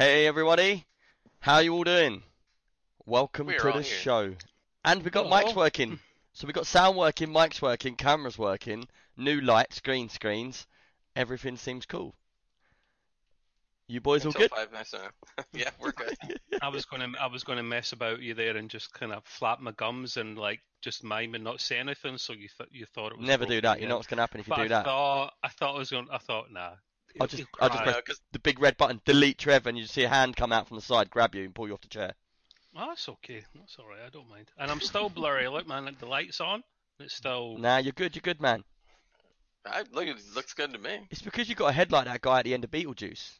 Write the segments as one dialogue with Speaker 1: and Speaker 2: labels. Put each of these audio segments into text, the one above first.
Speaker 1: Extreme PC UK.
Speaker 2: Hey everybody, how you all doing? Welcome
Speaker 3: We're
Speaker 2: to
Speaker 3: all
Speaker 2: the
Speaker 3: here.
Speaker 2: show. And we got
Speaker 4: Hello.
Speaker 2: mics working. So we got sound working, mics working, cameras working, new lights, green screens. Everything seems cool. You boys all
Speaker 3: Until
Speaker 2: good?
Speaker 3: five minutes uh, now. yeah, we're good.
Speaker 4: I was gonna I was gonna mess about you there and just kind of flap my gums and like just mime and not say anything, so you th- you thought it was
Speaker 2: Never do that. You know what's gonna happen if you
Speaker 4: But
Speaker 2: do
Speaker 4: I
Speaker 2: that.
Speaker 4: thought I thought I was gonna, I thought nah.
Speaker 2: I'll just
Speaker 4: He'll
Speaker 2: I'll just press
Speaker 3: No, 'cause-
Speaker 2: the big red button, delete Trevor, and you see a hand come out from the side, grab you, and pull you off the chair.
Speaker 4: Oh, that's okay. That's all right. I don't mind. And I'm still blurry. Look, man, the lights on. It's still.
Speaker 2: Nah, you're good. You're good, man.
Speaker 3: I, look, it looks good to me.
Speaker 2: It's because you got a head like that guy at the end of Beetlejuice.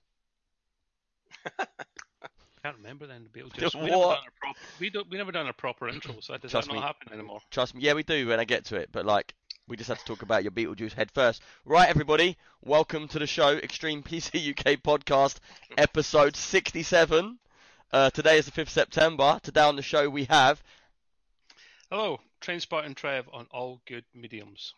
Speaker 4: I can't remember then the Beetlejuice. We
Speaker 2: What?
Speaker 4: never done a proper. We don't. We never done a proper intro, so that does
Speaker 2: Trust
Speaker 4: that
Speaker 2: me.
Speaker 4: not happen anymore.
Speaker 2: Trust me, yeah, we do when I get to it, but like, we just had to talk about your Beetlejuice head first. Right, everybody, welcome to the show, Extreme PC UK podcast, episode 67. Uh, today is the 5th September. Today on the show we have,
Speaker 4: Hello, Trainspot and Trev on all good mediums.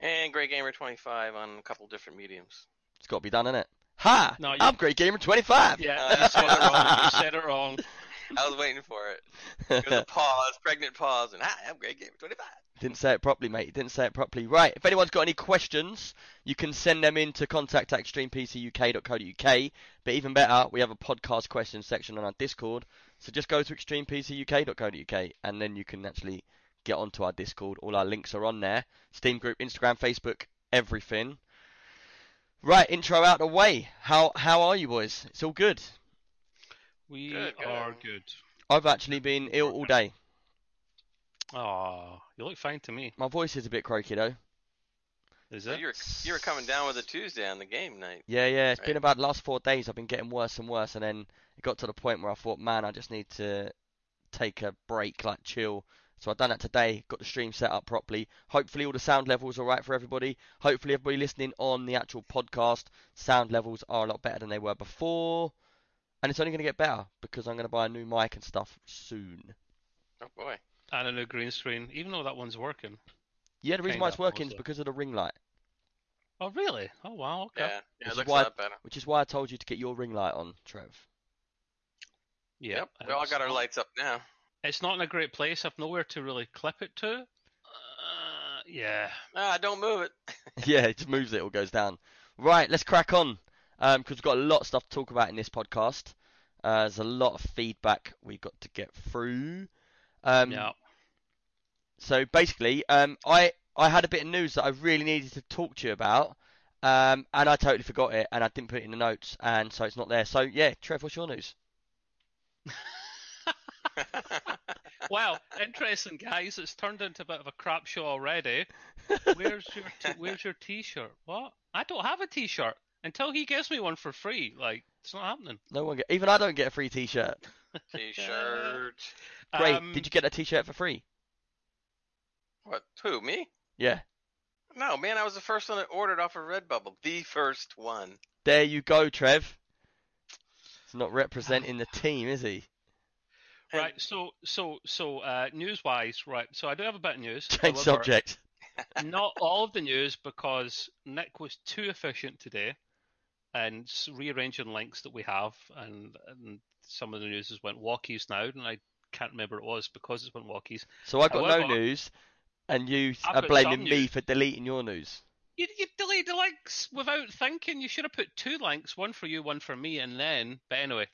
Speaker 3: And Great Gamer 25 on a couple different mediums.
Speaker 2: it's got to be done, innit? Ha!
Speaker 4: No, you-
Speaker 2: I'm Great Gamer 25!
Speaker 4: Yeah, you said it wrong. You said it wrong.
Speaker 3: I was waiting for it. There's a pause, pregnant pause, and hi, I'm Great Gamer 25.
Speaker 2: Didn't say it properly, mate. Didn't say it properly. Right, if anyone's got any questions, you can send them in to contact at extremepcuk.co.uk. But even better, we have a podcast question section on our Discord. So just go to extremepcuk.co.uk and then you can actually get onto our Discord. All our links are on there. Steam group, Instagram, Facebook, everything. Right, intro out the way. How how are you boys? It's all good.
Speaker 4: We
Speaker 3: Good, good.
Speaker 4: are good.
Speaker 2: I've actually been ill all day.
Speaker 4: Oh, you look fine to me.
Speaker 2: My voice is a bit croaky though.
Speaker 4: Is
Speaker 3: So
Speaker 4: it?
Speaker 3: you were you were coming down with a Tuesday on the game night.
Speaker 2: Yeah, yeah. It's been about the last four days. I've been getting worse and worse, and then it got to the point where I thought, man, I just need to take a break, like chill. So I've done that today. Got the stream set up properly. Hopefully, all the sound levels are right for everybody. Hopefully, everybody listening on the actual podcast, sound levels are a lot better than they were before. And it's only going to get better because I'm going to buy a new mic and stuff soon.
Speaker 3: Oh boy.
Speaker 4: And a new green screen, even though that one's working.
Speaker 2: Yeah, the reason why it's
Speaker 4: Kinda,
Speaker 2: working is because of the ring light,
Speaker 4: Oh, really? Oh, wow. Okay.
Speaker 3: Yeah, yeah,
Speaker 2: Which
Speaker 3: it
Speaker 2: is
Speaker 3: looks
Speaker 2: why-
Speaker 3: a lot better.
Speaker 2: which is why I told you to get your ring light on, Trev.
Speaker 4: Yeah.
Speaker 3: Yep, we all got our lights up now.
Speaker 4: It's not in a great place. I've nowhere to really clip it to. Uh, yeah.
Speaker 3: Ah, don't move it.
Speaker 2: yeah, it just moves it, it all goes down. Right, let's crack on. Um, because we've got a lot of stuff to talk about in this podcast. Uh, there's a lot of feedback we got to get through. Um,
Speaker 4: yeah.
Speaker 2: So basically, um, I I had a bit of news that I really needed to talk to you about, um, and I totally forgot it, and I didn't put it in the notes, and so it's not there. So yeah, Trev, what's your news?
Speaker 4: Well, interesting, guys. It's turned into a bit of a crap show already. Where's your t- Where's your T-shirt? What? I don't have a T-shirt until he gives me one for free. Like it's not happening.
Speaker 2: No one get, even I don't get a free T-shirt.
Speaker 3: T-shirt.
Speaker 2: Great.
Speaker 4: Um,
Speaker 2: Did you get a T-shirt for free?
Speaker 3: What? Who? Me?
Speaker 2: Yeah.
Speaker 3: No, man. I was the first one that ordered off of Redbubble. The first one.
Speaker 2: There you go, Trev. He's not representing the team, is he?
Speaker 3: And-
Speaker 4: Right. So so so uh, news-wise, right. So I do have a bit of news.
Speaker 2: Change subject.
Speaker 4: not all of the news because Nick was too efficient today and rearranging links that we have, and, and some of the news has went walkies now, and I can't remember it was because it's went walkies.
Speaker 2: So I've got no news, and you
Speaker 4: I've
Speaker 2: are blaming me
Speaker 4: news.
Speaker 2: for deleting your news.
Speaker 4: You, you deleted the links without thinking. You should have put two links, one for you, one for me, and then. But anyway,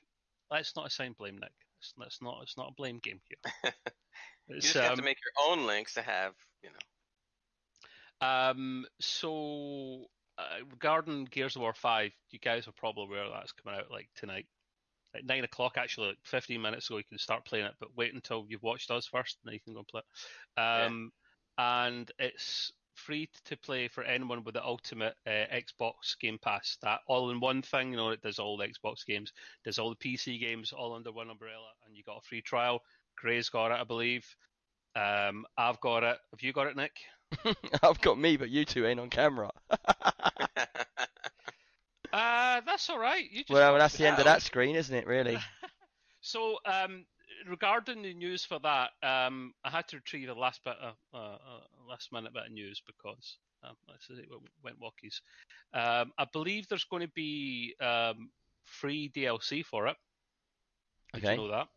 Speaker 4: let's not assign blame, Nick. It's, it's not. It's not a blame game here.
Speaker 3: You
Speaker 4: It's,
Speaker 3: just have to
Speaker 4: um,
Speaker 3: make your own links to have, you know.
Speaker 4: Um, so uh, regarding Gears of War Five, you guys are probably aware that's coming out like tonight at nine o'clock. Actually, like fifteen minutes ago, you can start playing it. But wait until you've watched us first, and then you can go and play it. Um, and it's free to play for anyone with the ultimate uh, Xbox Game Pass. That all-in-one thing, you know, it does all the Xbox games, does all the PC games, all under one umbrella, and you got a free trial. Gray's got it, I believe. Um, I've got it. Have you got it, Nick?
Speaker 2: I've got me, but you two ain't on camera.
Speaker 4: Uh, that's all right. You just
Speaker 2: well, that's the end of that screen, isn't it? Really?
Speaker 4: So, um, regarding the news for that, um, I had to retrieve a last bit of uh, uh, last minute bit of news because Um, it went walkies. Um, I believe there's going to be um, free DLC for it. Did
Speaker 2: Okay.
Speaker 4: you know that?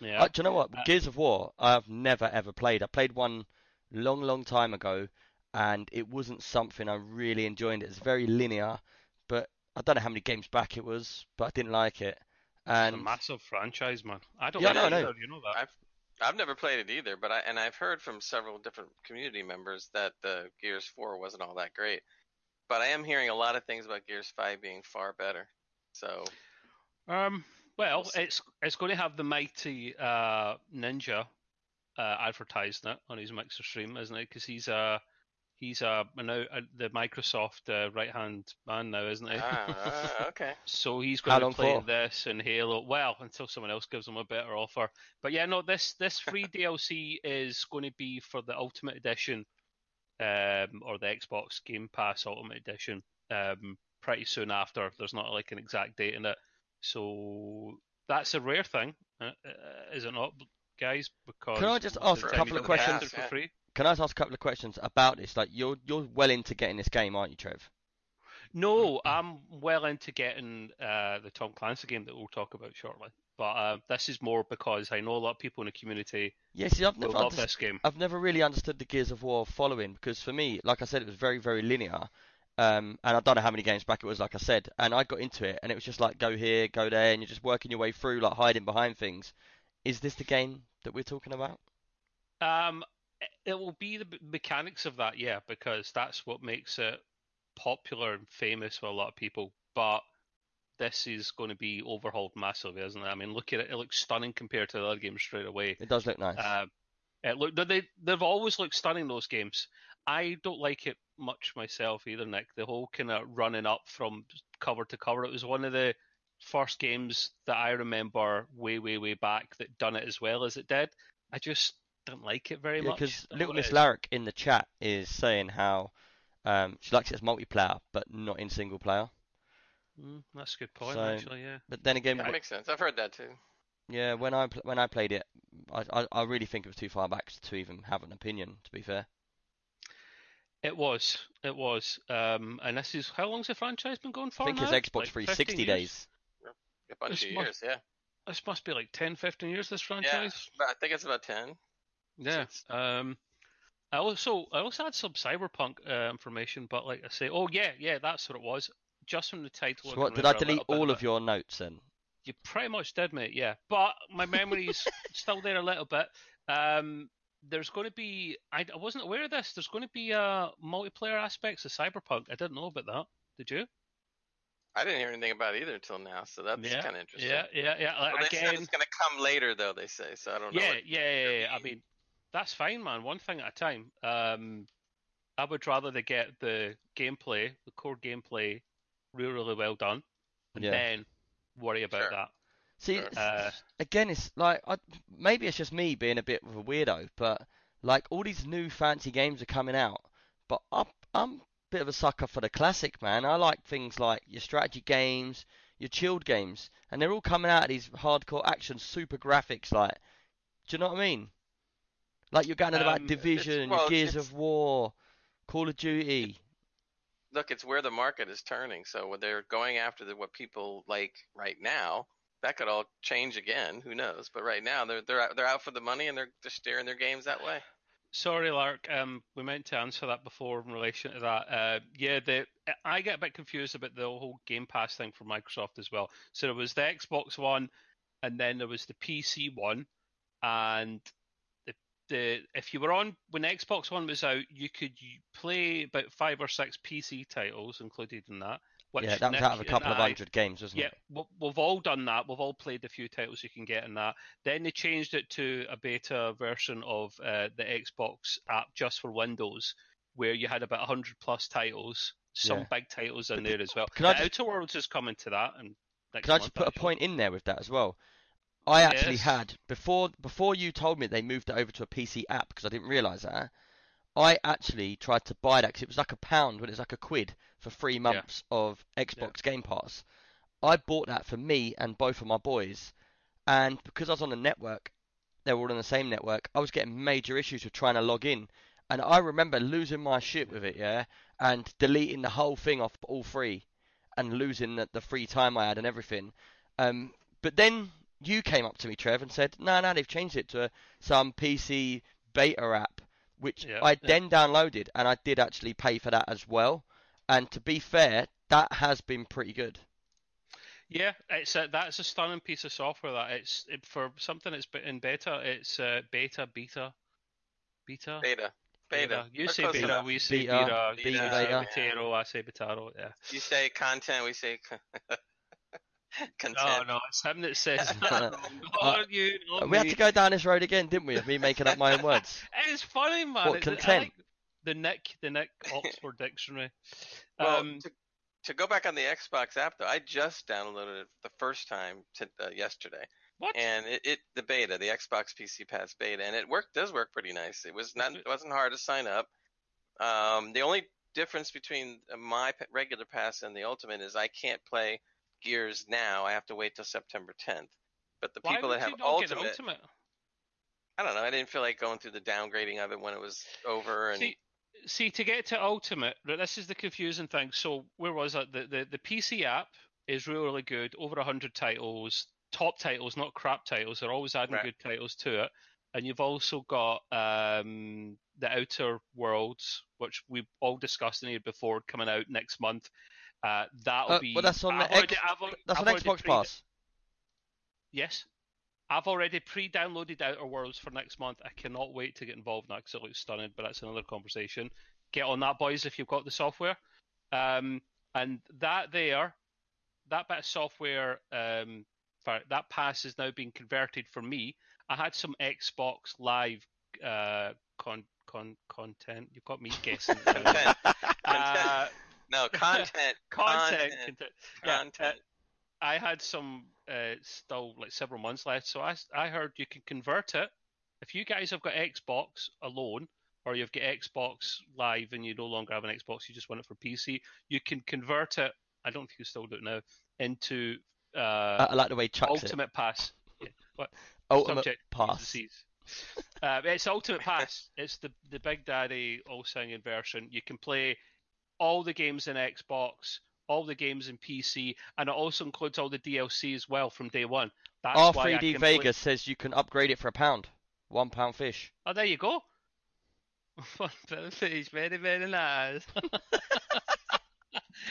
Speaker 4: Yeah.
Speaker 2: Uh, do you know what?
Speaker 4: Uh,
Speaker 2: Gears of War, I've never ever played. I played one long, long time ago, and it wasn't something I really enjoyed. It's very linear, but I don't know how many games back it was, but I didn't like it.
Speaker 4: it's a
Speaker 2: And
Speaker 4: massive franchise, man. I don't
Speaker 2: Yeah,
Speaker 4: like
Speaker 2: no, no.
Speaker 4: You know that.
Speaker 3: I've I've never played it either, but I and I've heard from several different community members that the Gears 4 wasn't all that great. But I am hearing a lot of things about Gears 5 being far better. So
Speaker 4: Um, well,
Speaker 3: We'll
Speaker 4: it's it's going to have the mighty uh, Ninja uh, advertising it on his Mixer stream, isn't it? Because he's a he's a now uh, the Microsoft uh, right hand man now, isn't he?
Speaker 3: ah, ah, okay.
Speaker 4: So he's going to
Speaker 2: play
Speaker 4: be this and Halo. Well, until someone else gives him a better offer. But yeah, no, this this free DLC is going to be for the Ultimate Edition, um, or the Xbox Game Pass Ultimate Edition. Um, pretty soon after. There's not like an exact date in it. So that's a rare thing, uh, uh, is it not, guys? Because
Speaker 2: Can I just ask a couple of questions?
Speaker 4: for free.
Speaker 2: can I just ask a couple of questions about this? Like, you're you're well into getting this game, aren't you, Trev?
Speaker 4: No, I'm well into getting uh, the Tom Clancy game that we'll talk about shortly. But uh, this is more because I know a lot of people in the community
Speaker 2: Yeah, see, I've never
Speaker 4: love this game.
Speaker 2: I've never really understood the Gears of War following because for me, like I said, it was very, very linear. Um, and I don't know how many games back it was, like I said. And I got into it, and it was just like go here, go there, and you're just working your way through, like hiding behind things. Is this the game that we're talking about?
Speaker 4: Um, it- will be the mechanics of that, yeah, because that's what makes it popular and famous for a lot of people. But this is going to be overhauled massively, isn't it? I mean, look at it; it looks stunning compared to the other games straight away.
Speaker 2: It does look nice.
Speaker 4: Um, it look they they've always looked stunning those games. I don't like it much myself either, Nick. The whole kind of running up from cover to cover. It was one of the first games that I remember way, way, way back that done it as well as it did. I just don't like it very
Speaker 2: Yeah,
Speaker 4: much.
Speaker 2: because Little Miss
Speaker 4: is.
Speaker 2: Larrick in the chat is saying how um, she likes it as multiplayer, but not in single player.
Speaker 4: Mm, that's a good point,
Speaker 2: So-
Speaker 4: actually. Yeah.
Speaker 2: But then again,
Speaker 3: That makes sense. I've heard that too.
Speaker 2: yeah, when I when I played it, I, I I really think it was too far back to even have an opinion. To be fair,
Speaker 4: It was. It was. Um, and this is how long's the franchise been going for
Speaker 2: I think
Speaker 4: now?
Speaker 2: it's Xbox
Speaker 4: Like
Speaker 2: 360 days.
Speaker 3: A bunch
Speaker 4: This
Speaker 3: of
Speaker 4: must-
Speaker 3: years, yeah.
Speaker 4: This must be like 10, 15 years. This
Speaker 3: Yeah,
Speaker 4: franchise.
Speaker 3: but I think it's about 10.
Speaker 4: Yeah.
Speaker 3: It's-
Speaker 4: Um, I also I also had some cyberpunk uh, information, but like I say, oh yeah, yeah, that's what it was. Just from the title.
Speaker 2: So what, did I delete all
Speaker 4: of
Speaker 2: of your notes then?
Speaker 4: You pretty much did, mate. Yeah, but my memory's still there a little bit. Um, there's going to be. I, I wasn't aware of this. There's going to be uh multiplayer aspects of Cyberpunk. I didn't know about that. Did you?
Speaker 3: I didn't hear anything about it either until now, so that's
Speaker 4: yeah.
Speaker 3: kind of interesting.
Speaker 4: Yeah, yeah, yeah. Like,
Speaker 3: Well, they
Speaker 4: again,
Speaker 3: it's going to come later, though, they say, so I don't know.
Speaker 4: yeah,
Speaker 3: what-
Speaker 4: yeah, yeah, yeah. I mean, that's fine, man. One thing at a time. Um, I would rather they get the gameplay, the core gameplay, really, really well done, and
Speaker 2: Yeah.
Speaker 4: then worry about
Speaker 3: Sure.
Speaker 4: that.
Speaker 2: See,
Speaker 3: Sure.
Speaker 2: it's-
Speaker 4: Uh,
Speaker 2: again, it's like I, maybe it's just me being a bit of a weirdo, but like all these new fancy games are coming out, but I'm I'm a bit of a sucker for the classic, man. I like things like your strategy games, your chilled games, and they're all coming out of these hardcore action, super graphics. Like, do you know what I mean? Like you're getting on about
Speaker 4: Um,
Speaker 2: Division,
Speaker 3: well,
Speaker 2: Gears of War, Call of Duty.
Speaker 3: Look, it's where the market is turning, so when they're going after the, what people like right now, that could all change again. Who knows? But right now, they're they're out, they're out for the money, and they're just steering their games that way.
Speaker 4: Sorry, Lark. Um, we meant to answer that before in relation to that. Uh, yeah, the I get a bit confused about the whole Game Pass thing for Microsoft as well. So there was the Xbox One, and then there was the PC one, and the the if you were on when Xbox One was out, you could play about five or six PC titles included in that. Which
Speaker 2: Yeah, that was
Speaker 4: Nick
Speaker 2: out of a couple of
Speaker 4: I-
Speaker 2: hundred games, wasn't
Speaker 4: yeah,
Speaker 2: it?
Speaker 4: we- we've all done that. We've all played a few titles you can get in that. Then they changed it to a beta version of uh, the Xbox app just for Windows, where you had about 100 plus titles, some
Speaker 2: Yeah.
Speaker 4: big titles in
Speaker 2: But
Speaker 4: there as well.
Speaker 2: can I
Speaker 4: the
Speaker 2: just-
Speaker 4: Outer Worlds is coming to that, and
Speaker 2: Can I just put a point in there with that as well? I actually
Speaker 4: Yes.
Speaker 2: had before before you told me they moved it over to a PC app because I didn't realise that. I actually tried to buy that because it was like a pound when it was like a quid for three months of Xbox Game Pass. I bought that for me and both of my boys, and because I was on the network, they were all on the same network. I was getting major issues with trying to log in, and I remember losing my shit with it, yeah, and deleting the whole thing off all three, and losing the, the free time I had and everything. Um, but then you came up to me, Trev, and said, "No, no, they've changed it to some PC beta app," which
Speaker 4: Yeah,
Speaker 2: I
Speaker 4: yeah.
Speaker 2: then downloaded, and I did actually pay for that as well. And to be fair, that has been pretty good.
Speaker 4: Yeah, it's a, that's a stunning piece of software. That it's it, for something that's be- in beta. It's uh, beta, beta, beta,
Speaker 3: Beta. Beta.
Speaker 4: You
Speaker 3: We're
Speaker 4: say
Speaker 3: close
Speaker 4: beta,
Speaker 3: enough.
Speaker 4: we say
Speaker 2: Beta,
Speaker 4: beta.
Speaker 3: beta,
Speaker 4: you say
Speaker 2: beta.
Speaker 4: Betaro, I say betaro. Yeah.
Speaker 3: You say content, we say con- content.
Speaker 4: No, no, it's him that says that. You,
Speaker 2: we had to go down this road again, didn't we? Of me making up my own words.
Speaker 4: It's funny, man.
Speaker 2: What,
Speaker 4: It's-
Speaker 2: content?
Speaker 4: like the Nick, the Nick Oxford Dictionary.
Speaker 3: Well,
Speaker 4: Um,
Speaker 3: to, to go back on the Xbox app though, I just downloaded it the first time to, uh, yesterday,
Speaker 4: what?
Speaker 3: and it, it the beta, the Xbox PC Pass beta, and it worked does work pretty nice. It was not it wasn't hard to sign up. Um, the only difference between my regular pass and the Ultimate is I can't play Gears now. I have to wait till September 10th. But the
Speaker 4: Why
Speaker 3: people that have
Speaker 4: you not get
Speaker 3: Ultimate,
Speaker 4: Ultimate?
Speaker 3: I don't know. I didn't feel like going through the downgrading of it when it was over. And
Speaker 4: See, see, to get to Ultimate, this is the confusing thing. So where was it? The the, the PC app is really, really good. Over hundred titles, top titles, not crap titles. They're always adding
Speaker 3: Right.
Speaker 4: good titles to it. And you've also got um, the Outer Worlds, which we've all discussed in here before, coming out next month. Uh, that'll
Speaker 2: Uh,
Speaker 4: be.
Speaker 2: but that's on the
Speaker 4: I've already-
Speaker 2: X-
Speaker 4: I've al-
Speaker 2: That's
Speaker 4: I've
Speaker 2: an
Speaker 4: already
Speaker 2: Xbox
Speaker 4: pre-
Speaker 2: Pass.
Speaker 4: Yes. I've already pre-downloaded Outer Worlds for next month. I cannot wait to get involved in that because it looks stunning. But that's another conversation. Get on that, boys, if you've got the software. Um, and that there, that bit of software, um, for, that pass is now being converted for me. I had some Xbox Live uh, con, con content. You've got me guessing.
Speaker 3: content,
Speaker 4: uh,
Speaker 3: no content,
Speaker 4: content.
Speaker 3: Content.
Speaker 4: content. Yeah,
Speaker 3: content.
Speaker 4: I had some uh, still like several months left, so I, I heard you can convert it. If you guys have got Xbox alone, or you've got Xbox Live and you no longer have an Xbox, you just want it for PC, you can convert it. I don't think you still do it now into
Speaker 2: I,
Speaker 4: uh,
Speaker 2: I like the way he chucks it.
Speaker 4: Ultimate Pass. Yeah, what?
Speaker 2: Ultimate
Speaker 4: Subject
Speaker 2: Pass.
Speaker 4: Uh, it's Ultimate Pass. It's the the Big Daddy all singing version. You can play all the games in Xbox, all the games in PC, and it also includes all the DLC as well from day one. That's why I
Speaker 2: R3D
Speaker 4: can play-
Speaker 2: Vegas says you can upgrade it for a pound. One pound fish.
Speaker 4: Oh, there you go. One pound fish, very very nice.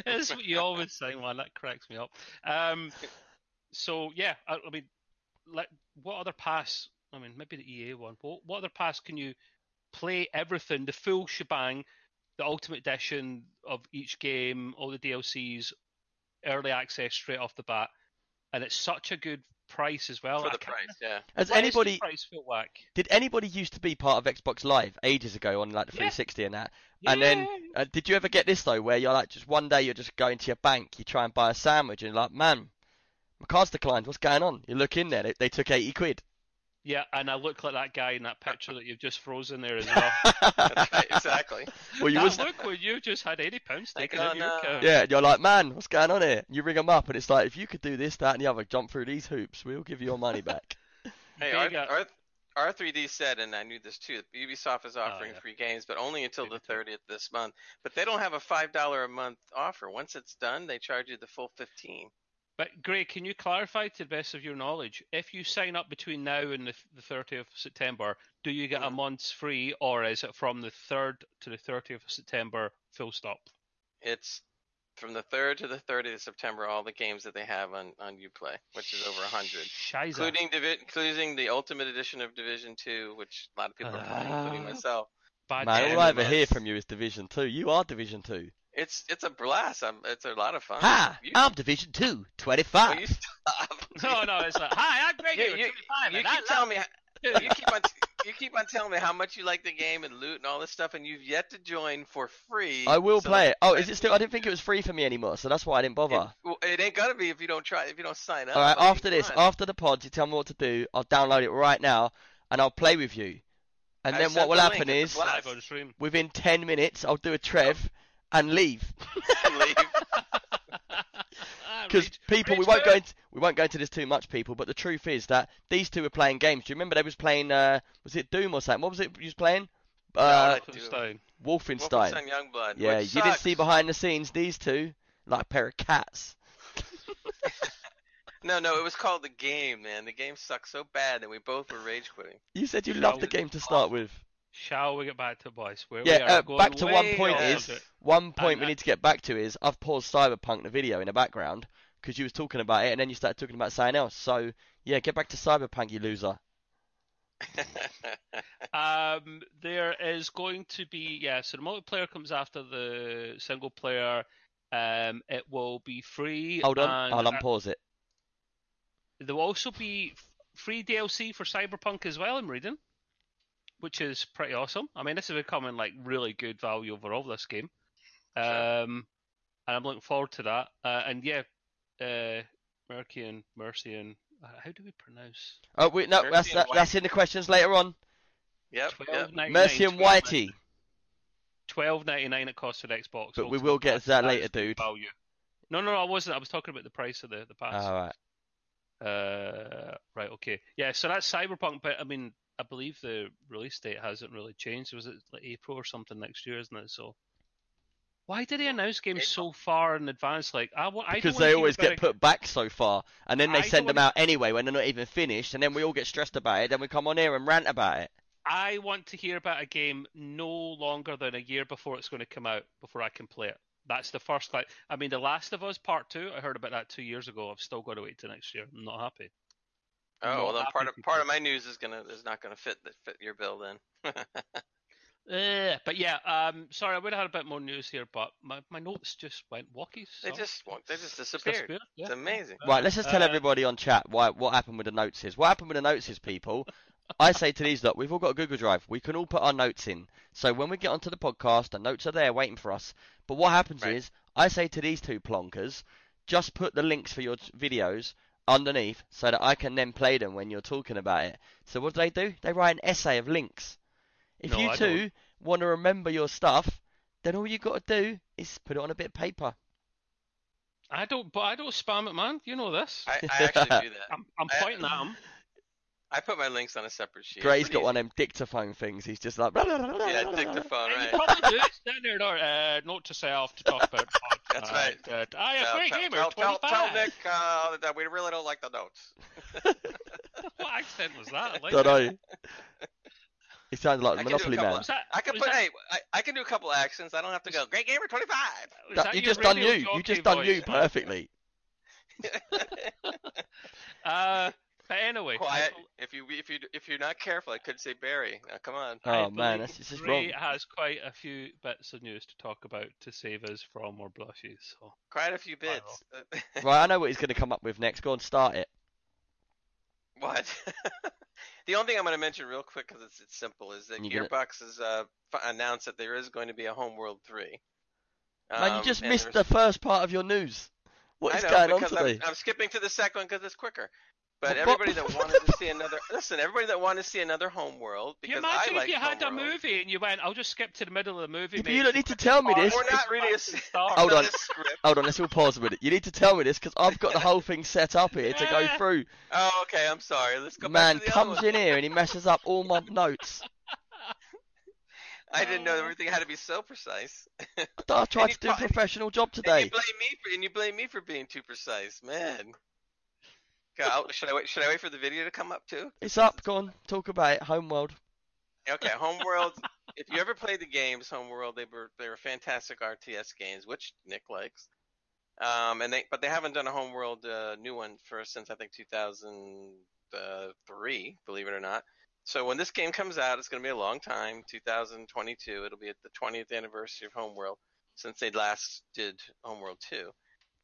Speaker 4: That's what you always say, man. That cracks me up. Um, so yeah, I, I mean, like, what other pass? I mean, maybe the EA one. What, what other pass can you play everything, the full shebang, the ultimate edition of each game, all the DLCs, early access straight off the bat, and it's such a good price as well.
Speaker 3: for the price. Yeah.
Speaker 2: Has
Speaker 4: why the
Speaker 2: anybody
Speaker 4: price feel whack?
Speaker 2: did anybody used to be part of Xbox Live ages ago on like the
Speaker 4: Yeah.
Speaker 2: 360 and that? Yeah. And then uh, did you ever get this though, where you're like just one day you're just going to your bank, you try and buy a sandwich, and you're like, man, my card's declined. What's going on? You look in there, they, they took 80 quid.
Speaker 4: Yeah, and I look like that guy in that picture that you've just frozen there as well.
Speaker 3: Right, exactly.
Speaker 2: well, you
Speaker 4: that
Speaker 2: was
Speaker 4: look when you just had eighty pounds taken
Speaker 3: oh,
Speaker 4: out of your account.
Speaker 2: Yeah, you're like, man, what's going on here? You ring them up, and it's like, if you could do this, that, and the other, jump through these hoops, we'll give you your money back.
Speaker 3: Hey,
Speaker 4: Vega-
Speaker 3: R, R, R3D said, and I knew this too. Ubisoft is oh, offering
Speaker 4: Oh, yeah.
Speaker 3: free games, but only until the 30th this month. But they don't have a five dollar a month offer. Once it's done, they charge you the full 15.
Speaker 4: But Gray, can you clarify to the best of your knowledge, if you sign up between now and the, the 30th of September, do you get a
Speaker 3: Mhm.
Speaker 4: month's free, or is it from the 3rd to the 30th of September, full stop?
Speaker 3: It's from the 3rd to the 30th of September. All the games that they have on on UPlay, which is over 100,
Speaker 4: Shiza.
Speaker 3: including Divi- including the Ultimate Edition of Division 2, which a lot of people are playing, including
Speaker 4: Ah.
Speaker 3: myself.
Speaker 4: Bad
Speaker 2: Man,
Speaker 4: game.
Speaker 2: all I ever hear from you is Division 2. You are Division 2.
Speaker 3: It's it's a blast. I'm, it's a lot of fun.
Speaker 2: Ha!
Speaker 3: You,
Speaker 2: I'm Division 2,
Speaker 3: will
Speaker 2: 25.
Speaker 3: you stop?
Speaker 4: No, no, it's like, hi, I'm Greg.
Speaker 3: You- you-
Speaker 4: 25,
Speaker 3: You keep telling me
Speaker 4: love
Speaker 3: you keep on you keep on telling me how much you like the game and loot and all this stuff, and you've yet to join for free.
Speaker 2: I will
Speaker 3: so
Speaker 2: play it. Oh, is it still? I didn't think it was free for me anymore, so that's why I didn't
Speaker 3: It,
Speaker 2: bother.
Speaker 3: well, it ain't gonna be if you don't try if you don't sign up.
Speaker 2: All right, after this,
Speaker 3: come on.
Speaker 2: after the pod, you tell me what to do. I'll download it right now, and I'll play with you. And
Speaker 3: I
Speaker 2: then what will
Speaker 3: the
Speaker 2: happen is,
Speaker 3: a blast.
Speaker 4: live on stream.
Speaker 2: within 10 minutes, I'll do a Trev and leave.
Speaker 3: Leave.
Speaker 2: Because
Speaker 4: Reach-
Speaker 2: people, we won't go into we won't go into this too much, people. But the truth is that these two were playing games. Do you remember they was playing? Uh, was it Doom or something? What was it you was playing? Uh,
Speaker 3: I do.
Speaker 4: Wolfenstein.
Speaker 2: Wolfenstein.
Speaker 3: Wolfenstein Youngblood.
Speaker 2: Yeah,
Speaker 3: which
Speaker 2: you didn't see behind the scenes these two like a pair of cats.
Speaker 3: No, no, it was called the game, man. The game sucked so bad that we both were rage quitting.
Speaker 2: You said you loved the game to start with.
Speaker 4: Shall we get back to boys? Where we
Speaker 2: Yeah,
Speaker 4: are
Speaker 2: uh, back to one point is one point
Speaker 4: And
Speaker 2: we need to get back to is I've paused Cyberpunk the video in the background because you was talking about it and then you started talking about something else. So yeah, get back to Cyberpunk, you loser.
Speaker 4: Um, there is going to be yeah. So the multiplayer comes after the single player. Um, it will be free.
Speaker 2: Hold on, I'll unpause it.
Speaker 4: there will also be free DLC for Cyberpunk as well. I'm reading, which is pretty awesome. I mean, this is becoming like really good value overall. This game,
Speaker 3: Sure.
Speaker 4: um, and I'm looking forward to that. Uh, and yeah, uh, Mercian, Mercian. Uh, how do we pronounce?
Speaker 2: Oh wait, no,
Speaker 3: Mercy
Speaker 2: that's that, that's in the questions later on.
Speaker 3: yep, yep.
Speaker 4: 12.99,
Speaker 2: Mercy and
Speaker 4: 12
Speaker 2: Whitey.
Speaker 4: Twelve ninety nine it costs for the Xbox.
Speaker 2: But we will get to that
Speaker 4: That
Speaker 2: later, dude.
Speaker 4: Value. No, no, I wasn't. I was talking about the price of the the pass.
Speaker 2: All right.
Speaker 4: Uh, right, okay, yeah. So that's Cyberpunk, but I mean, I believe the release date hasn't really changed. Was it like April or something next year, isn't it? So why did they announce games so far in advance? Like, I, wa- I don't
Speaker 2: Because they always get
Speaker 4: a-
Speaker 2: put back so far, and then they
Speaker 4: I
Speaker 2: send them out anyway when they're not even finished, and then we all get stressed about it. Then we come on here and rant about it.
Speaker 4: I want to hear about a game no longer than a year before it's going to come out before I can play it. That's the first like I mean The Last of Us Part 2, I heard about that 2 years ago. I've still got to wait till next year. I'm not happy.
Speaker 3: Oh, well, then part of
Speaker 4: people.
Speaker 3: part of my news is gonna is not gonna fit the, fit your bill then.
Speaker 4: Uh, but yeah, um sorry, I would have had a bit more news here, but my, my notes just went walkies.
Speaker 3: they just they just
Speaker 4: Just
Speaker 3: disappeared.
Speaker 4: disappeared, yeah.
Speaker 3: It's amazing.
Speaker 2: Right, let's just tell
Speaker 4: Uh,
Speaker 2: everybody on chat why what happened with the notes is. What happened with the notes is, people. I say to these lot, we've all got a Google Drive. We can all put our notes in. So when we get onto the podcast, the notes are there waiting for us. But what happens
Speaker 3: Right.
Speaker 2: is, I say to these two plonkers, just put the links for your videos underneath so that I can then play them when you're talking about it. So what do they do? They write an essay of links. If
Speaker 4: No,
Speaker 2: you
Speaker 4: I
Speaker 2: two want to remember your stuff, then all you got to do is put it on a bit of paper.
Speaker 4: I don't, but I don't spam it, man. You know this.
Speaker 3: I, I actually do that.
Speaker 4: I'm, I'm
Speaker 3: I-
Speaker 4: pointing at him.
Speaker 3: I put my links on a separate sheet.
Speaker 2: Great, he's
Speaker 3: Pretty
Speaker 2: got one of them dictaphone things. He's just like.
Speaker 3: Yeah, dictaphone,
Speaker 4: And
Speaker 3: right?
Speaker 4: you probably do it down there, no, uh, note to self to talk about.
Speaker 3: That's right.
Speaker 4: Uh, I am
Speaker 3: Tell-
Speaker 4: free
Speaker 3: tell-
Speaker 4: gamer,
Speaker 3: tell, tell,
Speaker 4: 25.
Speaker 3: tell Nick uh, that we really don't like the notes.
Speaker 4: What accent was that? I like
Speaker 2: Don't know. He sounds like
Speaker 3: I
Speaker 2: the
Speaker 3: a
Speaker 2: Monopoly man.
Speaker 4: Was that,
Speaker 3: I can put
Speaker 4: that,
Speaker 3: hey, I, I can do a couple accents. I don't have to go. Great gamer, twenty five.
Speaker 4: was
Speaker 2: That-
Speaker 4: that
Speaker 2: you just done you. You
Speaker 4: jockey
Speaker 2: just done you perfectly.
Speaker 4: Uh, but anyway,
Speaker 3: Quiet.
Speaker 4: I,
Speaker 3: If you if you if you're not careful, I could say Barry. Now, come on.
Speaker 4: I
Speaker 2: Oh man,
Speaker 4: believe
Speaker 2: that's this is
Speaker 4: Ray
Speaker 2: wrong.
Speaker 4: has quite a few bits of news to talk about to save us from more blushes. So
Speaker 3: Quite a few bits.
Speaker 2: Right, I know what he's going to come up with next. Go and start it.
Speaker 3: what? the only thing I'm going to mention real quick because it's it's simple is that
Speaker 2: You gonna-
Speaker 3: Gearbox has uh, announced that there is going to be a Homeworld three.
Speaker 2: Man, you
Speaker 3: Um,
Speaker 2: just missed
Speaker 3: there's-
Speaker 2: the first part of your news. What is
Speaker 3: I know,
Speaker 2: going on today?
Speaker 3: I'm, I'm skipping to the second one because it's quicker. But
Speaker 2: But- but-
Speaker 3: everybody that wanted to see another listen, everybody that wanted to see another Homeworld
Speaker 4: Can you
Speaker 3: because I
Speaker 4: imagine
Speaker 3: like
Speaker 4: if you had a movie and you went, "I'll just skip to the middle of the movie."
Speaker 2: Yeah,
Speaker 4: mate,
Speaker 2: you don't need to tell me
Speaker 4: pause
Speaker 2: this.
Speaker 3: We're not
Speaker 4: it
Speaker 3: reading a
Speaker 4: back to the
Speaker 3: s-
Speaker 4: start.
Speaker 2: Hold on. Hold on, let's all pause a minute. You need to tell me this because I've got the whole thing set up here to go through.
Speaker 3: Oh, okay. I'm sorry. Let's go
Speaker 2: Man
Speaker 3: back to the
Speaker 2: comes
Speaker 3: other one.
Speaker 2: in here and he messes up all my notes.
Speaker 3: I didn't know
Speaker 4: Oh.
Speaker 3: everything had to be so precise.
Speaker 2: I tried
Speaker 3: you
Speaker 2: to do a
Speaker 3: call-
Speaker 2: professional job
Speaker 3: And you
Speaker 2: today.
Speaker 3: blame me for and you blame me for being too precise, man. Should I wait? Should I wait for the video to come up too?
Speaker 2: It's up. Go on, talk about it. Homeworld.
Speaker 3: Okay, Homeworld. if you ever played the games, Homeworld, they were they were fantastic RTS games, which Nick likes. Um, and they but they haven't done a Homeworld uh, new one for since I think 2003, believe it or not. So when this game comes out, it's going to be a long time, 2022. It'll be at the 20th anniversary of Homeworld since they last did Homeworld 2.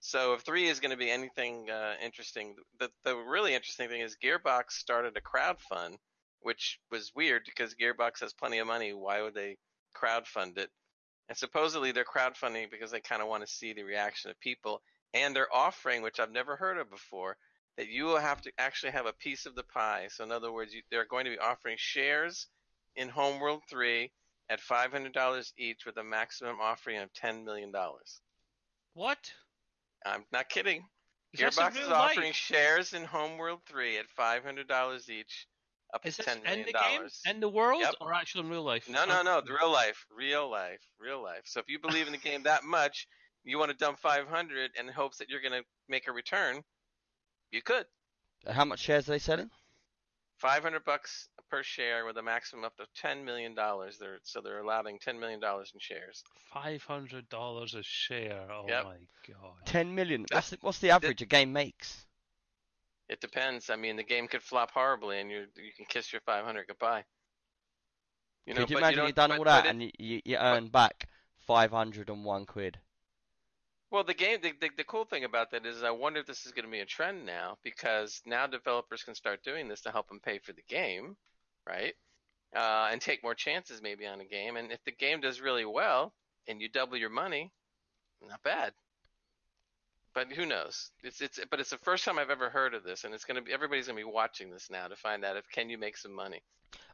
Speaker 3: So if 3 is going to be anything uh, interesting, the the really interesting thing is Gearbox started a crowdfund which was weird because Gearbox has plenty of money. Why would they crowdfund it? And supposedly they're crowdfunding because they kind of want to see the reaction of people. And they're offering, which I've never heard of before, that you will have to actually have a piece of the pie. So in other words, you, they're going to be offering shares in Homeworld 3 at $500 each with a maximum offering of $10 million.
Speaker 4: What?
Speaker 3: I'm not kidding.
Speaker 4: Is
Speaker 3: Gearbox is offering
Speaker 4: life?
Speaker 3: shares in Homeworld 3 at $500 each, up
Speaker 4: Is
Speaker 3: to
Speaker 4: this
Speaker 3: ten
Speaker 4: in
Speaker 3: million
Speaker 4: the game,
Speaker 3: dollars.
Speaker 4: in the world,
Speaker 3: Yep.
Speaker 4: or actually in real life?
Speaker 3: No, no, no, the real life, real life, real life. So if you believe in the game that much, you want to dump 500 in hopes that you're going to make a return, you could.
Speaker 2: How much shares are they selling?
Speaker 3: 500 bucks per share with a maximum up to 10 million dollars. They're so they're allowing 10 million dollars in shares.
Speaker 4: Five hundred dollars a share. Oh
Speaker 3: Yep.
Speaker 4: my god.
Speaker 2: Ten million. What's the, what's the average a game makes?
Speaker 3: It depends. I mean, the game could flop horribly, and you you can kiss your 500 goodbye. You know,
Speaker 2: Could you
Speaker 3: but
Speaker 2: imagine
Speaker 3: don't-
Speaker 2: you've done
Speaker 3: but-
Speaker 2: all that
Speaker 3: it-
Speaker 2: and you, you, you earn back five hundred and one quid?
Speaker 3: Well, the game, the, the, the cool thing about that is I wonder if this is going to be a trend now because now developers can start doing this to help them pay for the game, right? Uh, and take more chances maybe on a game. And if the game does really well and you double your money, not bad. But who knows? It's it's but it's the first time I've ever heard of this, and it's gonna be everybody's gonna be watching this now to find out if can you make some money.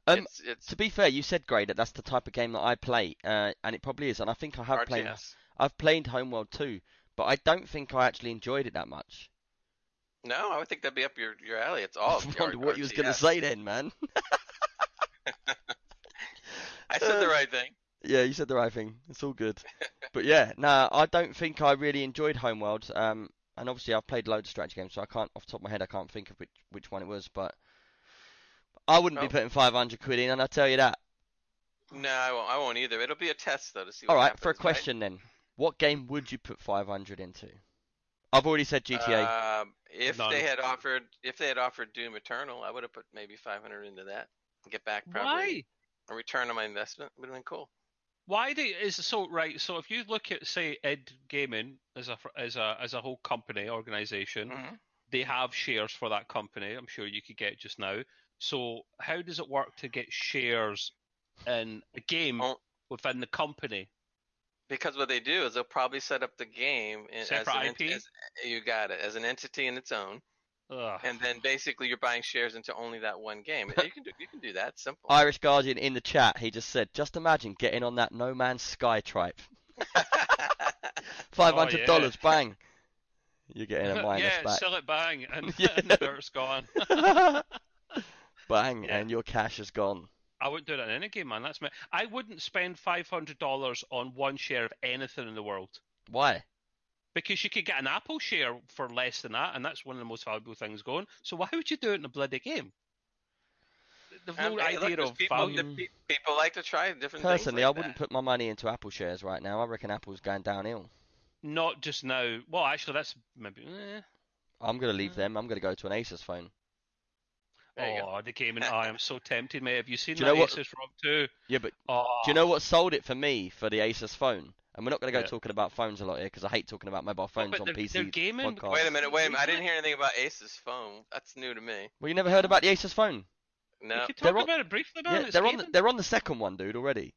Speaker 2: Um,
Speaker 3: it's it's
Speaker 2: To be fair, you said Gray that that's the type of game that I play, uh, and it probably is. And I think I have played. I've played Homeworld too, but I don't think I actually enjoyed it that much.
Speaker 3: No, I would think that'd be up your your alley. It's all.
Speaker 2: I
Speaker 3: all.
Speaker 2: wonder what you was gonna say then, man.
Speaker 3: I said the right thing.
Speaker 2: Yeah, you said the right thing. It's all good. but yeah, no, I don't think I really enjoyed Homeworld. Um, and obviously I've played loads of strategy games, so I can't, off the top of my head, I can't think of which which one it was. But I wouldn't
Speaker 3: Oh.
Speaker 2: be putting 500 quid in, and I tell you that.
Speaker 3: No, I won't. I won't either. It'll be a test though to see. What
Speaker 2: All right,
Speaker 3: happens,
Speaker 2: for a question then, what game would you put 500 into? I've already said? GTA.
Speaker 3: Um, if
Speaker 4: None.
Speaker 3: they had offered, if they had offered Doom Eternal, I would have put maybe 500 into that. Get back probably
Speaker 4: Why?
Speaker 3: a return on my investment. Would have been cool.
Speaker 4: Why do is so right? So if you look at say Ed Gaming as a as a as a whole company organization,
Speaker 3: Mhm.
Speaker 4: they have shares for that company. I'm sure you could get just now. So how does it work to get shares in a game
Speaker 3: Oh.
Speaker 4: within the company?
Speaker 3: Because what they do is they'll probably set up the game in, as an
Speaker 4: IP?
Speaker 3: as- you got it as an entity in its own,
Speaker 4: Ugh.
Speaker 3: and then basically you're buying shares into only that one game. you can do you can do that. Simple.
Speaker 2: Irish Guardian in the chat, he just said, just imagine getting on that No Man's Sky tripe. $500,
Speaker 4: Oh, yeah.
Speaker 2: bang. You're getting a minus
Speaker 4: yeah,
Speaker 2: back.
Speaker 4: sell it bang, and,
Speaker 2: Yeah.
Speaker 4: and the dirt's gone.
Speaker 2: bang,
Speaker 4: Yeah.
Speaker 2: and your cash is gone.
Speaker 4: I wouldn't do that in any game, man. That's me. I wouldn't spend five hundred dollars on one share of anything in the world
Speaker 2: Why?
Speaker 4: Because you could get an Apple share for less than that, and that's one of the most valuable things going. So why would you do it in a bloody game? The
Speaker 3: Um,
Speaker 4: whole
Speaker 3: hey, look,
Speaker 4: idea
Speaker 3: there's
Speaker 4: of
Speaker 3: people,
Speaker 4: value.
Speaker 2: Um,
Speaker 3: people like to try different things.
Speaker 2: Personally,
Speaker 3: things.
Speaker 2: I wouldn't
Speaker 3: that.
Speaker 2: put my money into Apple shares right now. I reckon Apple's going downhill.
Speaker 4: Not just now. Well, actually, that's maybe. Eh.
Speaker 2: I'm going to leave
Speaker 4: Mm.
Speaker 2: them. I'm going to go to an Asus phone.
Speaker 3: There.
Speaker 4: Oh, the gaming! I am so tempted, mate. Have you seen
Speaker 2: Do you
Speaker 4: that
Speaker 2: know what-
Speaker 4: Asus ROG 2?
Speaker 2: Yeah, but
Speaker 4: Oh,
Speaker 2: do you know what sold it for me for the Asus phone? And we're not going to go
Speaker 4: Yeah.
Speaker 2: talking about phones a lot here because I hate talking about mobile phones
Speaker 4: but
Speaker 2: on
Speaker 4: they're-
Speaker 2: PCs.
Speaker 4: they're gaming-
Speaker 2: podcasts.
Speaker 3: Wait a minute, wait a minute. I didn't hear anything about Asus phone. That's new to me.
Speaker 2: Well, you never heard about the Asus phone?
Speaker 3: No.
Speaker 4: You could
Speaker 2: They're
Speaker 4: talk
Speaker 2: on-
Speaker 4: about it briefly, man.
Speaker 2: Yeah,
Speaker 4: it's
Speaker 2: they're on. The, they're on the second one, dude, already.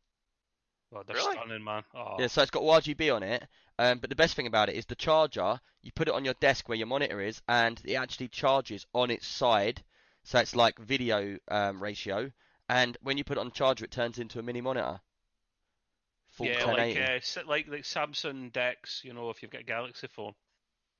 Speaker 4: Oh, they're
Speaker 3: Really?
Speaker 4: stunning, man. Oh.
Speaker 2: Yeah, so it's got RGB on it. Um, but the best thing about it is the charger. You put it on your desk where your monitor is, and it actually charges on its side. So it's like video um, ratio. And when you put it on charger, it turns into a mini monitor. Full
Speaker 4: yeah, like uh, like like Samsung Dex. You know, if you've got a Galaxy phone,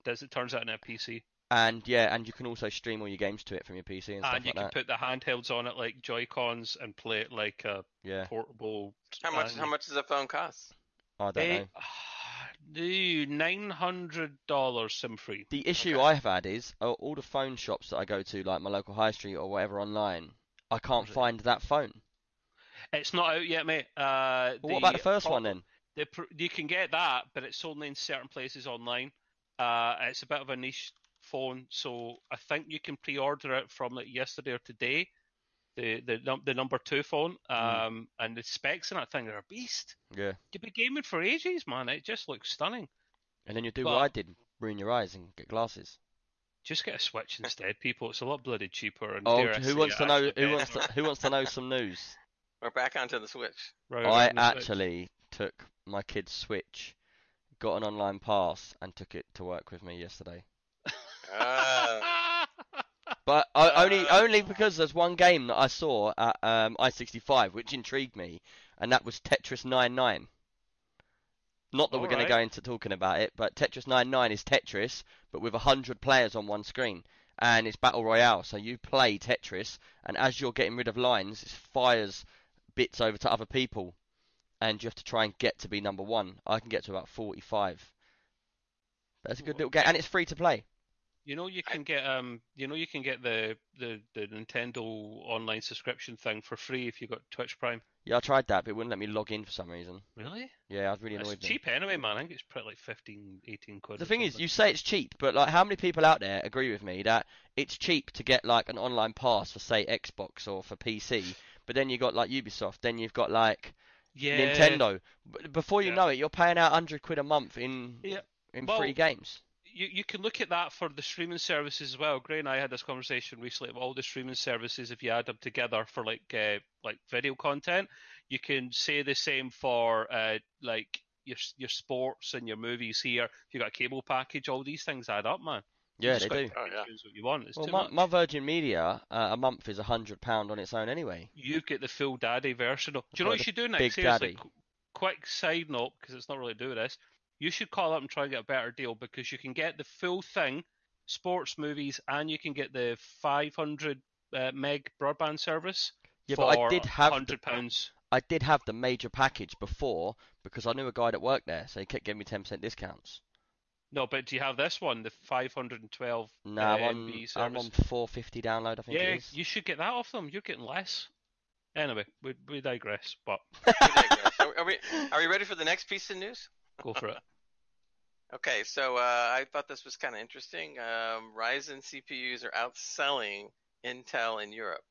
Speaker 4: does it turns out in a PC,
Speaker 2: And yeah, and you can also stream all your games to it from your PC and stuff
Speaker 4: and you
Speaker 2: like
Speaker 4: can
Speaker 2: that.
Speaker 4: put the handhelds on it like Joy Cons and play it like a
Speaker 2: Yeah,
Speaker 4: portable.
Speaker 3: How much?
Speaker 4: and-
Speaker 3: How much does a phone cost?
Speaker 2: I don't know.
Speaker 4: Nine hundred dollars sim free.
Speaker 2: The issue
Speaker 3: Okay.
Speaker 2: I've had is uh, all the phone shops that I go to, like my local high street or whatever online, I can't
Speaker 4: Right.
Speaker 2: find that phone.
Speaker 4: It's not out yet, mate. Uh,
Speaker 2: Well, what about the first one then?
Speaker 4: The you can get that, but it's only in certain places online. Uh, it's a bit of a niche phone, so I think you can pre-order it from like yesterday or today. The the num- the number two phone, um, and the specs in that thing are a beast.
Speaker 2: Yeah.
Speaker 4: you'd be gaming for ages, man. It just looks stunning.
Speaker 2: And then you do
Speaker 4: Well-
Speaker 2: what I did, ruin your eyes and get glasses.
Speaker 4: Just get a Switch instead, people. It's a lot bloody cheaper. And
Speaker 2: Oh, who wants to know? Who wants to? Who wants to know some news?
Speaker 3: We're back onto the Switch.
Speaker 4: Right
Speaker 2: I
Speaker 4: around the Switch.
Speaker 2: actually took my kid's Switch, got an online pass, and took it to work with me yesterday.
Speaker 3: Uh,
Speaker 2: But I, only
Speaker 3: Uh,
Speaker 2: only because there's one game that I saw at um, i65 which intrigued me, and that was Tetris 99. Not that we're going to go into talking about it, but Tetris 99 is Tetris, but with 100 players on one screen. and it's battle royale. So you play Tetris, and as you're getting rid of lines, it fires bits over to other people, and you have to try and get to be number one. I can get to about 45. That's a good little game, and it's free to play.
Speaker 4: You know you can get um you know you can get the, the, the Nintendo online subscription thing for free if you got Twitch Prime.
Speaker 2: Yeah, I tried that, but it wouldn't let me log in for some reason.
Speaker 4: Really?
Speaker 2: Yeah, I was really
Speaker 4: It's
Speaker 2: annoyed. them.
Speaker 4: cheap anyway, man. I think it's probably like 15, 18 quid.
Speaker 2: The thing is, you say it's cheap, but like, how many people out there agree with me that it's cheap to get like an online pass for say Xbox or for PC, but then you got like Ubisoft, then you've got like
Speaker 4: yeah.
Speaker 2: Nintendo. Before you
Speaker 4: Yeah.
Speaker 2: know it, you're paying out hundred quid a month in
Speaker 4: Yeah.
Speaker 2: in
Speaker 4: Well,
Speaker 2: free games.
Speaker 4: You, you can look at that for the streaming services as well. Gray and I had this conversation recently about all the streaming services. If you add them together for like uh, like video content, you can say the same for uh, like your your sports and your movies here. If you got a cable package, all these things add up, man.
Speaker 2: Yeah,
Speaker 4: just
Speaker 2: they do.
Speaker 3: Oh, yeah.
Speaker 4: What you want. It's
Speaker 2: Well, my, my Virgin Media uh, a month is a hundred pound on its own anyway.
Speaker 4: you get the full daddy version. Of, do you know what you should do next?
Speaker 2: Big
Speaker 4: Seriously,
Speaker 2: Daddy.
Speaker 4: qu- quick side note because it's not really to do with this. You should call up and try and get a better deal because you can get the full thing, sports movies, and you can get the 500 uh, meg broadband service
Speaker 2: Yeah,
Speaker 4: for
Speaker 2: but I did have the-
Speaker 4: hundred pounds.
Speaker 2: I did have the major package before because I knew a guy that worked there, so he kept giving me ten percent discounts.
Speaker 4: No, but do you have this one, the 512
Speaker 2: No,
Speaker 4: uh,
Speaker 2: I'm on
Speaker 4: MB
Speaker 2: I'm on 450 download. I think
Speaker 4: yeah,
Speaker 2: it is.
Speaker 4: you should get that off them. You're getting less. Anyway, we, we digress, but
Speaker 3: We digress. are, are we are we ready for the next piece of news?
Speaker 4: go for it.
Speaker 3: Okay, so uh, I thought this was kind of interesting. Um, Ryzen CPUs are outselling Intel in Europe,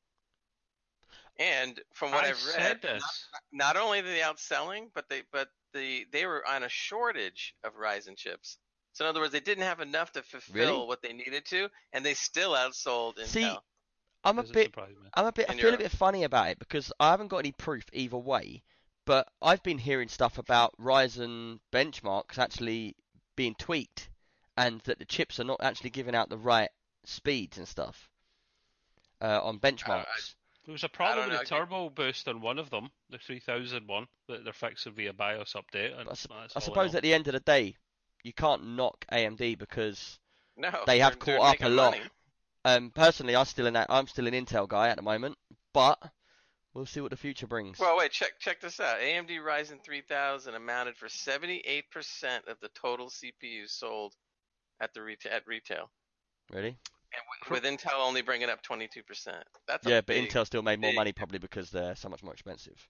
Speaker 3: and from what
Speaker 4: I
Speaker 3: have read,
Speaker 4: this.
Speaker 3: not only are they outselling, but they but the they were on a shortage of Ryzen chips. So in other words, they didn't have enough to fulfill
Speaker 2: Really?
Speaker 3: what they needed to, and they still outsold Intel.
Speaker 2: See, I'm a bit. I'm a bit. I
Speaker 3: in
Speaker 2: feel a bit funny about it because I haven't got any proof either way. But I've been hearing stuff about Ryzen benchmarks actually being tweaked, and that the chips are not actually giving out the right speeds and stuff uh, on benchmarks.
Speaker 4: There was a problem with the turbo boost on one of them, the 3000 one, that they're fixing via BIOS update. And
Speaker 2: I sup-
Speaker 4: that's
Speaker 2: I suppose at the end of the day, you can't knock AMD because
Speaker 3: no,
Speaker 2: they have
Speaker 3: they're- they're
Speaker 2: caught up a lot. um, personally, I'm still an I'm still an Intel guy at the moment, but we'll see what the future brings.
Speaker 3: Well, wait, check check this out. AMD Ryzen 3000 amounted for 78% of the total CPUs sold at the reta- at retail,
Speaker 2: really?
Speaker 3: and with, with Intel only bringing up 22%. That's a
Speaker 2: Yeah, but
Speaker 3: big-
Speaker 2: Intel still made more
Speaker 3: big-
Speaker 2: money probably because they're so much more expensive.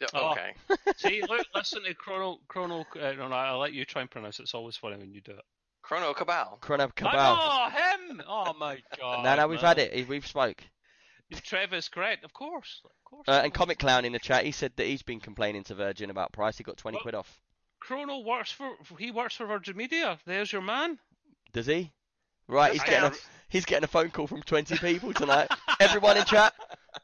Speaker 3: Yeah,
Speaker 4: Oh.
Speaker 3: Okay.
Speaker 4: See, look, listen to Chrono. Chrono. Uh, no, no, I'll let you try and pronounce it. It's always funny when you do it.
Speaker 3: Chrono Cabal.
Speaker 2: Chrono Cabal.
Speaker 4: Oh, him! Oh my god.
Speaker 2: no, no, we've
Speaker 4: man.
Speaker 2: had it. We've spoke.
Speaker 4: Trevor's correct, of course. Of course.
Speaker 2: Uh, and. Comic Clown in the chat, he said that he's been complaining to Virgin about price. He got 20
Speaker 4: Well-
Speaker 2: quid off.
Speaker 4: Chrono works for. He works for Virgin Media. There's your man.
Speaker 2: Does he? Right, he's
Speaker 3: That's
Speaker 2: getting a, he's getting a phone call from 20 people tonight. Everyone in chat,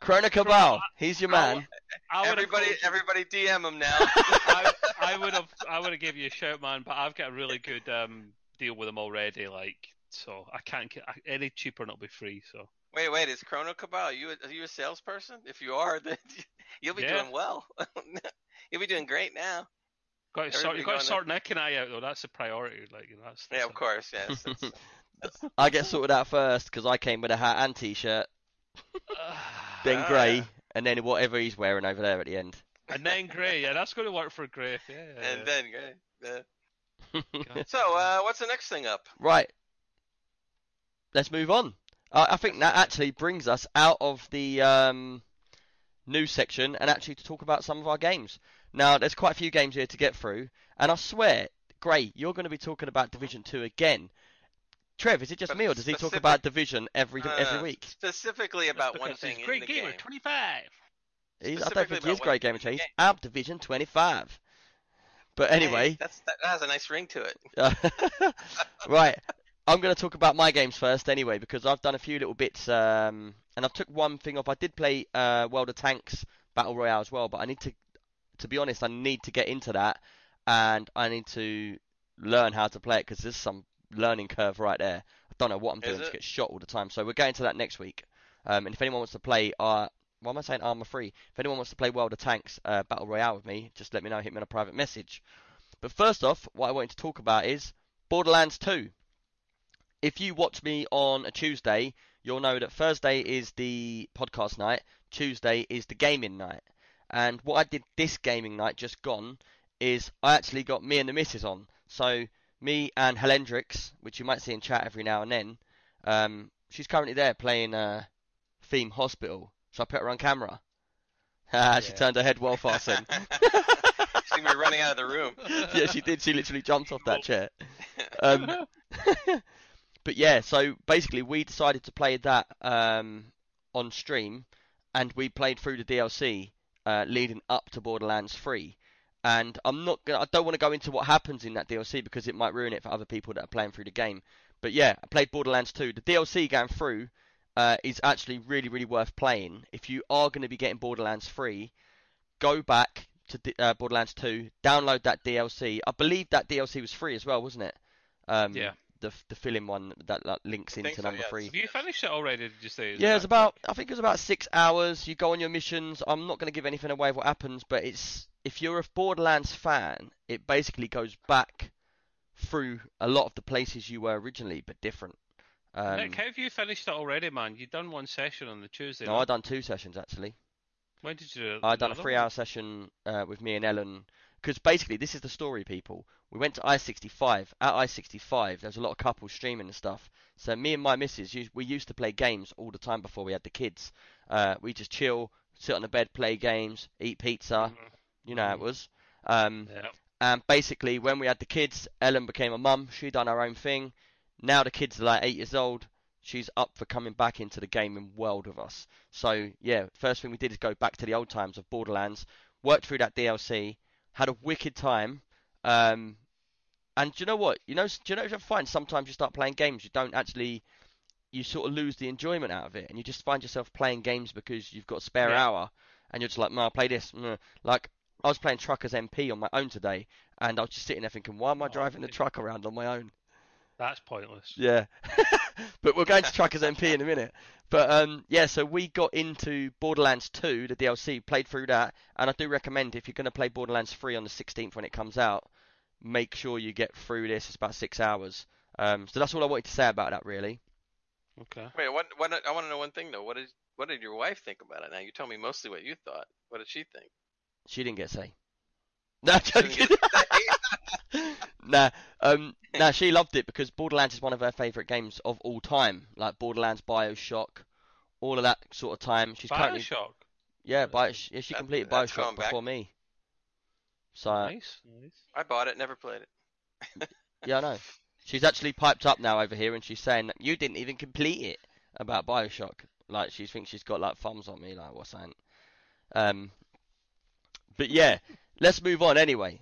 Speaker 2: Chrono Cabal, he's your man.
Speaker 4: I would've
Speaker 3: Everybody,
Speaker 4: called
Speaker 3: everybody, DM him now.
Speaker 4: I, I would have I would have given you a shout, man. But I've got a really good um, deal with him already. Like, so I can't get any cheaper. Not be free. So
Speaker 3: wait, wait, is Chrono Cabal? You are you a salesperson? If you are, then you'll be
Speaker 4: Yeah.
Speaker 3: doing well. you'll be doing great now.
Speaker 4: got to sort.
Speaker 3: Everybody
Speaker 4: You got to sort Nick and I out though. That's the priority. Like, you know, that's,
Speaker 3: Yeah,
Speaker 4: that's
Speaker 3: of course, yes. that's-
Speaker 2: I get sorted out first because I came with a hat and t-shirt, then
Speaker 3: Ah,
Speaker 2: grey,
Speaker 3: yeah.
Speaker 2: and then whatever he's wearing over there at the end.
Speaker 4: and then Gray. Yeah, that's going to work for Gray. Yeah. yeah,
Speaker 3: and
Speaker 4: yeah.
Speaker 3: then great. Yeah. So, uh, what's the next thing up?
Speaker 2: Right. Let's move on. Uh, I think that actually brings us out of the um, news section and actually to talk about some of our games. Now, there's quite a few games here to get through, and I swear, Gray, you're going to be talking about Division 2 again. Trev, is it just
Speaker 3: But
Speaker 2: me, or does he talk about Division every
Speaker 3: Uh,
Speaker 2: every week?
Speaker 3: Specifically about one thing
Speaker 4: he's
Speaker 3: in
Speaker 4: Great
Speaker 3: the
Speaker 4: gamer,
Speaker 3: game.
Speaker 4: 25.
Speaker 2: He's, I don't think he is
Speaker 3: about
Speaker 2: Great
Speaker 3: one
Speaker 2: Gamer
Speaker 3: thing in
Speaker 2: Chase. Ab Division 25. But
Speaker 3: Hey,
Speaker 2: anyway,
Speaker 3: that's that has a nice ring to it.
Speaker 2: Right. I'm going to talk about my games first anyway because I've done a few little bits um, and I've took one thing off. I did play uh, World of Tanks Battle Royale as well, but I need to to be honest, I need to get into that and I need to learn how to play it because there's some learning curve right there. I don't know what I'm
Speaker 3: Is
Speaker 2: doing to get shot all the time. So we're getting to that next week. Um, and if anyone wants to play uh why am I saying Armour Free? If anyone wants to play World of Tanks uh, Battle Royale with me, just let me know, hit me on a private message. But first off, what I wanted to talk about is Borderlands 2. If you watch me on a Tuesday, you'll know that Thursday is the podcast night, Tuesday is the gaming night. And what I did this gaming night just gone is I actually got me and the missus on. So me and Helendrix, which you might see in chat every now and then, um, she's currently there playing uh, Theme Hospital. So I put her on camera. she
Speaker 4: Yeah.
Speaker 2: turned her head well fast then.
Speaker 3: she was running out of the room.
Speaker 2: yeah, she did. She literally jumped off that chair. Um, but yeah, so basically we decided to play that um, on stream, and we played through the DLC uh, leading up to Borderlands 3. And I'm not gonna. I don't want to go into what happens in that DLC because it might ruin it for other people that are playing through the game. But yeah, I played Borderlands 2. The DLC going through uh, is actually really, really worth playing. If you are going to be getting Borderlands 3, go back to uh, Borderlands 2, download that DLC. I believe that DLC was free as well, wasn't it? Um,
Speaker 4: Yeah.
Speaker 2: The the fill-in one that, that links into
Speaker 3: so,
Speaker 2: number
Speaker 3: yes.
Speaker 2: three.
Speaker 4: Have you finished it already? Did you say? Is
Speaker 2: Yeah, it's about. I think it was about six hours. You go on your missions. I'm not going to give anything away of what happens, but it's if you're a Borderlands fan, it basically goes back through a lot of the places you were originally, but different. Um,
Speaker 4: Nick, have you finished it already, man? You've done one session on the Tuesday.
Speaker 2: no,
Speaker 4: night.
Speaker 2: I done two sessions actually.
Speaker 4: When did you do?
Speaker 2: I done a three-hour session uh, with me and Ellen because basically this is the story, people. We went to I-65. At I-65, there's a lot of couples streaming and stuff. So me and my missus, we used to play games all the time before we had the kids. Uh, we just chill, sit on the bed, play games, eat pizza.
Speaker 4: Mhm.
Speaker 2: You know how it
Speaker 4: Mhm.
Speaker 2: was. Um,
Speaker 4: Yeah.
Speaker 2: and basically, when we had the kids, Ellen became a mum. She done her own thing. Now the kids are like eight years old. She's up for coming back into the gaming world with us. So yeah, first thing we did is go back to the old times of Borderlands. Worked through that DLC. Had a wicked time. Um, and do you know what? You know, do you know what I find? Sometimes you start playing games, you don't actually, you sort of lose the enjoyment out of it, and you just find yourself playing games because you've got a spare
Speaker 4: Yeah.
Speaker 2: hour, and you're just like, "No, I'll play this." mm." Like I was playing Truckers MP on my own today, and I was just sitting there thinking, "Why am I driving the truck around on my own?"
Speaker 4: That's pointless.
Speaker 2: Yeah, but we'll go into Truckers MP in a minute. But um, yeah, so we got into Borderlands 2, the DLC, played through that, and I do recommend if you're going to play Borderlands 3 on the 16th when it comes out, make sure you get through this. It's about six hours. Um, so that's all I wanted to say about that, really.
Speaker 4: Okay.
Speaker 3: Wait, what? What? I want to know one thing though. What did What did your wife think about it? Now you tell me mostly what you thought. What did she think?
Speaker 2: She didn't get a say. No,
Speaker 3: She didn't
Speaker 2: joking.
Speaker 3: get a say?
Speaker 2: nah, um, nah, she loved it because Borderlands is one of her favourite games of all time. Like Borderlands, Bioshock, all of that sort of time. She's currently
Speaker 4: Bioshock.
Speaker 2: yeah,
Speaker 4: Uh,
Speaker 2: Bios- yeah, she
Speaker 3: that-
Speaker 2: completed
Speaker 3: that's
Speaker 2: Bioshock
Speaker 3: going back.
Speaker 2: before me. So
Speaker 4: nice. Nice.
Speaker 3: I bought it, never played it.
Speaker 2: yeah, I know. She's actually piped up now over here, and she's saying that you didn't even complete it about Bioshock. Like she thinks she's got like thumbs on me, like what's that? Um, but yeah, let's move on anyway.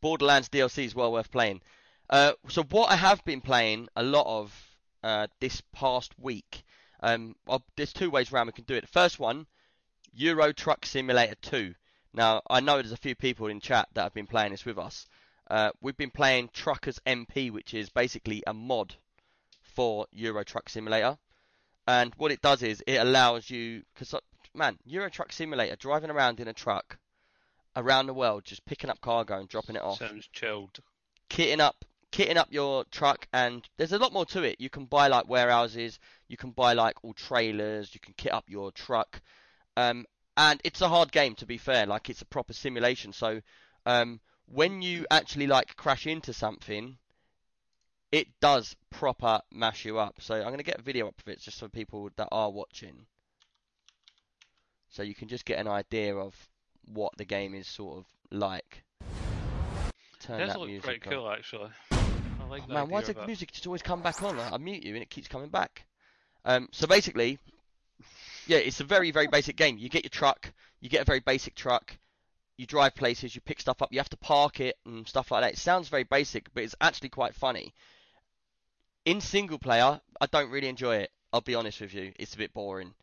Speaker 2: Borderlands DLC is well worth playing. Uh, so what I have been playing a lot of uh, this past week. Um, well, there's two ways around we can do it. The first one, Euro Truck Simulator 2. Now I know there's a few people in chat that have been playing this with us. Uh, we've been playing Truckers MP, which is basically a mod for Euro Truck Simulator. And what it does is it allows you, because man, Euro Truck Simulator, driving around in a truck around the world, just picking up cargo and dropping it off,
Speaker 4: Sounds chilled.
Speaker 2: kitting up, kitting up your truck, and there's a lot more to it. You can buy like warehouses, you can buy like all trailers, you can kit up your truck, um, and it's a hard game to be fair. Like it's a proper simulation. So um, when you actually like crash into something, it does proper mash you up. So I'm gonna get a video up of it just for people that are watching, so you can just get an idea of what the game is sort of like. Turn
Speaker 4: It does
Speaker 2: that
Speaker 4: look
Speaker 2: music
Speaker 4: quite
Speaker 2: on.
Speaker 4: cool, actually. I like
Speaker 2: Oh, man, why does the music just always come back on? I I mute you and it keeps coming back. Um, so basically, yeah, it's a very, very basic game. You get your truck, you get a very basic truck, you drive places, you pick stuff up, you have to park it and stuff like that. It sounds very basic, but it's actually quite funny. In single player, I don't really enjoy it. I'll be honest with you, it's a bit boring.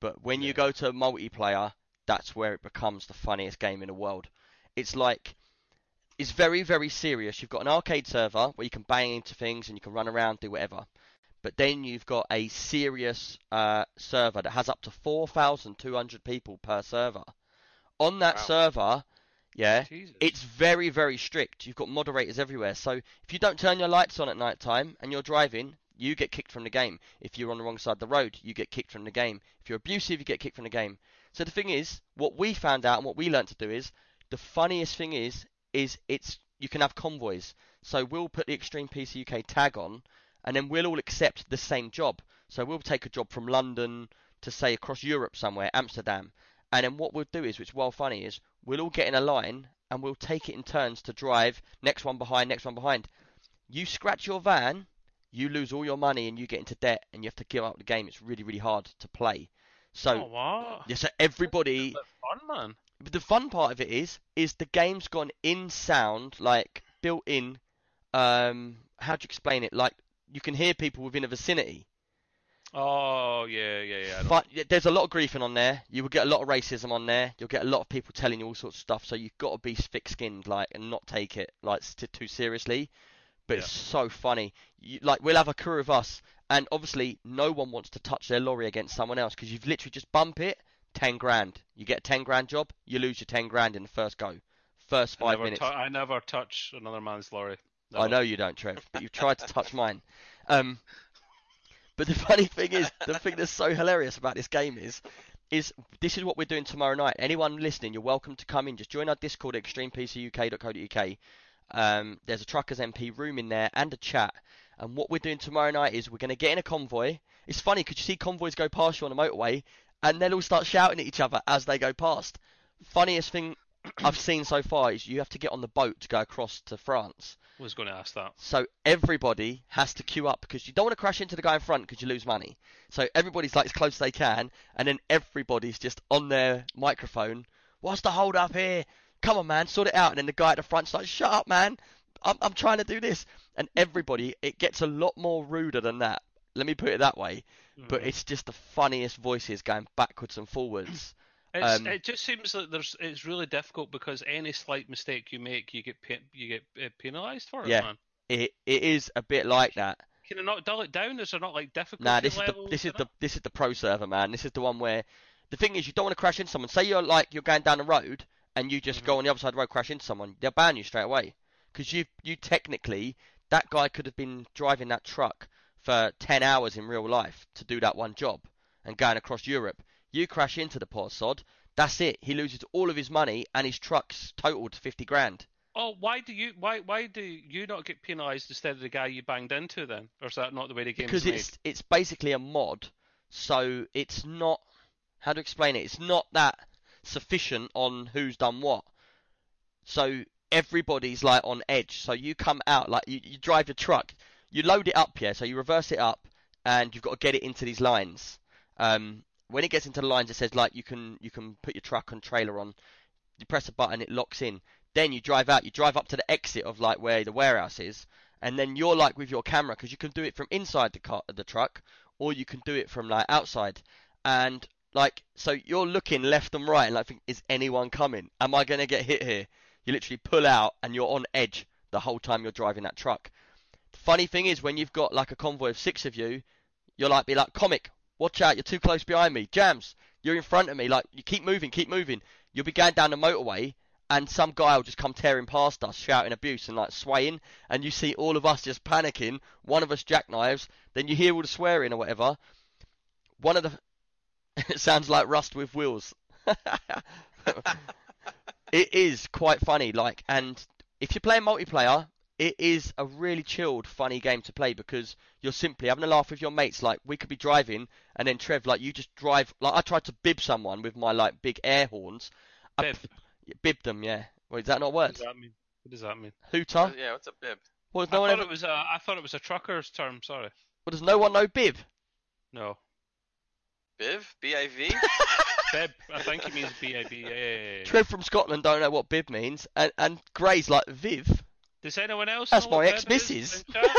Speaker 2: But when you go to multiplayer, that's where it becomes the funniest game in the world. It's like it's very, very serious. You've got an arcade server where you can bang into things and you can run around, do whatever. But then you've got a serious uh, server that has up to 4,200 people per server. On that
Speaker 3: Wow.
Speaker 2: server, yeah,
Speaker 4: Jesus.
Speaker 2: it's very, very strict. You've got moderators everywhere. So if you don't turn your lights on at night time and you're driving, you get kicked from the game. If you're on the wrong side of the road, you get kicked from the game. If you're abusive, you get kicked from the game. So the thing is, what we found out and what we learned to do is the funniest thing is is it's you can have convoys. So we'll put the Extreme PC UK tag on, and then we'll all accept the same job. So we'll take a job from London to say across Europe somewhere, Amsterdam, and then what we'll do is, which is well funny, is we'll all get in a line and we'll take it in turns to drive. Next one behind, next one behind. You scratch your van, you lose all your money and you get into debt, and you have to give up the game. It's really really hard to play. So
Speaker 4: oh,
Speaker 2: yeah, so everybody
Speaker 4: fun, man.
Speaker 2: but the fun part of it is, is the game's gone in sound, like built in. Um, how do you explain it? Like you can hear people within a vicinity.
Speaker 4: Oh yeah, yeah, yeah.
Speaker 2: But yeah, there's a lot of griefing on there. You will get a lot of racism on there. You'll get a lot of people telling you all sorts of stuff. So you've got to be thick-skinned, like, and not take it like too seriously. But it's so funny. You, like we'll have a crew of us, and obviously no one wants to touch their lorry against someone else because you've literally just bump it, ten grand. You get a ten grand job, you lose your ten grand in the first go, first five
Speaker 4: never
Speaker 2: minutes.
Speaker 4: I never touch another man's lorry.
Speaker 2: I know you don't, Trev, but you've tried to touch mine. Um, but the funny thing is, the thing that's so hilarious about this game is, is this is what we're doing tomorrow night. Anyone listening, you're welcome to come in. Just join our Discord at extremepcuk.co.uk. Um, there's a Truckers MP room in there and a chat. And what we're doing tomorrow night is we're going to get in a convoy. It's funny because you see convoys go past you on the motorway, and they'll all start shouting at each other as they go past. Funniest thing I've seen so far is you have to get on the boat to go across to France.
Speaker 4: Was going to ask that.
Speaker 2: So everybody has to queue up because you don't want to crash into the guy in front because you lose money. So everybody's like as close as they can, and then everybody's just on their microphone. What's the hold up here? Come on, man, sort it out. And then the guy at the front's like, "Shut up, man! I'm I'm trying to do this." And everybody, it gets a lot more ruder than that. Let me put it that way. But
Speaker 4: Mhm.
Speaker 2: it's just the funniest voices going backwards and forwards.
Speaker 4: It's,
Speaker 2: um,
Speaker 4: it just seems like there's it's really difficult because any slight mistake you make, you get pe- you get uh, penalised for it,
Speaker 2: Yeah.
Speaker 4: man.
Speaker 2: It it is a bit like that.
Speaker 4: Can it not dull it down? Is there not like difficulty
Speaker 2: Nah, this is the this is the this is the pro server, man. This is the one where the thing is you don't want to crash into someone. Say you're like you're going down the road and you just
Speaker 4: Mm-hmm.
Speaker 2: go on the other side of the road, crash into someone. They'll ban you straight away because you you technically that guy could have been driving that truck for ten hours in real life to do that one job and going across Europe. You crash into the poor sod. That's it. He loses all of his money and his truck's totaled fifty grand.
Speaker 4: Oh, why do you why why do you not get penalised instead of the guy you banged into then? Or is that not the way the game's
Speaker 2: because
Speaker 4: made?
Speaker 2: it's it's basically a mod, so it's not how to explain it. It's not that sufficient on who's done what. So everybody's like on edge. So you come out like you, you drive your truck, you load it up, yeah. So you reverse it up, and you've got to get it into these lines. Um, when it gets into the lines, it says like you can you can put your truck and trailer on. You press a button, it locks in. Then you drive out. You drive up to the exit of like where the warehouse is, and then you're like with your camera because you can do it from inside the car, the truck, or you can do it from like outside, and like so you're looking left and right and like think, is anyone coming? Am I gonna get hit here? You literally pull out and you're on edge the whole time you're driving that truck. The funny thing is when you've got like a convoy of six of you, you're like be like comic, watch out, you're too close behind me, jams, you're in front of me, like you keep moving, keep moving. You'll be going down the motorway and some guy will just come tearing past us, shouting abuse and like swaying, and you see all of us just panicking. One of us jackknives, then you hear all the swearing or whatever. One of the it sounds like Rust with wheels. it is quite funny, like, and if you're playing multiplayer, it is a really chilled, funny game to play because you're simply having a laugh with your mates. Like, we could be driving, and then Trev, like, you just drive. Like, I tried to bib someone with my like big air horns. I
Speaker 4: Bib.
Speaker 2: p- bib them, yeah. Well, is that not a
Speaker 4: What
Speaker 2: word?
Speaker 4: does that mean? What does that mean?
Speaker 2: Hooter?
Speaker 3: Uh, yeah, what's a bib?
Speaker 2: Well, does
Speaker 4: I
Speaker 2: no one
Speaker 4: thought
Speaker 2: ever?
Speaker 4: it was a I thought it was a trucker's term. Sorry.
Speaker 2: Well, does no one know bib?
Speaker 4: No.
Speaker 3: Biv? B-I-V?
Speaker 4: Bib. I think it means B I B. Yeah, yeah, yeah, yeah.
Speaker 2: Trev from Scotland don't know what bib means, and and Gray's like Viv.
Speaker 4: Does anyone else?
Speaker 2: That's
Speaker 4: know
Speaker 2: my ex-missus.
Speaker 4: in chat?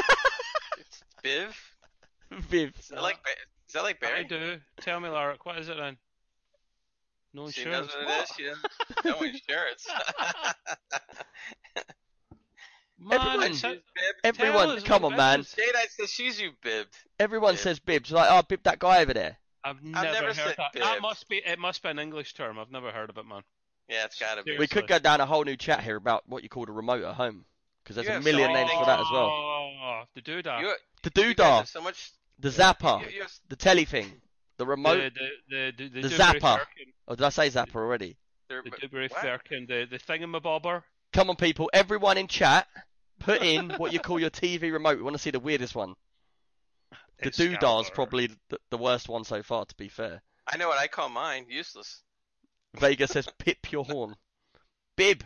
Speaker 3: It's Biv?
Speaker 2: Viv.
Speaker 3: Is that like, is that like Barry?
Speaker 4: I do. Tell me, Larrick, what is it then? No
Speaker 3: She knows
Speaker 4: insurance.
Speaker 3: what it is. She doesn't no insurance.
Speaker 4: Man,
Speaker 2: Everyone-
Speaker 4: it's a-
Speaker 2: Everyone, come on, man.
Speaker 4: it is.
Speaker 3: Jade says she's you bibbed.
Speaker 2: Everyone
Speaker 3: Bib.
Speaker 2: says bibs. Like, oh, bib that guy over there.
Speaker 4: I've
Speaker 3: never
Speaker 4: never, heard
Speaker 3: said
Speaker 4: that.
Speaker 3: bib.
Speaker 4: That must be. It must be an English term. I've never heard of it, man.
Speaker 3: Yeah, it's gotta be.
Speaker 2: We could go down a whole new chat here about what you call a remote at home, because there's
Speaker 3: You
Speaker 2: a million
Speaker 3: so
Speaker 2: names for that as well.
Speaker 4: Oh, the doodah.
Speaker 3: You,
Speaker 2: The doodah,
Speaker 3: so much.
Speaker 2: the zapper,
Speaker 3: You, you have,
Speaker 2: the telly thing, the remote.
Speaker 4: the the the, the,
Speaker 2: The zapper. Oh, did I say zapper already?
Speaker 3: they're-
Speaker 4: the Dewberry
Speaker 3: what?
Speaker 4: Firkin, the the thingamabobber.
Speaker 2: Come on, people! Everyone in chat, put in what you call your TV remote. We want to see the weirdest one. The
Speaker 4: Excalibur.
Speaker 2: doodah's probably the, the worst one so far. To be fair,
Speaker 3: I know what I call mine. Useless.
Speaker 2: Vega says pip your horn. Bib.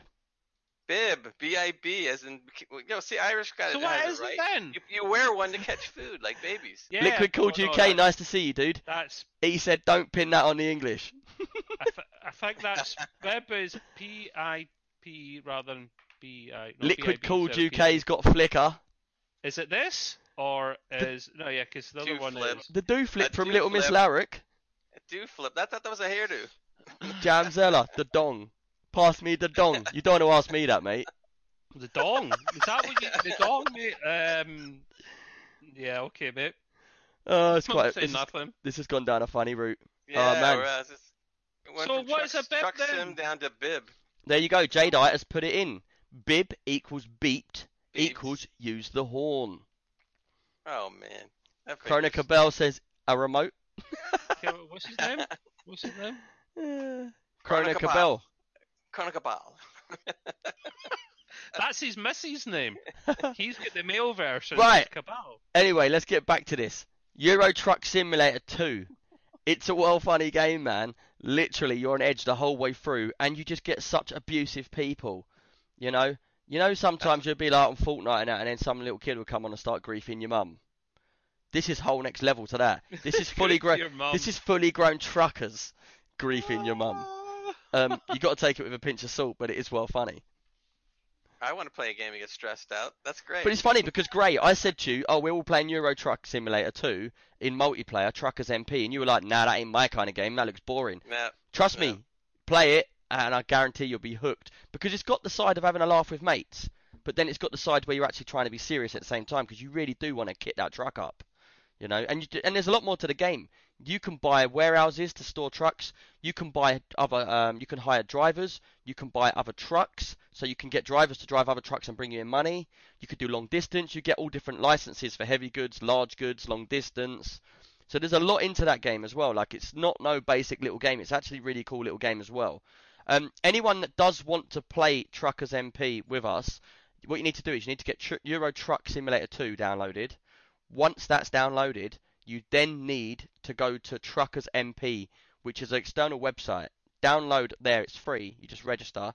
Speaker 3: Bib. B I B. As in. You know, see, Irish got
Speaker 4: So
Speaker 3: it.
Speaker 4: what
Speaker 3: has
Speaker 4: is
Speaker 3: it
Speaker 4: it
Speaker 3: right.
Speaker 4: then?
Speaker 3: You, you wear one to catch food like babies.
Speaker 4: Yeah,
Speaker 2: Liquid Cooled
Speaker 4: oh,
Speaker 2: UK.
Speaker 4: that-
Speaker 2: Nice to see you, dude.
Speaker 4: That's
Speaker 2: He said, "Don't pin that on the English."
Speaker 4: I, th- I think that's Bib is P I P rather than B I. no,
Speaker 2: Liquid
Speaker 4: BIB
Speaker 2: Cooled
Speaker 4: instead of
Speaker 2: UK's got Flickr.
Speaker 4: Is it this or is no? Yeah, because the other one
Speaker 3: flip.
Speaker 4: is
Speaker 2: The do flip
Speaker 3: A
Speaker 2: from
Speaker 3: do
Speaker 2: Little Miss
Speaker 3: flip.
Speaker 2: Larrick.
Speaker 3: Do flip. That thought that was a hairdo.
Speaker 2: Jamzella, the dong. Pass me the dong. You don't want to ask me that, mate.
Speaker 4: the dong. Is that what you the dong, mate? Um, yeah, okay, mate.
Speaker 2: Oh, it's
Speaker 4: Not
Speaker 2: quite.
Speaker 4: saying
Speaker 2: This, is,
Speaker 4: nothing.
Speaker 2: this has gone down a funny route.
Speaker 3: Yeah,
Speaker 2: man.
Speaker 3: or, uh, just-
Speaker 4: So
Speaker 3: from
Speaker 4: what
Speaker 3: truck,
Speaker 4: is a bib
Speaker 3: truck
Speaker 4: then?
Speaker 3: sim down to bib.
Speaker 2: There you go. Jadeite has put it in. Bib equals beeped
Speaker 3: Beeped.
Speaker 2: equals use the horn.
Speaker 3: Oh man. That
Speaker 2: Chronica. Bell says a remote.
Speaker 4: Okay, what's his name? What's his name?
Speaker 3: Chronica
Speaker 2: Chronica
Speaker 3: Bell.
Speaker 2: Bell.
Speaker 3: Chronica Ball.
Speaker 4: That's his missus' name. He's got the male version.
Speaker 2: Right.
Speaker 4: Cabal.
Speaker 2: Anyway, let's get back to this. Euro Truck Simulator 2. It's a well funny game, man. Literally, you're on edge the whole way through, and you just get such abusive people. You know, you know. Sometimes you'll be like on Fortnite and that, and then some little kid will come on and start griefing your mum. This is whole next level to that. This is fully grown. This is fully grown truckers griefing your mum. Um, you got to take it with a pinch of salt, but it is well funny.
Speaker 3: I want to play a game and get stressed out. That's great.
Speaker 2: But it's funny because Gray, I said to you, oh, we're all playing Euro Truck Simulator 2 in multiplayer, Truckers MP, and you were like, nah, that ain't my kind of game. That looks boring.
Speaker 3: Nah,
Speaker 2: Trust
Speaker 3: Yeah.
Speaker 2: me, play it, and I guarantee you'll be hooked because it's got the side of having a laugh with mates, but then it's got the side where you're actually trying to be serious at the same time because you really do want to kit that truck up, you know. And you do, and there's a lot more to the game. You can buy warehouses to store trucks. You can buy other. Um, you can hire drivers. You can buy other trucks, so you can get drivers to drive other trucks and bring you in money. You could do long distance. You get all different licenses for heavy goods, large goods, long distance. So there's a lot into that game as well. Like it's not no basic little game. It's actually really cool little game as well. Um, anyone that does want to play Truckers MP with us, what you need to do is you need to get Tr- Euro Truck Simulator 2 downloaded. Once that's downloaded, you then need to go to Truckers MP, which is an external website. Download there, it's free. You just register.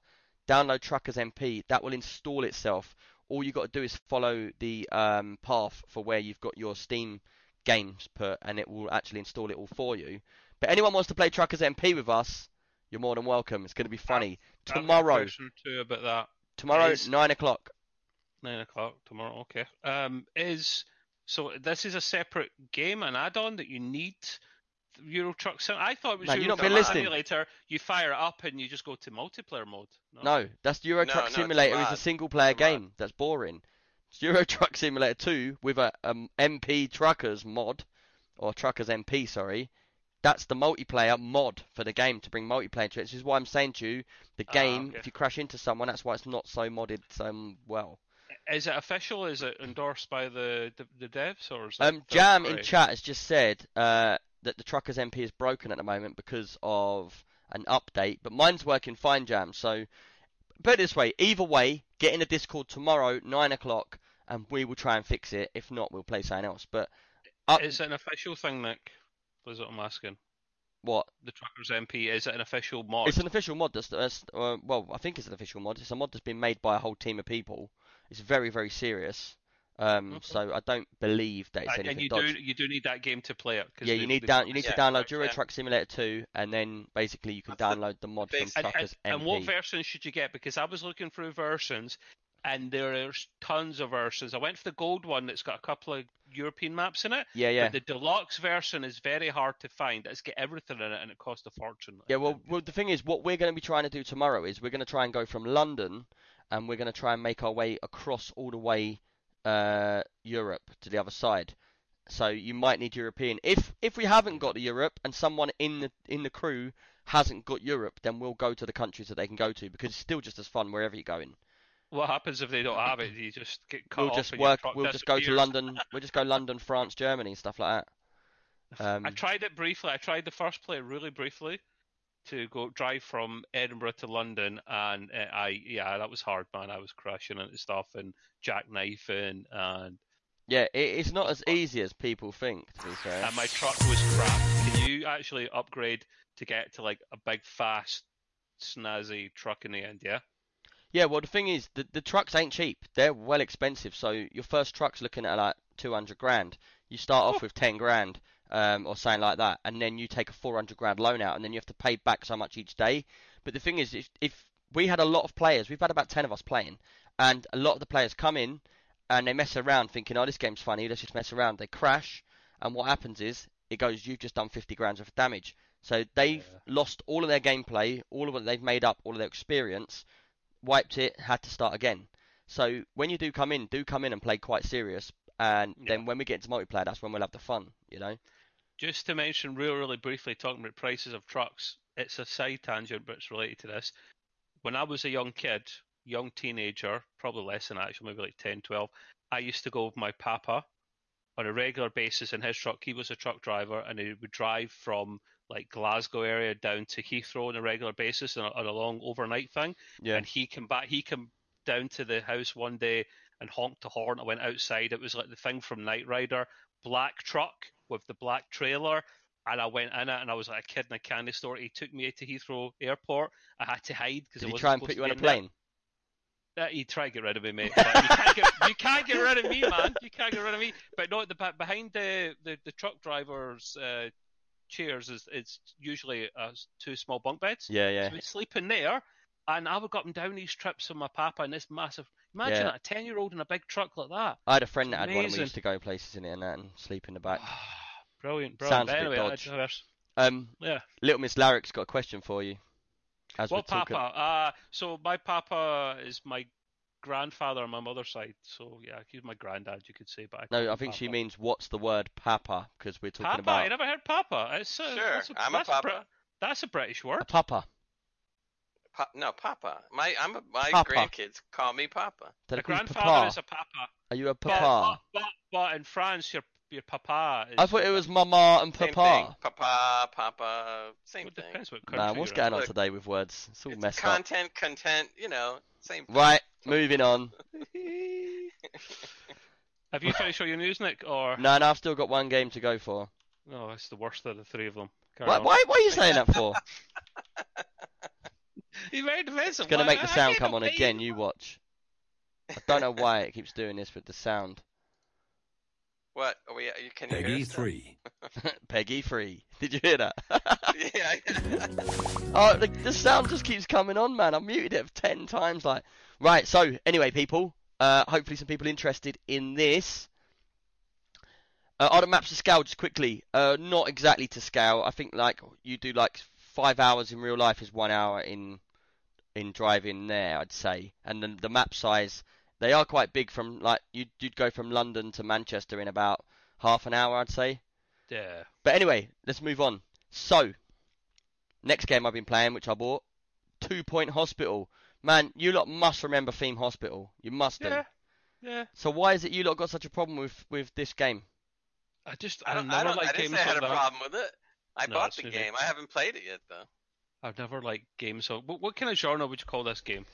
Speaker 2: Download Truckers MP. That will install itself. All you got to do is follow the um, path for where you've got your Steam games put, and it will actually install it all for you. But anyone wants to play Truckers MP with us, you're more than welcome. It's going to be funny.
Speaker 4: I've got a
Speaker 2: Tomorrow,
Speaker 4: question too about that.
Speaker 2: tomorrow,
Speaker 4: is-
Speaker 2: nine o'clock.
Speaker 4: Nine o'clock tomorrow. Okay. Um, is so this is a separate game, an add-on that you need. Euro Truck Sim. I thought it was
Speaker 2: Man, you've
Speaker 4: Euro
Speaker 2: not been
Speaker 4: Truck
Speaker 2: listening.
Speaker 4: Simulator. You fire it up and you just go to multiplayer mode.
Speaker 2: No, that's Euro
Speaker 3: No,
Speaker 2: Truck
Speaker 3: no,
Speaker 2: Simulator is a single player
Speaker 3: It's a mod.
Speaker 2: game. That's boring. It's Euro Truck Simulator 2 with a um, MP Truckers mod, or Truckers MP, sorry. That's the multiplayer mod for the game to bring multiplayer to it. This is why I'm saying to you, the
Speaker 4: Ah,
Speaker 2: game,
Speaker 4: okay.
Speaker 2: if you crash into someone, that's why it's not so modded so well.
Speaker 4: Is it official? Is it endorsed by the the, the devs or is
Speaker 2: Um, Jam in chat has just said uh, that the Truckers MP is broken at the moment because of an update, but mine's working fine, Jam. So put it this way: either way, get in the Discord tomorrow, nine o'clock, and we will try and fix it. If not, we'll play something else. But up,
Speaker 4: Is it an official thing, Nick? Is what I'm asking.
Speaker 2: what?
Speaker 4: The Truckers MP is it an official mod?
Speaker 2: It's an official mod. That's, that's uh, well, I think it's an official mod. It's a mod that's been made by a whole team of people. It's very, very serious. Um,
Speaker 4: Okay.
Speaker 2: so I don't believe that it's
Speaker 4: and,
Speaker 2: anything
Speaker 4: and you
Speaker 2: dodgy.
Speaker 4: do you do need that game to play it.
Speaker 2: Yeah, you need down. You need
Speaker 3: Yeah,
Speaker 2: to download Euro
Speaker 3: yeah.
Speaker 2: Truck Simulator 2, and then basically you can
Speaker 3: That's
Speaker 2: download the mod from
Speaker 4: and, and,
Speaker 2: Truckers
Speaker 4: and what
Speaker 2: MP.
Speaker 4: version should you get? Because I was looking through versions, and there's tons of versions. I went for the gold one that's got a couple of European maps in it.
Speaker 2: Yeah, yeah,
Speaker 4: But the deluxe version is very hard to find. It's got everything in it, and it costs a fortune.
Speaker 2: yeah. Well, well, the thing is, what we're going to be trying to do tomorrow is we're going to try and go from London, and we're going to try and make our way across all the way uh, Europe to the other side. So you might need European. If if we haven't got the Europe, and someone in the in the crew hasn't got Europe, then we'll go to the countries that they can go to because it's still just as fun wherever you're going.
Speaker 4: What happens if they don't have it? You just get cut
Speaker 2: We'll
Speaker 4: off
Speaker 2: just work. We'll just go to. London. We'll just go London, France, Germany, stuff like that. Um,
Speaker 4: I tried it briefly. I tried the first play really briefly to go drive from Edinburgh to London, and uh, I yeah, that was hard, man. I was crashing into stuff and jackknifing, and
Speaker 2: yeah, it's not as easy as people think. To be fair.
Speaker 4: and my truck was crap. Can you actually upgrade to get to like a big, fast, snazzy truck in the end? Yeah.
Speaker 2: Yeah, well, the thing is, the, the trucks ain't cheap. They're well expensive. So your first truck's looking at like 200 grand. You start off with 10 grand um, or something like that, and then you take a 400 grand loan out, and then you have to pay back so much each day. But the thing is, if, if we had a lot of players, we've had about 10 of us playing, and a lot of the players come in and they mess around thinking, oh, this game's funny, let's just mess around. They crash, and what happens is, it goes, you've just done 50 grand worth of damage. So they've
Speaker 4: Yeah.
Speaker 2: lost all of their gameplay, all of what they've made up, all of their experience, wiped it, had to start again. So when you do come in, do come in and play quite serious, and
Speaker 4: Yeah.
Speaker 2: then when we get into multiplayer, that's when we'll have the fun, you know.
Speaker 4: Just to mention real, really briefly, talking about prices of trucks, it's a side tangent, but it's related to this. When I was a young kid, young teenager, probably less than that, actually, maybe like 10, 12, I used to go with my papa on a regular basis in his truck. He was a truck driver, and he would drive from like Glasgow area down to Heathrow on a regular basis on a, on a long overnight thing.
Speaker 2: Yeah.
Speaker 4: And he came back, he came down to the house one day and honked the horn. I went outside. It was like the thing from Knight Rider, black truck with the black trailer. And I went in it, and I was like a kid in a candy store. He took me to Heathrow Airport. I had to hide because
Speaker 2: he try and put you on a
Speaker 4: in there.
Speaker 2: plane?
Speaker 4: Uh, he tried to get rid of me, mate. But you, can't get, you can't get rid of me, man. You can't get rid of me. But no, the behind the the, the truck drivers' uh, chairs is it's usually uh, two small bunk beds.
Speaker 2: Yeah, yeah.
Speaker 4: So we'd sleep in there, and I would go up and down these trips with my papa in this massive. Imagine
Speaker 2: Yeah.
Speaker 4: that, a ten-year-old in a big truck like that.
Speaker 2: I had a friend that had one, and we used to go places in it and that, and sleep in the back.
Speaker 4: brilliant, brilliant.
Speaker 2: Sounds a
Speaker 4: But
Speaker 2: bit
Speaker 4: anyway,
Speaker 2: dodge. Um,
Speaker 4: yeah.
Speaker 2: Little Miss Larrick's got a question for you. As
Speaker 4: Well. Papa. Uh, so my Papa is my grandfather on my mother's side. So yeah, he's my granddad, you could say. But I
Speaker 2: No, I
Speaker 4: him
Speaker 2: think she means what's the word Papa because we're talking about
Speaker 4: Papa. I
Speaker 2: about
Speaker 4: never heard Papa. It's, uh,
Speaker 3: Sure,
Speaker 4: that's a,
Speaker 3: I'm a papa.
Speaker 4: Brit- that's a British
Speaker 2: a
Speaker 4: word.
Speaker 2: Papa.
Speaker 3: Pa- no, Papa. My I'm a, my
Speaker 2: Papa.
Speaker 3: grandkids call me Papa.
Speaker 2: Don't
Speaker 4: A
Speaker 2: know if he's
Speaker 4: grandfather
Speaker 2: Papa.
Speaker 4: is a Papa.
Speaker 2: Are you a Papa?
Speaker 4: but, but, but in France, your your Papa is.
Speaker 2: I thought it was Mama and
Speaker 3: Same
Speaker 2: Papa.
Speaker 3: thing. Papa, Papa, same
Speaker 4: Well, it
Speaker 3: thing.
Speaker 4: depends what country
Speaker 2: Man, what's
Speaker 4: you're
Speaker 2: going on
Speaker 3: Look,
Speaker 2: today with words? It's all
Speaker 3: It's
Speaker 2: messed up.
Speaker 3: content, content, you know, same thing.
Speaker 2: Right, moving on.
Speaker 4: Have you finished all your news, Nick? Or
Speaker 2: No, no, I've still got one game to go for.
Speaker 4: Oh, no? It's the worst of the three of them. Carry
Speaker 2: Why,
Speaker 4: on.
Speaker 2: why, why are you saying that for?
Speaker 4: He's very defensive.
Speaker 2: It's gonna
Speaker 4: Why-
Speaker 2: make the
Speaker 4: I
Speaker 2: sound
Speaker 4: get
Speaker 2: come on
Speaker 4: paid.
Speaker 2: again. You watch. I don't know why it keeps doing this with the sound.
Speaker 3: What? Are we, you, can you hear PEGI
Speaker 5: 3.
Speaker 2: PEGI three. Did you hear that?
Speaker 3: yeah.
Speaker 2: oh, the, the sound just keeps coming on, man. I muted it ten times. Like, right. So anyway, people. Uh, hopefully some people interested in this. Uh, are the maps to scale? Just quickly. Uh, not exactly to scale. I think like you do like five hours in real life is one hour in in driving there. I'd say, and then the map size. They are quite big. From like you'd you'd go from London to Manchester in about half an hour. I'd say.
Speaker 4: Yeah.
Speaker 2: But anyway, let's move on. So, next game I've been playing, which I bought, Two Point Hospital. Man, you lot must remember Theme Hospital. You must do.
Speaker 4: Yeah. Yeah.
Speaker 2: So why is it you lot got such a problem with with this game?
Speaker 4: I just
Speaker 3: I
Speaker 4: I,
Speaker 3: don't,
Speaker 4: never
Speaker 3: I, don't,
Speaker 4: like
Speaker 3: I didn't
Speaker 4: games
Speaker 3: say I had
Speaker 4: like
Speaker 3: a
Speaker 4: that.
Speaker 3: problem with it. I
Speaker 4: No,
Speaker 3: bought
Speaker 4: it's
Speaker 3: the
Speaker 4: really-
Speaker 3: game. I haven't played it yet though.
Speaker 4: I've never liked games. So what, what kind of genre would you call this game?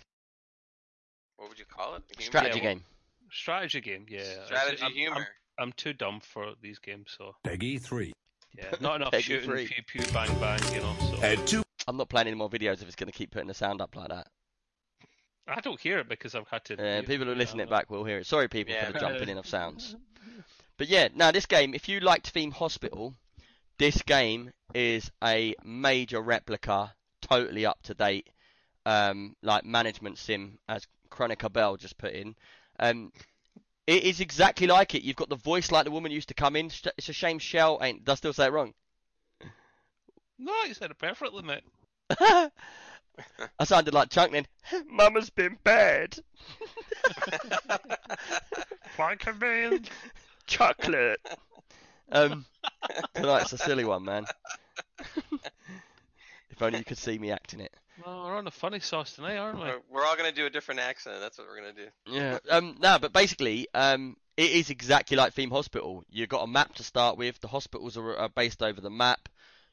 Speaker 3: What would you call it? Humor?
Speaker 2: Strategy
Speaker 4: Yeah, well-
Speaker 2: game.
Speaker 4: Strategy game. Yeah.
Speaker 3: Strategy
Speaker 4: I'm,
Speaker 3: humor.
Speaker 4: I'm, I'm too dumb for these games, so
Speaker 5: PEGI 3.
Speaker 4: yeah, not enough
Speaker 2: PEGI
Speaker 4: shooting,
Speaker 2: three.
Speaker 4: pew pew, bang bang, you know. So
Speaker 5: At 2.
Speaker 2: I'm not playing any more videos if it's going to keep putting the sound up like that.
Speaker 4: I don't hear it because I've had to. Mute-
Speaker 2: people who
Speaker 4: mute
Speaker 2: listen
Speaker 4: it
Speaker 2: it back will hear it. Sorry, people,
Speaker 3: Yeah.
Speaker 2: for the jumping in of sounds. But yeah, now this game, if you liked Theme Hospital, this game is a major replica, totally up to date, um, like management sim, as Chronica Bell just put in. Um, it is exactly like it. You've got the voice like the woman used to come in. It's a shame Shell ain't. Does still say it wrong?
Speaker 4: No, you said it perfectly, mate.
Speaker 2: I sounded like Chunk then. Mama's been bad.
Speaker 4: Plank of man.
Speaker 2: Chocolate. Um, tonight's a silly one, man. if only you could see me acting it.
Speaker 4: No, we're on the funny sauce tonight, aren't we?
Speaker 3: We're, we're all gonna do a different accent. That's what we're gonna do.
Speaker 2: Yeah. Um. No, but basically, um, it is exactly like Theme Hospital. You've got a map to start with. The hospitals are, are based over the map.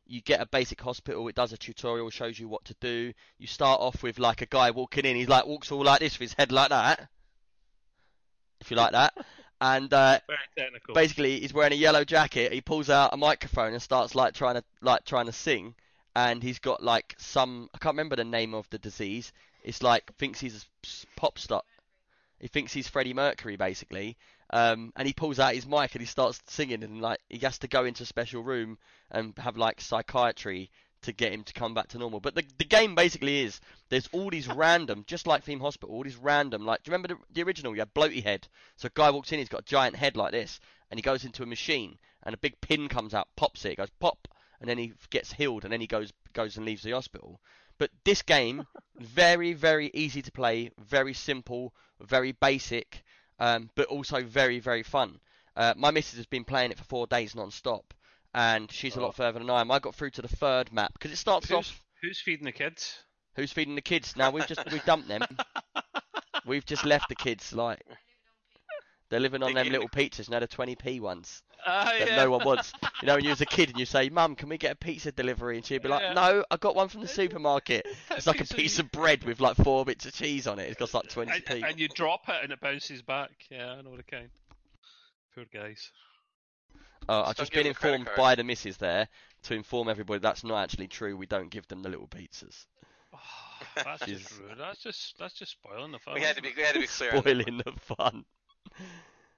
Speaker 2: You get a basic hospital. It does a tutorial, shows you what to do. You start off with like a guy walking in. He's like walks all like this with his head like that. If you like that. And uh,
Speaker 4: Very technical.
Speaker 2: basically he's wearing a yellow jacket. He pulls out a microphone and starts like trying to like trying to sing. And he's got like some I can't remember the name of the disease. It's like thinks he's a pop star. He thinks he's Freddie Mercury basically. Um, and he pulls out his mic and he starts singing and like he has to go into a special room and have like psychiatry to get him to come back to normal. But the the game basically is there's all these random, just like Theme Hospital, all these random like do you remember the, the original? You had Bloaty Head. So a guy walks in, he's got a giant head like this, and he goes into a machine, and a big pin comes out, pops it, it goes pop, and then he gets healed, and then he goes goes and leaves the hospital. But this game, very very easy to play, very simple, very basic, um, but also very very fun. Uh, my missus has been playing it for four days non-stop, and she's a
Speaker 4: Oh.
Speaker 2: lot further than I am. I got through to the third map because it starts
Speaker 4: Who's,
Speaker 2: off.
Speaker 4: who's feeding the kids?
Speaker 2: Who's feeding the kids? Now we've just we've dumped them. We've just left the kids like they're living on
Speaker 3: They're
Speaker 2: them little pizzas, now the 20p ones
Speaker 4: Ah,
Speaker 2: that
Speaker 4: yeah.
Speaker 2: no one wants. You know, when you was a kid and you say, "Mum, can we get a pizza delivery?" and she'd be like,
Speaker 4: Yeah.
Speaker 2: "No, I got one from the supermarket. It's like a piece of bread with like four bits of cheese on it. It's got like 20p."
Speaker 4: and you drop it and it bounces back. Yeah, I know what the kind. Poor guys.
Speaker 2: Oh, I've just been
Speaker 3: them a credit
Speaker 2: informed
Speaker 3: card.
Speaker 2: by the missus there to inform everybody that's not actually true. We don't give them the little pizzas.
Speaker 4: Oh, that's just rude. That's just that's just spoiling the fun.
Speaker 3: We had to be we had to be clear. on that one.
Speaker 2: Spoiling the fun.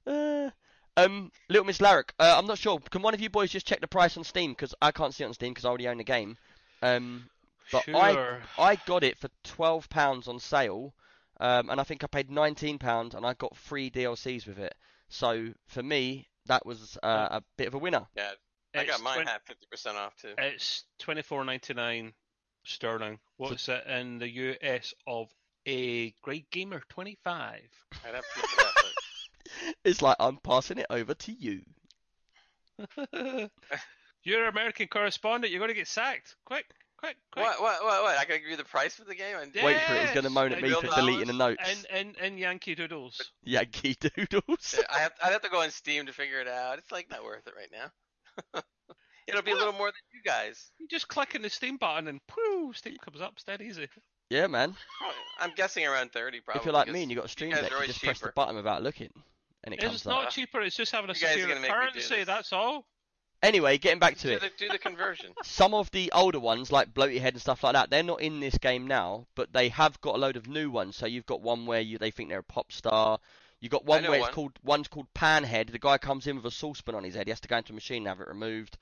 Speaker 2: Uh, um, Little Miss Larrick, uh, I'm not sure. Can one of you boys just check the price on Steam? Because I can't see it on Steam because I already own the game. Um, but I
Speaker 4: Sure.
Speaker 2: I got it for twelve pounds on sale, um, and I think I paid nineteen pounds, and I got free DLCs with it. So for me, that was uh, a bit of a winner.
Speaker 3: Yeah, I got
Speaker 4: It's
Speaker 3: mine
Speaker 4: twen-
Speaker 3: half fifty percent off too.
Speaker 4: It's twenty four ninety nine sterling. What's it in the US of a Grey Gamer twenty five?
Speaker 3: I'd have to look at that. But
Speaker 2: It's like I'm passing it over to you.
Speaker 4: You're an American correspondent. You're going to get sacked. Quick, quick, quick.
Speaker 3: what, what, what, what? I gotta give you the price for the game. And
Speaker 2: Wait for it. He's going to moan at me for deleting the
Speaker 3: dollars.
Speaker 2: notes.
Speaker 4: And and and Yankee Doodles.
Speaker 2: Yankee Doodles.
Speaker 3: I have, I'd have to go on Steam to figure it out. It's like not worth it right now. It'll be a little more than you guys.
Speaker 4: You just click on the Steam button and pooh, Steam comes up. It's dead easy.
Speaker 2: yeah, man.
Speaker 3: I'm guessing around thirty probably.
Speaker 2: if you're like me and you got a stream
Speaker 3: guys
Speaker 2: deck, you
Speaker 3: always
Speaker 2: just press the button without looking, and it
Speaker 4: It's
Speaker 2: comes
Speaker 4: not
Speaker 2: up.
Speaker 4: cheaper. It's just having a
Speaker 3: You guys are
Speaker 4: superior
Speaker 3: gonna make me do
Speaker 4: currency. That's all.
Speaker 2: Anyway, getting back to
Speaker 3: do
Speaker 2: it.
Speaker 3: the, do the conversion.
Speaker 2: Some of the older ones, like Bloaty Head and stuff like that, they're not in this game now, but they have got a load of new ones. So you've got one where you they think they're a pop star. You got one where
Speaker 3: one.
Speaker 2: it's called one's called Panhead. The guy comes in with a saucepan on his head. He has to go into a machine and have it removed.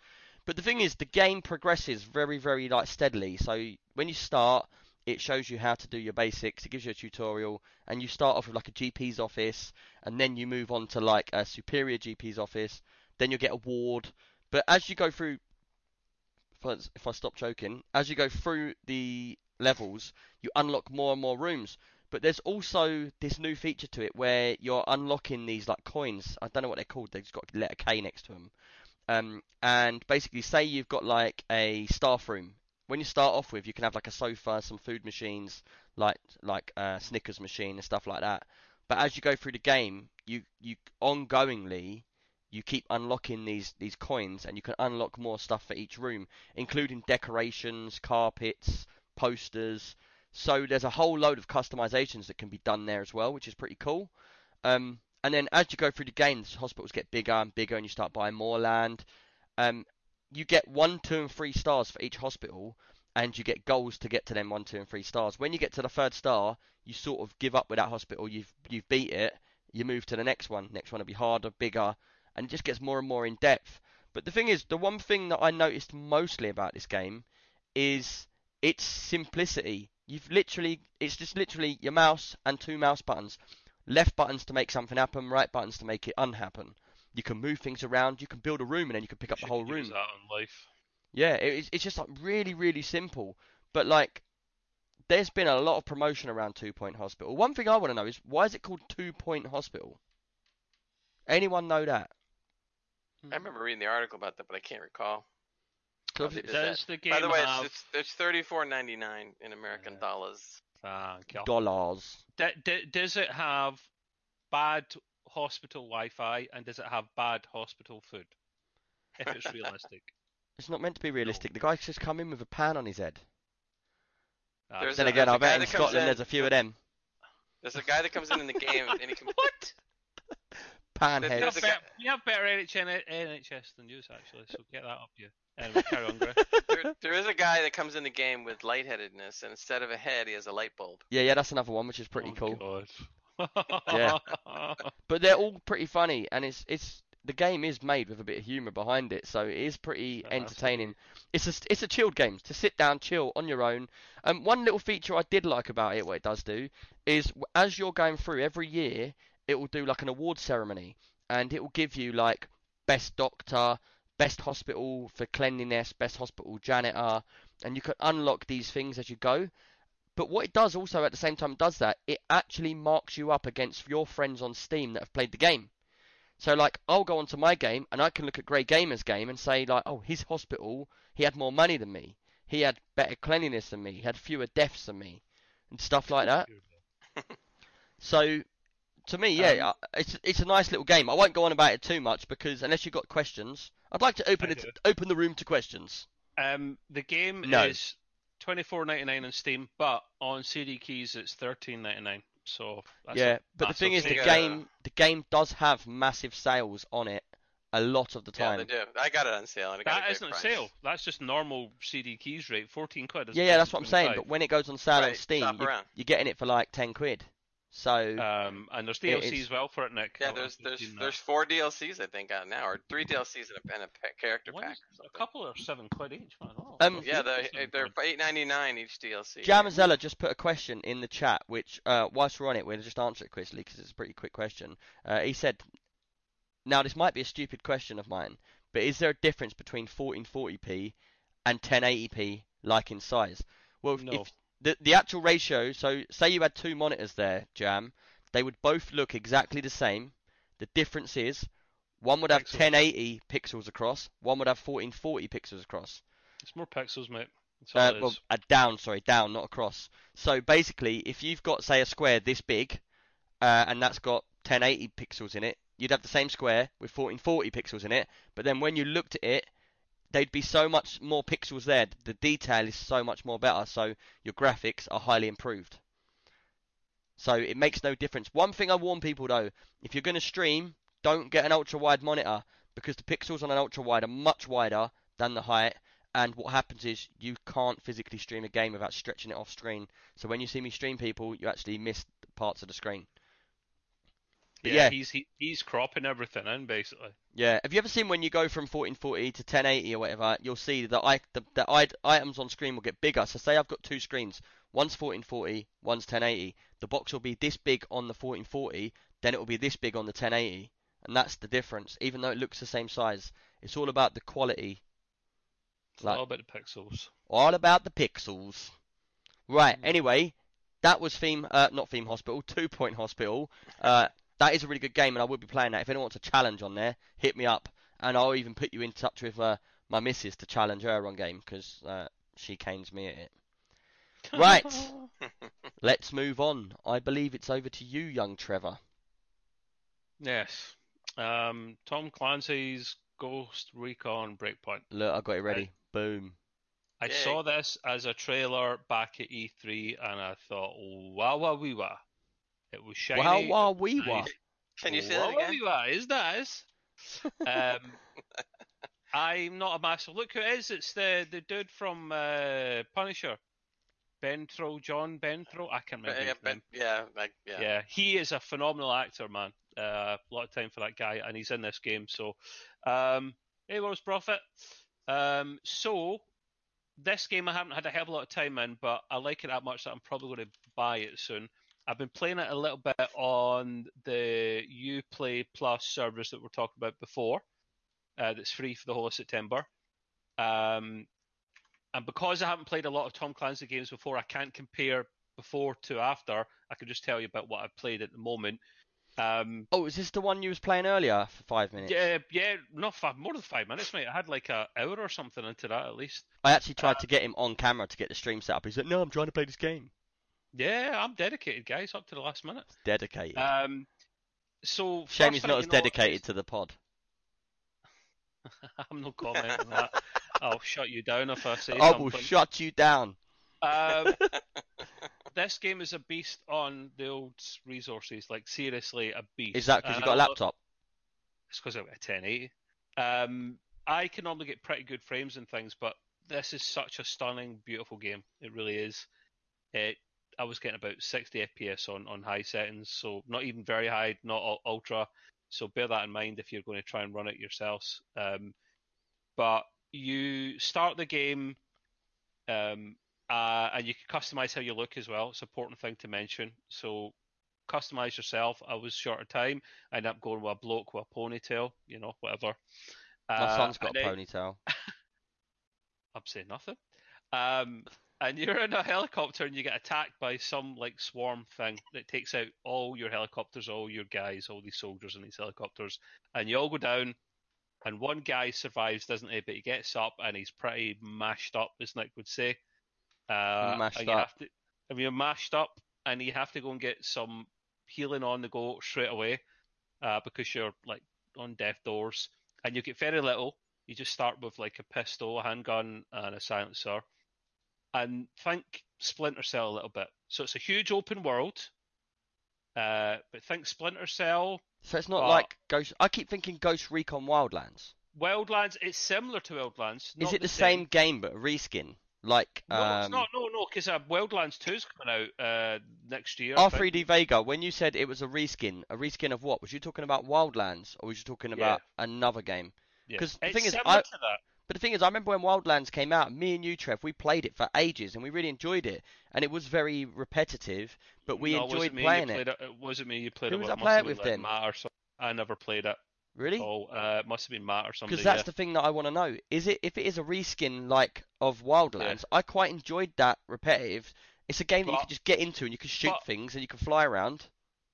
Speaker 2: But the thing is, the game progresses very, very like steadily. So when you start, it shows you how to do your basics. It gives you a tutorial, and you start off with like a GP's office, and then you move on to like a superior GP's office. Then you'll get a ward. But as you go through, if I, if I stop joking, as you go through the levels, you unlock more and more rooms. But there's also this new feature to it where you're unlocking these like coins. I don't know what they're called. They've just got letter K next to them. Um, and basically, say you've got like a staff room. When you start off with, you can have like a sofa, some food machines, like like a Snickers machine and stuff like that. But as you go through the game, you you ongoingly you keep unlocking these these coins, and you can unlock more stuff for each room, including decorations, carpets, posters. So there's a whole load of customizations that can be done there as well, which is pretty cool. Um, and then as you go through the game, the hospitals get bigger and bigger, and you start buying more land. Um, you get one, two, and three stars for each hospital, and you get goals to get to them one, two, and three stars. When you get to the third star, you sort of give up with that hospital. You've you've beat it. You move to the next one. Next one will be harder, bigger, and it just gets more and more in depth. But the thing is, the one thing that I noticed mostly about this game is its simplicity. You've literally, it's just literally your mouse and two mouse buttons. Left buttons to make something happen, right buttons to make it unhappen. You can move things around, you can build a room, and then you can pick up the whole
Speaker 4: use
Speaker 2: room.
Speaker 4: that on life.
Speaker 2: Yeah, it, it's it's just like really really simple. But like, there's been a lot of promotion around Two Point Hospital. One thing I want to know is why is it called Two Point Hospital? Anyone know that?
Speaker 3: I remember reading the article about that, but I can't recall.
Speaker 2: So
Speaker 3: Probably
Speaker 2: if
Speaker 3: that.
Speaker 4: Does the game
Speaker 3: By the way,
Speaker 4: have?
Speaker 3: it's, it's, it's thirty four ninety nine in American
Speaker 4: Yeah.
Speaker 3: dollars.
Speaker 4: Ah, Thank you.
Speaker 2: dollars.
Speaker 4: D- d- does it have bad hospital Wi-Fi and does it have bad hospital food? If it's realistic.
Speaker 2: It's not meant to be realistic. The guy's just come in with a pan on his head.
Speaker 4: Uh,
Speaker 3: There's
Speaker 2: Then
Speaker 3: a-
Speaker 2: again,
Speaker 3: there's
Speaker 2: I
Speaker 3: a
Speaker 2: bet in Scotland
Speaker 3: in-
Speaker 2: there's a few of them.
Speaker 3: There's a guy that comes in in the game and he can
Speaker 4: what?
Speaker 2: Pan
Speaker 3: There's-
Speaker 4: We
Speaker 2: heads.
Speaker 4: have, better, we have better NHN, NHS than yours actually, so get that up you. Anyway, carry on,
Speaker 3: there, there is a guy that comes in the game with lightheadedness and instead of a head he has a light bulb.
Speaker 2: Yeah, yeah, that's another one which is pretty
Speaker 4: Oh,
Speaker 2: cool.
Speaker 4: God.
Speaker 2: Yeah. But they're all pretty funny, and it's it's the game is made with a bit of humour behind it, so it is pretty entertaining. It's a it's a chilled game to sit down, chill on your own. Um, one little feature I did like about it, what it does do, is as you're going through every year, it will do like an award ceremony, and it will give you like best doctor, best hospital for cleanliness, best hospital janitor, and you can unlock these things as you go. But what it does also at the same time does that, it actually marks you up against your friends on Steam that have played the game. So like I'll go onto my game and I can look at Grey Gamer's game and say like, oh, his hospital, he had more money than me. He had better cleanliness than me. He had fewer deaths than me, and stuff like that. So, to me, yeah,
Speaker 4: Um,
Speaker 2: it's it's a nice little game. I won't go on about it too much because unless you've got questions, I'd like to open it, open the room to questions.
Speaker 4: Um, the game
Speaker 2: No.
Speaker 4: is twenty four ninety nine on Steam, but on CD keys it's thirteen ninety nine. So that's
Speaker 2: yeah,
Speaker 4: a
Speaker 2: but the thing is, the
Speaker 3: thing.
Speaker 2: game the game does have massive sales on it a lot of the time.
Speaker 3: Yeah,
Speaker 2: time.
Speaker 3: they do. I got it on sale and I got a
Speaker 4: That
Speaker 3: great
Speaker 4: isn't a sale. That's just normal CD keys rate, fourteen quid.
Speaker 2: Yeah, yeah, that's what I'm saying.
Speaker 4: 25.
Speaker 2: But when it goes on sale on Steam, you,
Speaker 3: around.
Speaker 2: you're getting it for like ten quid. So
Speaker 4: Um, and there's DLC
Speaker 2: is-
Speaker 4: as well for it, Nick.
Speaker 3: Yeah, there's there's there's four DLCs I think out now, or three DLCs and a, and a character
Speaker 4: One
Speaker 3: pack.
Speaker 4: is- a couple are seven quid each, man. Oh,
Speaker 2: Um,
Speaker 3: Yeah,
Speaker 4: they're
Speaker 3: they're they're eight ninety nine each DLC.
Speaker 2: Jamazella just put a question in the chat, which uh, whilst we're on it, we'll just answer it quickly because it's a pretty quick question. Uh, he said, "Now this might be a stupid question of mine, but is there a difference between 1440p and 1080p, like in size?" Well,
Speaker 4: No.
Speaker 2: if the the actual ratio, so say you had two monitors there, Jam, they would both look exactly the same. The difference is one would have
Speaker 4: Pixels.
Speaker 2: 1080 pixels across, one would have 1440 pixels across.
Speaker 4: It's more pixels, mate.
Speaker 2: Uh, well,
Speaker 4: is.
Speaker 2: uh, down, sorry, down, not across. So basically, if you've got, say, a square this big, uh, and that's got 1080 pixels in it, you'd have the same square with 1440 pixels in it. But then when you looked at it, they'd be so much more pixels there. The detail is so much more better. So your graphics are highly improved. So it makes no difference. One thing I warn people though, if you're going to stream, don't get an ultra wide monitor because the pixels on an ultra wide are much wider than the height. And what happens is you can't physically stream a game without stretching it off screen. So when you see me stream people, you actually miss parts of the screen. But
Speaker 4: yeah,
Speaker 2: yeah.
Speaker 4: he's he, he's cropping everything in basically.
Speaker 2: Yeah. Have you ever seen when you go from 1440 to 1080 or whatever? You'll see that I the, the I, items on screen will get bigger. So say I've got two screens. One's 1440, one's 1080. The box will be this big on the 1440, then it will be this big on the 1080, and that's the difference. Even though it looks the same size, it's all about the quality.
Speaker 4: It's
Speaker 2: Like-
Speaker 4: all about the pixels.
Speaker 2: All about the pixels. Right.
Speaker 4: Mm.
Speaker 2: Anyway, that was theme. Uh, not theme hospital. Two Point Hospital. Uh, that is a really good game, and I will be playing that. If anyone wants a challenge on there, hit me up, and I'll even put you in touch with uh, my missus to challenge her on game because uh, she canes me at it. Right. Let's move on. I believe it's over to you, young Trevor.
Speaker 4: Yes. Um, Tom Clancy's Ghost Recon Breakpoint.
Speaker 2: Look, I got it ready. Boom.
Speaker 4: I
Speaker 3: Yay.
Speaker 4: saw this as a trailer back at E3, and I thought, wow, wow, wee, wah. It was shiny.
Speaker 2: Wow, wow, wee
Speaker 4: nice.
Speaker 2: wah.
Speaker 3: Can you say
Speaker 4: wow,
Speaker 3: that
Speaker 4: wow,
Speaker 3: again?
Speaker 4: wee, wah. Is nice. um, I'm not a massive. Look who it is. It's the the dude from uh, Punisher, Benthro, John Benthro. I can't remember.
Speaker 3: yeah,
Speaker 4: his
Speaker 3: but,
Speaker 4: name.
Speaker 3: yeah, like yeah.
Speaker 4: Yeah, he is a phenomenal actor, man. Uh, a lot of time for that guy, and he's in this game. So, um, hey, Rose Profit. Um, so this game I haven't had a hell of a lot of time in, but I like it that much that I'm probably going to buy it soon. I've been playing it a little bit on the UPlay Plus service that we're talking about before. Uh, that's free for the whole of September. Um, and because I haven't played a lot of Tom Clancy games before, I can't compare before to after. I can just tell you about what I've played at the moment. Um,
Speaker 2: Oh, is this the one you was playing earlier for five minutes?
Speaker 4: yeah, yeah, not five, more than five minutes, mate. I had like an hour or something into that at least.
Speaker 2: I actually tried to get him on camera to get the stream set up. He's like, "No, I'm trying to play this game."
Speaker 4: Yeah, I'm dedicated, guys, up to the last minute.
Speaker 2: Dedicated.
Speaker 4: Um, so
Speaker 2: Shame he's not as dedicated to the pod.
Speaker 4: I'm not commenting on that. I'll shut you down if I say
Speaker 2: I
Speaker 4: something.
Speaker 2: will shut you down.
Speaker 4: Um, this game is a beast on the old resources, like seriously a beast.
Speaker 2: Is that because you
Speaker 4: And
Speaker 2: got a
Speaker 4: I
Speaker 2: laptop?
Speaker 4: It's because I've got a 1080. Um, I can normally get pretty good frames and things, but this is such a stunning, beautiful game. It really is. It, I was getting about 60 FPS on, on high settings, so not even very high, not ultra. So bear that in mind if you're going to try and run it yourselves. Um, but you start the game, um, uh, and you can customize how you look as well. It's an important thing to mention. So customize yourself. I was short of time. I ended up going with a bloke with a ponytail, you know, whatever.
Speaker 2: My
Speaker 4: Uh,
Speaker 2: son's got a
Speaker 4: then-
Speaker 2: ponytail.
Speaker 4: I'm saying nothing. Um, and you're in a helicopter and you get attacked by some like swarm thing that takes out all your helicopters, all your guys, all these soldiers in these helicopters, and you all go down. And one guy survives, doesn't he? But he gets up and he's pretty mashed up, as Nick would say. Uh,
Speaker 2: Mashed
Speaker 4: and you
Speaker 2: up.
Speaker 4: Have to, I mean, mashed up, and you have to go and get some healing on the go straight away, uh, because you're like on death doors, and you get very little. You just start with like a pistol, a handgun, and a silencer. And think Splinter Cell a little bit. So it's a huge open world. Uh, but think Splinter Cell,
Speaker 2: So it's not
Speaker 4: But-
Speaker 2: like Ghost. I keep thinking Ghost Recon Wildlands.
Speaker 4: Wildlands. It's similar to Wildlands.
Speaker 2: Is it the same game but a reskin? Like
Speaker 4: No,
Speaker 2: um,
Speaker 4: it's not. No, no, because uh, Wildlands 2 is coming out uh, next year. I.
Speaker 2: R3D Vega, when you said it was a reskin, a reskin of what? Was you talking about Wildlands or was you talking
Speaker 4: Yeah.
Speaker 2: about another game?
Speaker 4: Yeah.
Speaker 2: 'cause the
Speaker 4: It's
Speaker 2: thing is,
Speaker 4: similar
Speaker 2: I-
Speaker 4: to that.
Speaker 2: But the thing is, I remember when Wildlands came out, me and you, Trev, we played it for ages and we really enjoyed it. And it was very repetitive, but we
Speaker 4: no, it
Speaker 2: enjoyed
Speaker 4: wasn't me, you
Speaker 2: playing
Speaker 4: played
Speaker 2: it.
Speaker 4: it. It wasn't me. You played
Speaker 2: Who
Speaker 4: it
Speaker 2: was
Speaker 4: with.
Speaker 2: I playing it with
Speaker 4: been,
Speaker 2: then?
Speaker 4: Matt or something. I never played it.
Speaker 2: Really?
Speaker 4: Oh, uh, it must have been Matt or somebody.
Speaker 2: Because that's
Speaker 4: yeah.
Speaker 2: the thing that I want to know. Is it if it is a reskin like of Wildlands? I quite enjoyed that repetitive. It's a game that you can just get into and you can shoot things and you can fly around.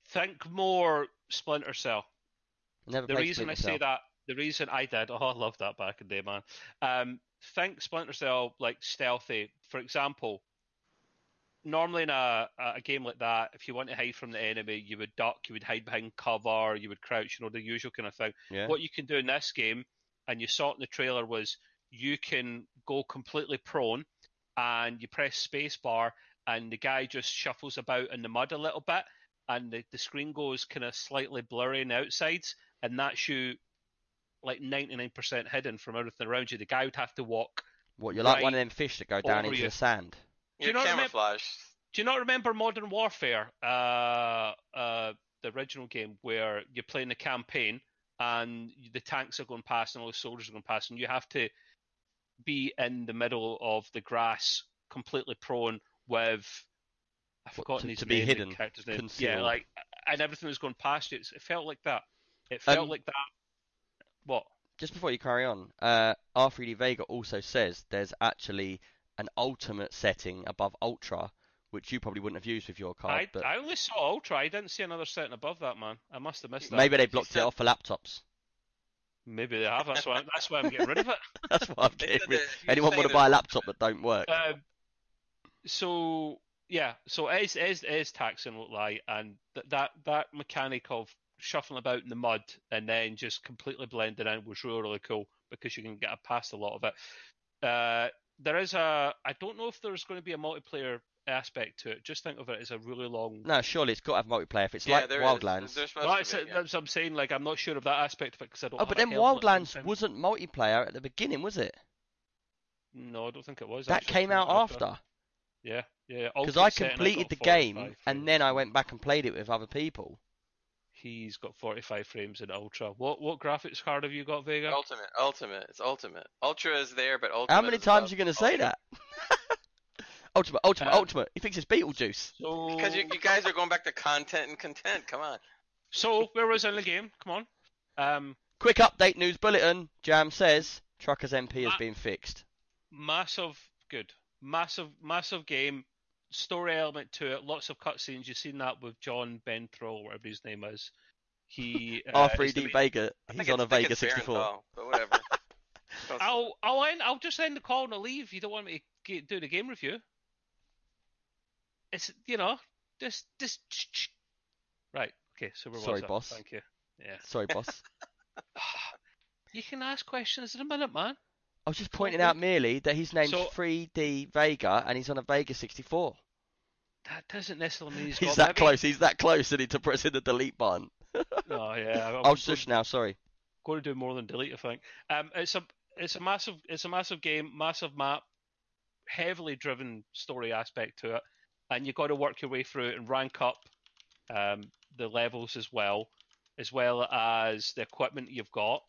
Speaker 4: Think more Splinter Cell.
Speaker 2: Never
Speaker 4: the reason I
Speaker 2: Splinter
Speaker 4: say that, the reason I did, oh, I love that back in the day, man. Um, think Splinter Cell like stealthy. For example, normally in a, a game like that, if you want to hide from the enemy, you would duck, you would hide behind cover, you would crouch, you know, the usual kind of thing.
Speaker 2: Yeah.
Speaker 4: What you can do in this game, and you saw it in the trailer, was you can go completely prone and you press space bar and the guy just shuffles about in the mud a little bit and the, the screen goes kind of slightly blurry on the outsides and that's you like 99% hidden from everything around you. The guy would have to walk.
Speaker 2: What you're like one of them fish that go down into
Speaker 4: you.
Speaker 2: the sand.
Speaker 4: Do you
Speaker 3: You're
Speaker 4: not remember- Do you not remember Modern Warfare, uh, uh, the original game where you're playing the campaign and the tanks are going past and all the soldiers are going past, and you have to be in the middle of the grass, completely prone with I've
Speaker 2: What,
Speaker 4: forgotten
Speaker 2: to-
Speaker 4: his
Speaker 2: to be hidden,
Speaker 4: character's name. Yeah, like and everything was going past you. It felt like that. It felt
Speaker 2: Um,
Speaker 4: like that. What?
Speaker 2: Just before you carry on, uh, R3D Vega also says there's actually an ultimate setting above ultra, which you probably wouldn't have used with your card,
Speaker 4: I,
Speaker 2: but
Speaker 4: I only saw Ultra. I didn't see another setting above that, man. I must have missed that.
Speaker 2: maybe they blocked it off for laptops.
Speaker 4: Maybe they have. That's why. That's why I'm getting rid of it.
Speaker 2: That's what I'm getting rid. Anyone want to buy a laptop that don't work?
Speaker 4: Um, so yeah, so it is, it is, it is taxing, won't lie, and th- that that mechanic of shuffling about in the mud and then just completely blending in was really really cool because you can get past a lot of it. Uh, there is a, I don't know if there's going to be a multiplayer aspect to it. Just think of it as a really long.
Speaker 2: No, surely it's got to have multiplayer. If it's
Speaker 3: Yeah,
Speaker 2: like
Speaker 3: there is.
Speaker 2: Wildlands.
Speaker 3: There's supposed
Speaker 4: Well, that's,
Speaker 3: be, yeah.
Speaker 4: that's what I'm saying. Like, I'm not sure of that aspect of it because I don't.
Speaker 2: Oh,
Speaker 4: have
Speaker 2: but then
Speaker 4: Halo at the
Speaker 2: Wildlands wasn't multiplayer at the beginning, was it?
Speaker 4: No, I don't think it was.
Speaker 2: That
Speaker 4: actually.
Speaker 2: came out
Speaker 4: Ultra.
Speaker 2: after.
Speaker 4: Yeah, yeah.
Speaker 2: Because I completed the game and then I went back and played it with other people.
Speaker 4: He's got 45 frames in Ultra. What what graphics card have you got, Vega?
Speaker 3: Ultimate, ultimate. It's ultimate. Ultra is there, but ultimate.
Speaker 2: How many
Speaker 3: is
Speaker 2: times are you going to say that? ultimate, ultimate,
Speaker 4: Um,
Speaker 2: ultimate. He thinks it's Beetlejuice.
Speaker 4: So,
Speaker 3: Because you, you guys are going back to content and content. Come on.
Speaker 4: so where was I in the game? Come on. Um,
Speaker 2: Quick update news bulletin. Jam says Truckers MP has been fixed.
Speaker 4: massive, good, massive, massive game. Story element to it. Lots of cutscenes. You've seen that with John Benthrow, whatever his name is. He uh,
Speaker 2: R3D Vega. He's on
Speaker 3: it's-
Speaker 2: a
Speaker 3: I think
Speaker 2: Vega 64.
Speaker 3: Baron but whatever.
Speaker 4: I'll I'll end. I'll just end the call and I'll leave. You don't want me to ge- do the game review. It's you know just just right. Okay, so where
Speaker 2: Sorry,
Speaker 4: was I?
Speaker 2: boss.
Speaker 4: Thank you. Yeah.
Speaker 2: Sorry, boss.
Speaker 4: You can ask questions in a minute, man.
Speaker 2: I was just pointing out merely that he's named
Speaker 4: So-
Speaker 2: 3D Vega and he's on a Vega 64.
Speaker 4: That doesn't necessarily mean he's,
Speaker 2: that
Speaker 4: maybe-
Speaker 2: close. He's that close, isn't he, to pressing the delete button?
Speaker 4: Oh yeah. I'm going-
Speaker 2: shush now. Sorry.
Speaker 4: going to do more than delete. I think. Um, it's a it's a massive it's a massive game, massive map, heavily driven story aspect to it, and you've got to work your way through it and rank up um, the levels as well, as well as the equipment you've got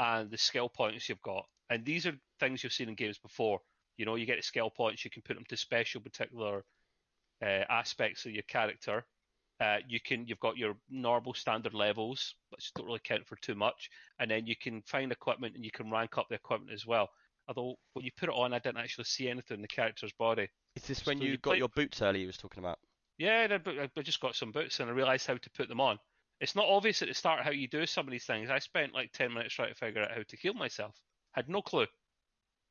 Speaker 4: and the skill points you've got. And these are things you've seen in games before. You know, you get skill points, you can put them to special particular uh, aspects of your character. Uh, you can you've got your normal standard levels, which don't really count for too much, and then you can find equipment and you can rank up the equipment as well. Although when you put it on, I didn't actually see anything in the character's body.
Speaker 2: Is this
Speaker 4: So
Speaker 2: when you
Speaker 4: you
Speaker 2: got
Speaker 4: play-
Speaker 2: your boots earlier you was talking about?
Speaker 4: Yeah, I, I just got some boots and I realised how to put them on. It's not obvious at the start how you do some of these things. I spent like ten minutes trying to figure out how to heal myself. Had no clue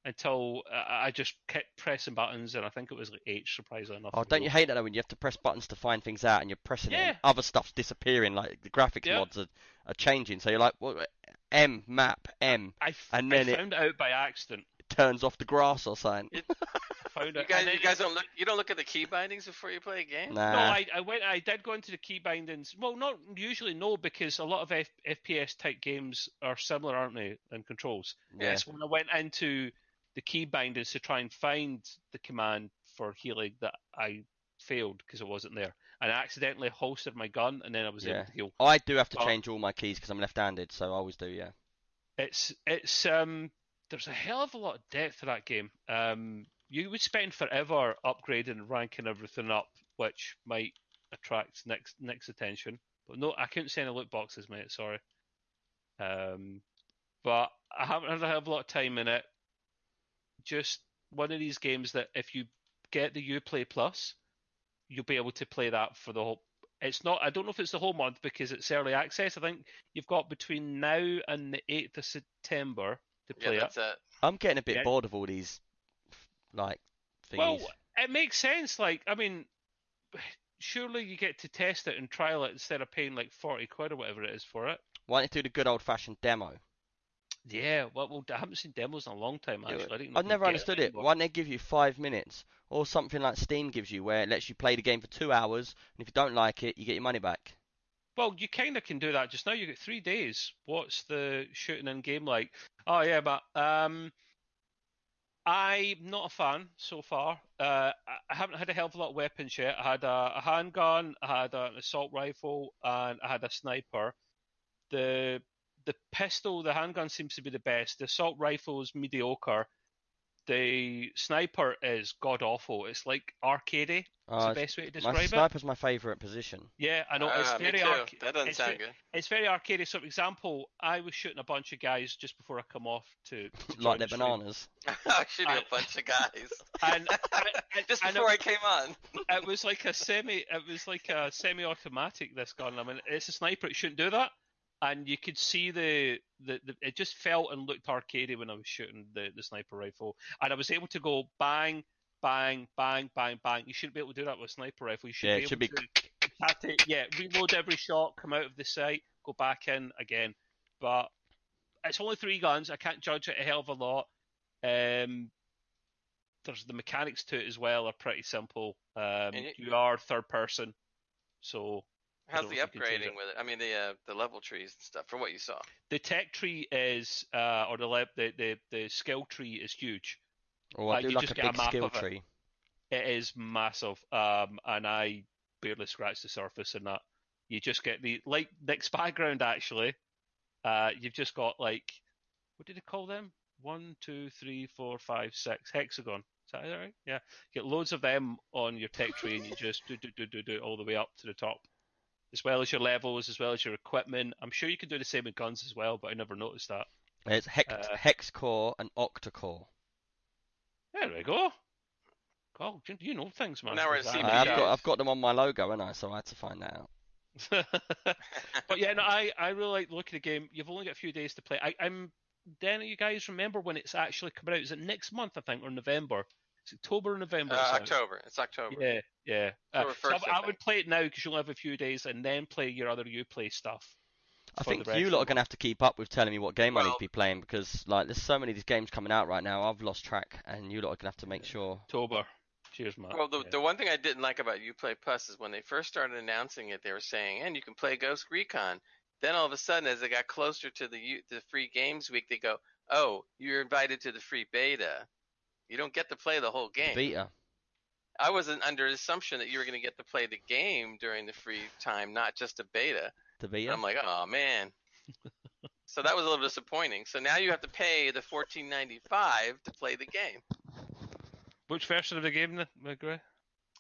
Speaker 4: until uh, I just kept pressing buttons, and I think it was like H, surprisingly enough.
Speaker 2: Oh, don't you hate that though when you have to press buttons to find things out and you're pressing it and other stuff's disappearing, like the graphics
Speaker 4: Yeah.
Speaker 2: mods are, are changing. So you're like, well, M, map, M,
Speaker 4: I, f-
Speaker 2: and then it-
Speaker 4: found it out by accident.
Speaker 2: turns off the grass or something.
Speaker 4: Found
Speaker 3: You guys, you guys don't look. You don't look at the key bindings before you play a game.
Speaker 2: Nah.
Speaker 4: No, I, I went. I did go into the key bindings. Well, not usually, no, because a lot of F, FPS type games are similar, aren't they, in controls?
Speaker 2: yeah.
Speaker 4: Yes. When I went into the key bindings to try and find the command for healing, that I failed because it wasn't there, and I accidentally holstered my gun, and then I was
Speaker 2: Yeah.
Speaker 4: able to heal.
Speaker 2: I do have to
Speaker 4: Oh.
Speaker 2: change all my keys because I'm left-handed, so I always do. Yeah.
Speaker 4: It's it's um. There's a hell of a lot of depth to that game. Um, you would spend forever upgrading ranking everything up, which might attract next next attention. But no, I couldn't see any loot boxes, mate. Sorry. Um, but I haven't had a hell of a lot of time in it. Just one of these games that if you get the UPlay Plus, you'll be able to play that for the whole. It's not. I don't know if it's the whole month because it's early access. I think you've got between now and the eighth of September to play it.
Speaker 3: that's it.
Speaker 2: I'm getting a bit
Speaker 4: Yeah.
Speaker 2: bored of all these, like, things.
Speaker 4: Well, it makes sense. Like, I mean, surely you get to test it and trial it instead of paying like forty quid or whatever it is for it.
Speaker 2: Why don't you do the good old-fashioned demo?
Speaker 4: Yeah, well, well I haven't seen demos in a long time actually.
Speaker 2: I've never understood it.
Speaker 4: anymore.
Speaker 2: Why don't they give you five minutes or something like Steam gives you, where it lets you play the game for two hours, and if you don't like it, you get your money back.
Speaker 4: Well, you kind of can do that just now. You get three days. What's the shooting in game like? Oh yeah, but um, I'm not a fan so far. Uh, I- I haven't had a hell of a lot of weapons yet. I had a, a handgun, I had an assault rifle, and I had a sniper. The the pistol, the handgun seems to be the best. The assault rifle is mediocre. The sniper is god awful. It's like arcadey. It's
Speaker 2: Uh,
Speaker 4: the best way to
Speaker 2: my
Speaker 4: describe it.
Speaker 2: sniper's my favourite position.
Speaker 4: Yeah, I know. it's
Speaker 3: Ah,
Speaker 4: very
Speaker 3: too.
Speaker 4: arc-
Speaker 3: That doesn't
Speaker 4: it's
Speaker 3: sound
Speaker 4: ve-
Speaker 3: good.
Speaker 4: it's very arcadey. So, for example, I was shooting a bunch of guys just before I come off to, to
Speaker 2: like their bananas.
Speaker 3: I shoot
Speaker 4: I-
Speaker 3: a bunch of guys.
Speaker 4: and, and-
Speaker 3: Just
Speaker 4: and
Speaker 3: before I came on.
Speaker 4: it was like a semi, it was like a semi-automatic. This gun. I mean, it's a sniper. It shouldn't do that. And you could see the, the, the it just felt and looked arcadey when I was shooting the, the sniper rifle, and I was able to go bang, bang, bang, bang, bang. You shouldn't be able to do that with a sniper rifle. You should
Speaker 2: Yeah,
Speaker 4: be
Speaker 2: it should
Speaker 4: able
Speaker 2: be.
Speaker 4: to have to yeah reload every shot, come out of the sight, go back in again. But it's only three guns. I can't judge it a hell of a lot. Um, there's the mechanics to it as well are pretty simple. Um,
Speaker 3: y-
Speaker 4: you are third person, so
Speaker 3: How's the
Speaker 4: know if you can change
Speaker 3: upgrading with it? I mean, the uh, the level trees and stuff. From what you saw.
Speaker 4: the tech tree is uh, or the, le- the the the skill tree is huge.
Speaker 2: Or I
Speaker 4: Like,
Speaker 2: do
Speaker 4: you
Speaker 2: like
Speaker 4: just
Speaker 2: a
Speaker 4: get a
Speaker 2: big
Speaker 4: map
Speaker 2: skill
Speaker 4: of it.
Speaker 2: tree.
Speaker 4: It is massive, um, and I barely scratched the surface in that. You just get the like Nick's background actually. Uh, you've just got like what did they call them? One, two, three, four, five, six hexagon. Is that right? Yeah. Get loads of them on your tech tree, and you just do do do do do all the way up to the top, as well as your levels, as well as your equipment. I'm sure you can do the same with guns as well, but I never noticed that.
Speaker 2: It's hex,
Speaker 4: Uh,
Speaker 2: hex core and octa core.
Speaker 4: There we go. God, you- you know things, man.
Speaker 3: Now we're in
Speaker 4: Exactly.
Speaker 2: I have got I've got them on my logo, and I so I had to find that out.
Speaker 4: but yeah, no, I, I really like the look of the game. You've only got a few days to play. I, I'm then you guys remember when it's actually coming out? Is it next month I think or November? It's October or November.
Speaker 3: Uh,
Speaker 4: it's?
Speaker 3: October. It's October.
Speaker 4: Yeah, yeah. Uh, so
Speaker 3: 1st,
Speaker 4: I,
Speaker 3: I
Speaker 4: I would play it now because you'll have a few days and then play your other Uplay stuff.
Speaker 2: I think
Speaker 4: the rest
Speaker 2: you lot are going to have to keep up with telling me what game I need to be playing because like there's so many of these games coming out right now. I've lost track, and you lot are going to have to make sure.
Speaker 4: October. Cheers, Matt.
Speaker 3: Well, the,
Speaker 4: Yeah.
Speaker 3: the one thing I didn't like about Uplay Plus is when they first started announcing it, they were saying, and you can play Ghost Recon. Then all of a sudden, as they got closer to the U- the free games week, they go, "Oh, you're invited to the free beta. You don't get to play the whole game."
Speaker 2: Beta.
Speaker 3: I wasn't under the assumption that you were going to get to play the game during the free time, not just a beta.
Speaker 2: The
Speaker 3: And
Speaker 2: beta.
Speaker 3: I'm like, oh man. so that was a little disappointing. So now you have to pay the 14.95 to play the game.
Speaker 4: Which version of the game, then, McGrath?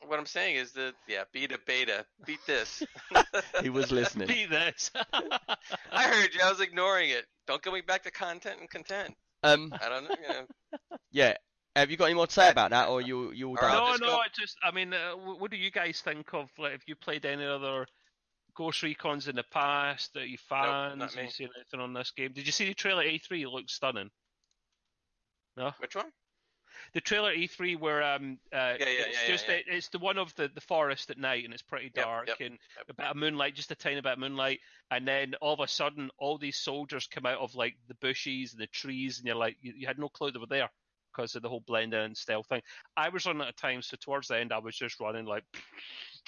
Speaker 3: What I'm saying is that yeah, beta beta, beat this.
Speaker 2: he was listening.
Speaker 4: Beat this.
Speaker 3: I heard you. I was ignoring it. Don't get me back to content and content.
Speaker 2: Um,
Speaker 3: I don't know. You know.
Speaker 2: yeah. Have you got any more to say about that, or you you all
Speaker 3: I'll
Speaker 2: done?
Speaker 4: no, no.
Speaker 3: go-
Speaker 4: I just, I mean, uh, what do you guys think of like if you played any other Ghost Recons in the past that you fans?
Speaker 3: not
Speaker 4: have you seen anything on this game? Did you see the trailer E3? It looks stunning. No,
Speaker 3: Which one?
Speaker 4: the trailer E3 where um uh,
Speaker 3: Yeah, yeah,
Speaker 4: it's
Speaker 3: yeah, yeah,
Speaker 4: just
Speaker 3: yeah.
Speaker 4: it- it's the one of the the forest at night and it's pretty
Speaker 3: Yep,
Speaker 4: dark
Speaker 3: yep,
Speaker 4: and
Speaker 3: yep.
Speaker 4: a bit of moonlight, just a tiny bit of moonlight, and then all of a sudden all these soldiers come out of like the bushes and the trees, and you're like you, you had no clue they were there because of the whole blend in and stealth thing. I was running out of time, so towards the end I was just running like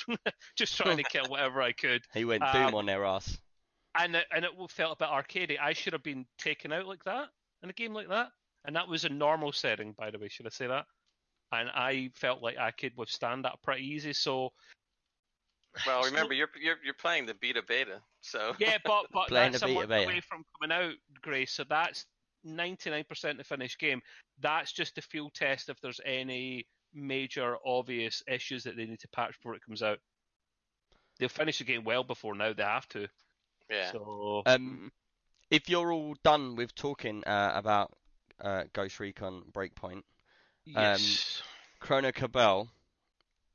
Speaker 4: just trying to kill whatever I could,
Speaker 2: He went
Speaker 4: Um,
Speaker 2: doom on their ass.
Speaker 4: and it, and it felt a bit arcadey. I should have been taken out like that in a game like that, and that was a normal setting, by the way. Should I say that? And I felt like I could withstand that pretty easy. So
Speaker 3: Well,
Speaker 4: So-
Speaker 3: remember you're you're you're playing the beta beta, so
Speaker 4: yeah, but but
Speaker 2: Playing
Speaker 4: that's
Speaker 2: the
Speaker 4: a
Speaker 2: beta
Speaker 4: month
Speaker 2: beta.
Speaker 4: away from coming out, Grace. So that's 99% the finished game. That's just a field test if there's any major obvious issues that they need to patch before it comes out. They'll finish the game well before now. They have to.
Speaker 3: yeah.
Speaker 4: So
Speaker 2: Um, if you're all done with talking uh, about uh, Ghost Recon Breakpoint,
Speaker 4: yes.
Speaker 2: Chrono Cabell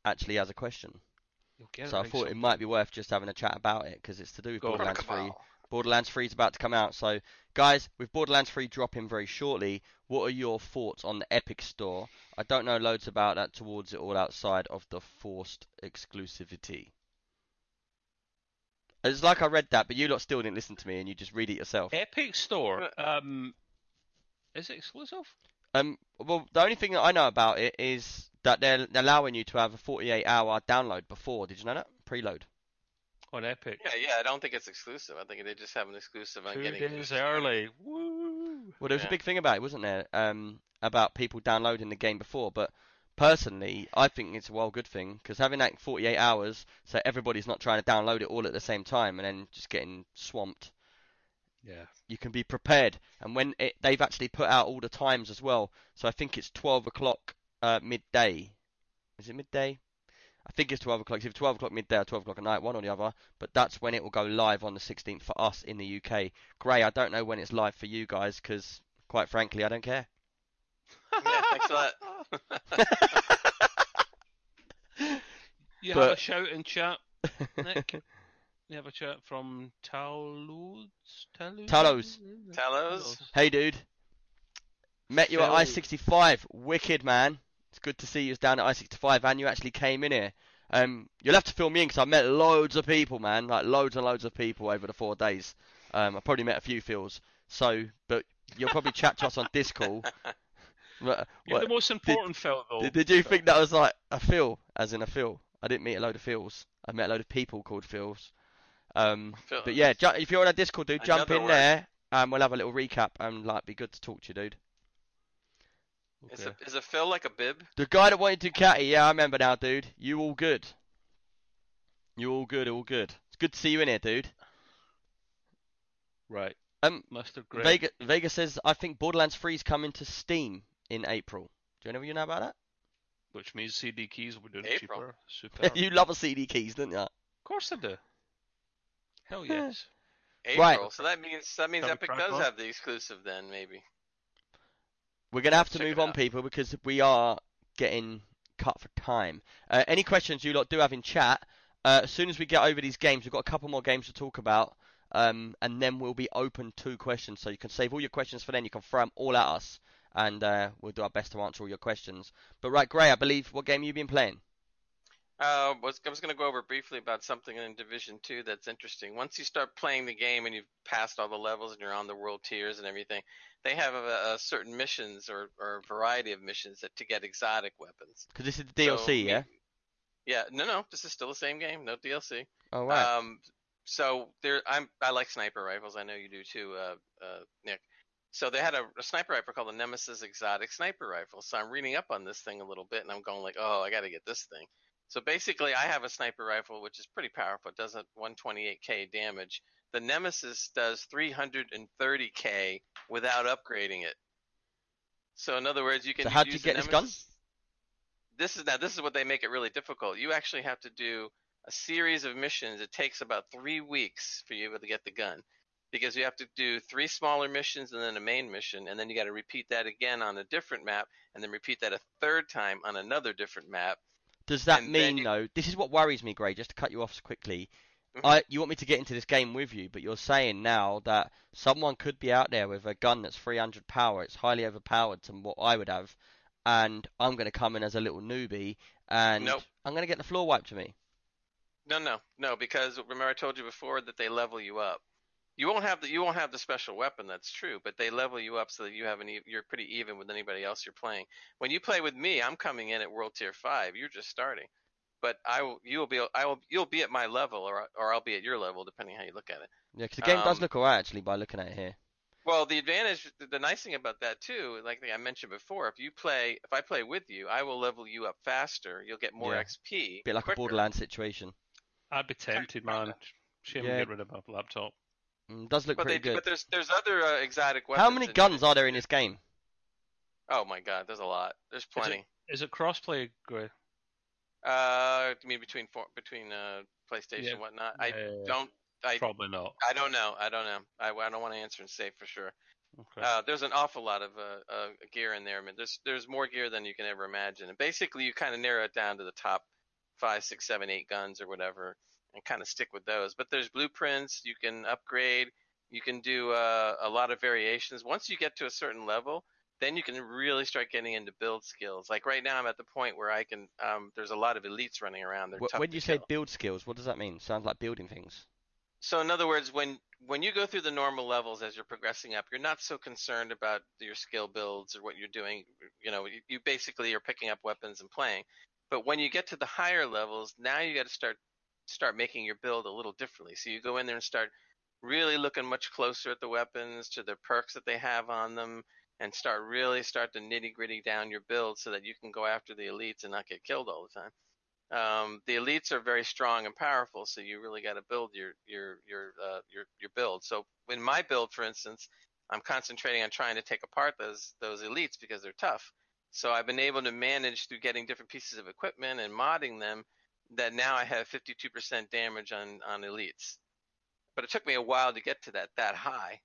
Speaker 2: actually has a question.
Speaker 4: You'll get
Speaker 2: so I
Speaker 4: right
Speaker 2: thought it might be worth just having a chat about it because it's to do with
Speaker 4: Go on.
Speaker 2: Borderlands 3. Borderlands 3 is about to come out. So, guys, with Borderlands 3 dropping very shortly, what are your thoughts on the Epic Store? I don't know loads about that towards it all outside of the forced exclusivity. It's like I read that, but you lot still didn't listen to me and you just read it yourself.
Speaker 4: Epic Store. Um, is it exclusive?
Speaker 2: Um, well, the only thing that I know about it is that they're allowing you to have a 48 hour download before. Did you know that? Preload.
Speaker 4: On Epic.
Speaker 3: Yeah, yeah. I don't think it's exclusive. I think they just have an exclusive on
Speaker 4: Two
Speaker 3: getting
Speaker 4: days
Speaker 3: it.
Speaker 4: early. Woo!
Speaker 2: Well, there was
Speaker 3: Yeah.
Speaker 2: a big thing about it, wasn't there? Um, about people downloading the game before. But personally, I think it's a well good thing because having that 48 hours, so everybody's not trying to download it all at the same time and then just getting swamped.
Speaker 4: Yeah.
Speaker 2: You can be prepared, and when it, they've actually put out all the times as well. So I think it's 12 o'clock uh, midday. Is it midday? I think it's 12 o'clock. It's either 12 o'clock midday or 12 o'clock at night, one or the other. But that's when it will go live on the 16th for us in the UK. Grey, I don't know when it's live for you guys because, quite frankly, I don't care.
Speaker 3: Yeah, thanks a lot.
Speaker 4: You have a shout in chat, Nick. you have a chat from Talos. Talos.
Speaker 2: Talos.
Speaker 3: Talos.
Speaker 2: Hey, dude. Met you at I-65. Wicked, man. It's good to see you down at I-65 and you actually came in here. Um, you'll have to fill me in because I met loads of people, man. Like loads and loads of people over the four days. Um, I probably met a few Phils. So, but you'll probably chat to us on Discord. But,
Speaker 4: You're
Speaker 2: what-
Speaker 4: the most important Phil, though.
Speaker 2: did, did you think that was like a Phil, as in a Phil? I didn't meet a load of Phils. I met a load of people called Phils. Um,
Speaker 3: Phil-
Speaker 2: but yeah, ju- if you're on a Discord, dude, jump in
Speaker 3: word.
Speaker 2: there. and we'll have a little recap and like be good to talk to you, dude.
Speaker 3: Is,
Speaker 4: Okay.
Speaker 3: it, is it Phil like a bib?
Speaker 2: The guy that wanted to catty, yeah, I remember now, dude. You all good? You all good? All good? It's good to see you in here, dude.
Speaker 4: Right.
Speaker 2: Um,
Speaker 4: Mr. Grey.
Speaker 2: Vega Vega says I think Borderlands 3 is coming to Steam in April. Do you know you know about that?
Speaker 4: Which means CD keys will be doing
Speaker 3: April.
Speaker 4: cheaper. Super.
Speaker 2: you love a CD keys, don't you?
Speaker 4: Of course I do. Hell yes.
Speaker 3: April.
Speaker 2: Right.
Speaker 3: So that means that means Epic does
Speaker 4: on?
Speaker 3: have the exclusive then, maybe.
Speaker 2: We're gonna have to move on, people, because we are getting cut for time. Uh, any questions you lot do have in chat, Uh, as soon as we get over these games, we've got a couple more games to talk about, um, and then we'll be open to questions. So you can save all your questions for then. You can throw them all at us, and uh, we'll do our best to answer all your questions. But right, Grey, I believe what game you been playing?
Speaker 3: Uh, was, I was going to go over briefly about something in Division Two that's interesting. Once you start playing the game and you've passed all the levels and you're on the world tiers and everything, they have a, a certain missions or, or a variety of missions that to get exotic weapons.
Speaker 2: Because this is the DLC,
Speaker 3: So,
Speaker 2: yeah.
Speaker 3: Yeah, no, no, this is still the same game, no DLC.
Speaker 2: Oh wow.
Speaker 3: Um, so there, I'm I like sniper rifles. I know you do too, uh, uh, Nick. So they had a, a sniper rifle called the Nemesis Exotic Sniper Rifle. So I'm reading up on this thing a little bit, and I'm going like, oh, I got to get this thing. So basically, I have a sniper rifle which is pretty powerful. It does a 128k damage. The Nemesis does 330k without upgrading it. So in other words, you can.
Speaker 2: So how'd you
Speaker 3: use the
Speaker 2: get this gun?
Speaker 3: This is now. This is what they make it really difficult. You actually have to do a series of missions. It takes about three weeks for you to get the gun, because you have to do three smaller missions and then a main mission, and then you got to repeat that again on a different map, and then repeat that a third time on another different map.
Speaker 2: Does that
Speaker 3: and
Speaker 2: mean
Speaker 3: you-
Speaker 2: though? This is what worries me, Grey. Just to cut you off quickly.
Speaker 3: Mhm.
Speaker 2: I, you want me to get into this game with you, but you're saying now that someone could be out there with a gun that's 300 power. It's highly overpowered to what I would have, and I'm going to come in as a little newbie, and
Speaker 3: Nope.
Speaker 2: I'm going to get the floor wiped to me.
Speaker 3: No, no, no, because remember I told you before that they level you up. You won't have the you won't have the special weapon. That's true, but they level you up so that you have an e- you're pretty even with anybody else you're playing. When you play with me, I'm coming in at World Tier Five. You're just starting, but I will you will be I will you'll be at my level or or I'll be at your level depending how you look at it.
Speaker 2: Yeah, because the game does
Speaker 3: Um,
Speaker 2: look alright actually by looking at it here.
Speaker 3: Well, the advantage, the nice thing about that too, like I mentioned before, if you play, if I play with you, I will level you up faster. You'll get more
Speaker 2: Yeah.
Speaker 3: XP.
Speaker 2: bit like
Speaker 3: quicker.
Speaker 2: a Borderlands situation.
Speaker 4: I'd be tempted, man. Shame
Speaker 2: Yeah.
Speaker 4: to get rid of my laptop.
Speaker 2: Mm, does look
Speaker 3: But they,
Speaker 2: pretty good.
Speaker 3: but there's there's other uh, exotic weapons.
Speaker 2: How many guns are there in this game?
Speaker 3: Oh my god, there's a lot. There's plenty.
Speaker 4: Is it crossplay, Grey?
Speaker 3: Uh, you mean between for, between uh PlayStation
Speaker 4: Yeah.
Speaker 3: and whatnot? I
Speaker 4: Uh,
Speaker 3: don't. I
Speaker 4: Probably not.
Speaker 3: I don't know. I don't know. I, I don't want to answer and say for sure.
Speaker 4: Okay.
Speaker 3: Uh, there's an awful lot of uh, uh, gear in there. I mean, there's there's more gear than you can ever imagine. And basically, you kind of narrow it down to the top five, six, seven, eight guns or whatever, and kind of stick with those. But there's blueprints. You can upgrade. You can do uh, a lot of variations. Once you get to a certain level, then you can really start getting into build skills. Like right now, I'm at the point where I can. Um, there's a lot of elites running around. They're
Speaker 2: When you say build skills, what does that mean? Sounds like building things.
Speaker 3: So in other words, when when you go through the normal levels as you're progressing up, you're not so concerned about your skill builds or what you're doing. You know, you, you basically are picking up weapons and playing. But when you get to the higher levels, now you got to start start making your build a little differently. So you go in there and start really looking much closer at the weapons, to the perks that they have on them, and start really start to nitty gritty down your build so that you can go after the elites and not get killed all the time um, the elites are very strong and powerful, so you really got to build your your your uh, your your build. So in my build, for instance, I'm concentrating on trying to take apart those those elites because they're tough. So I've been able to manage through getting different pieces of equipment and modding them that now I have 52% damage on on elites. But it took me a while to get to that that high.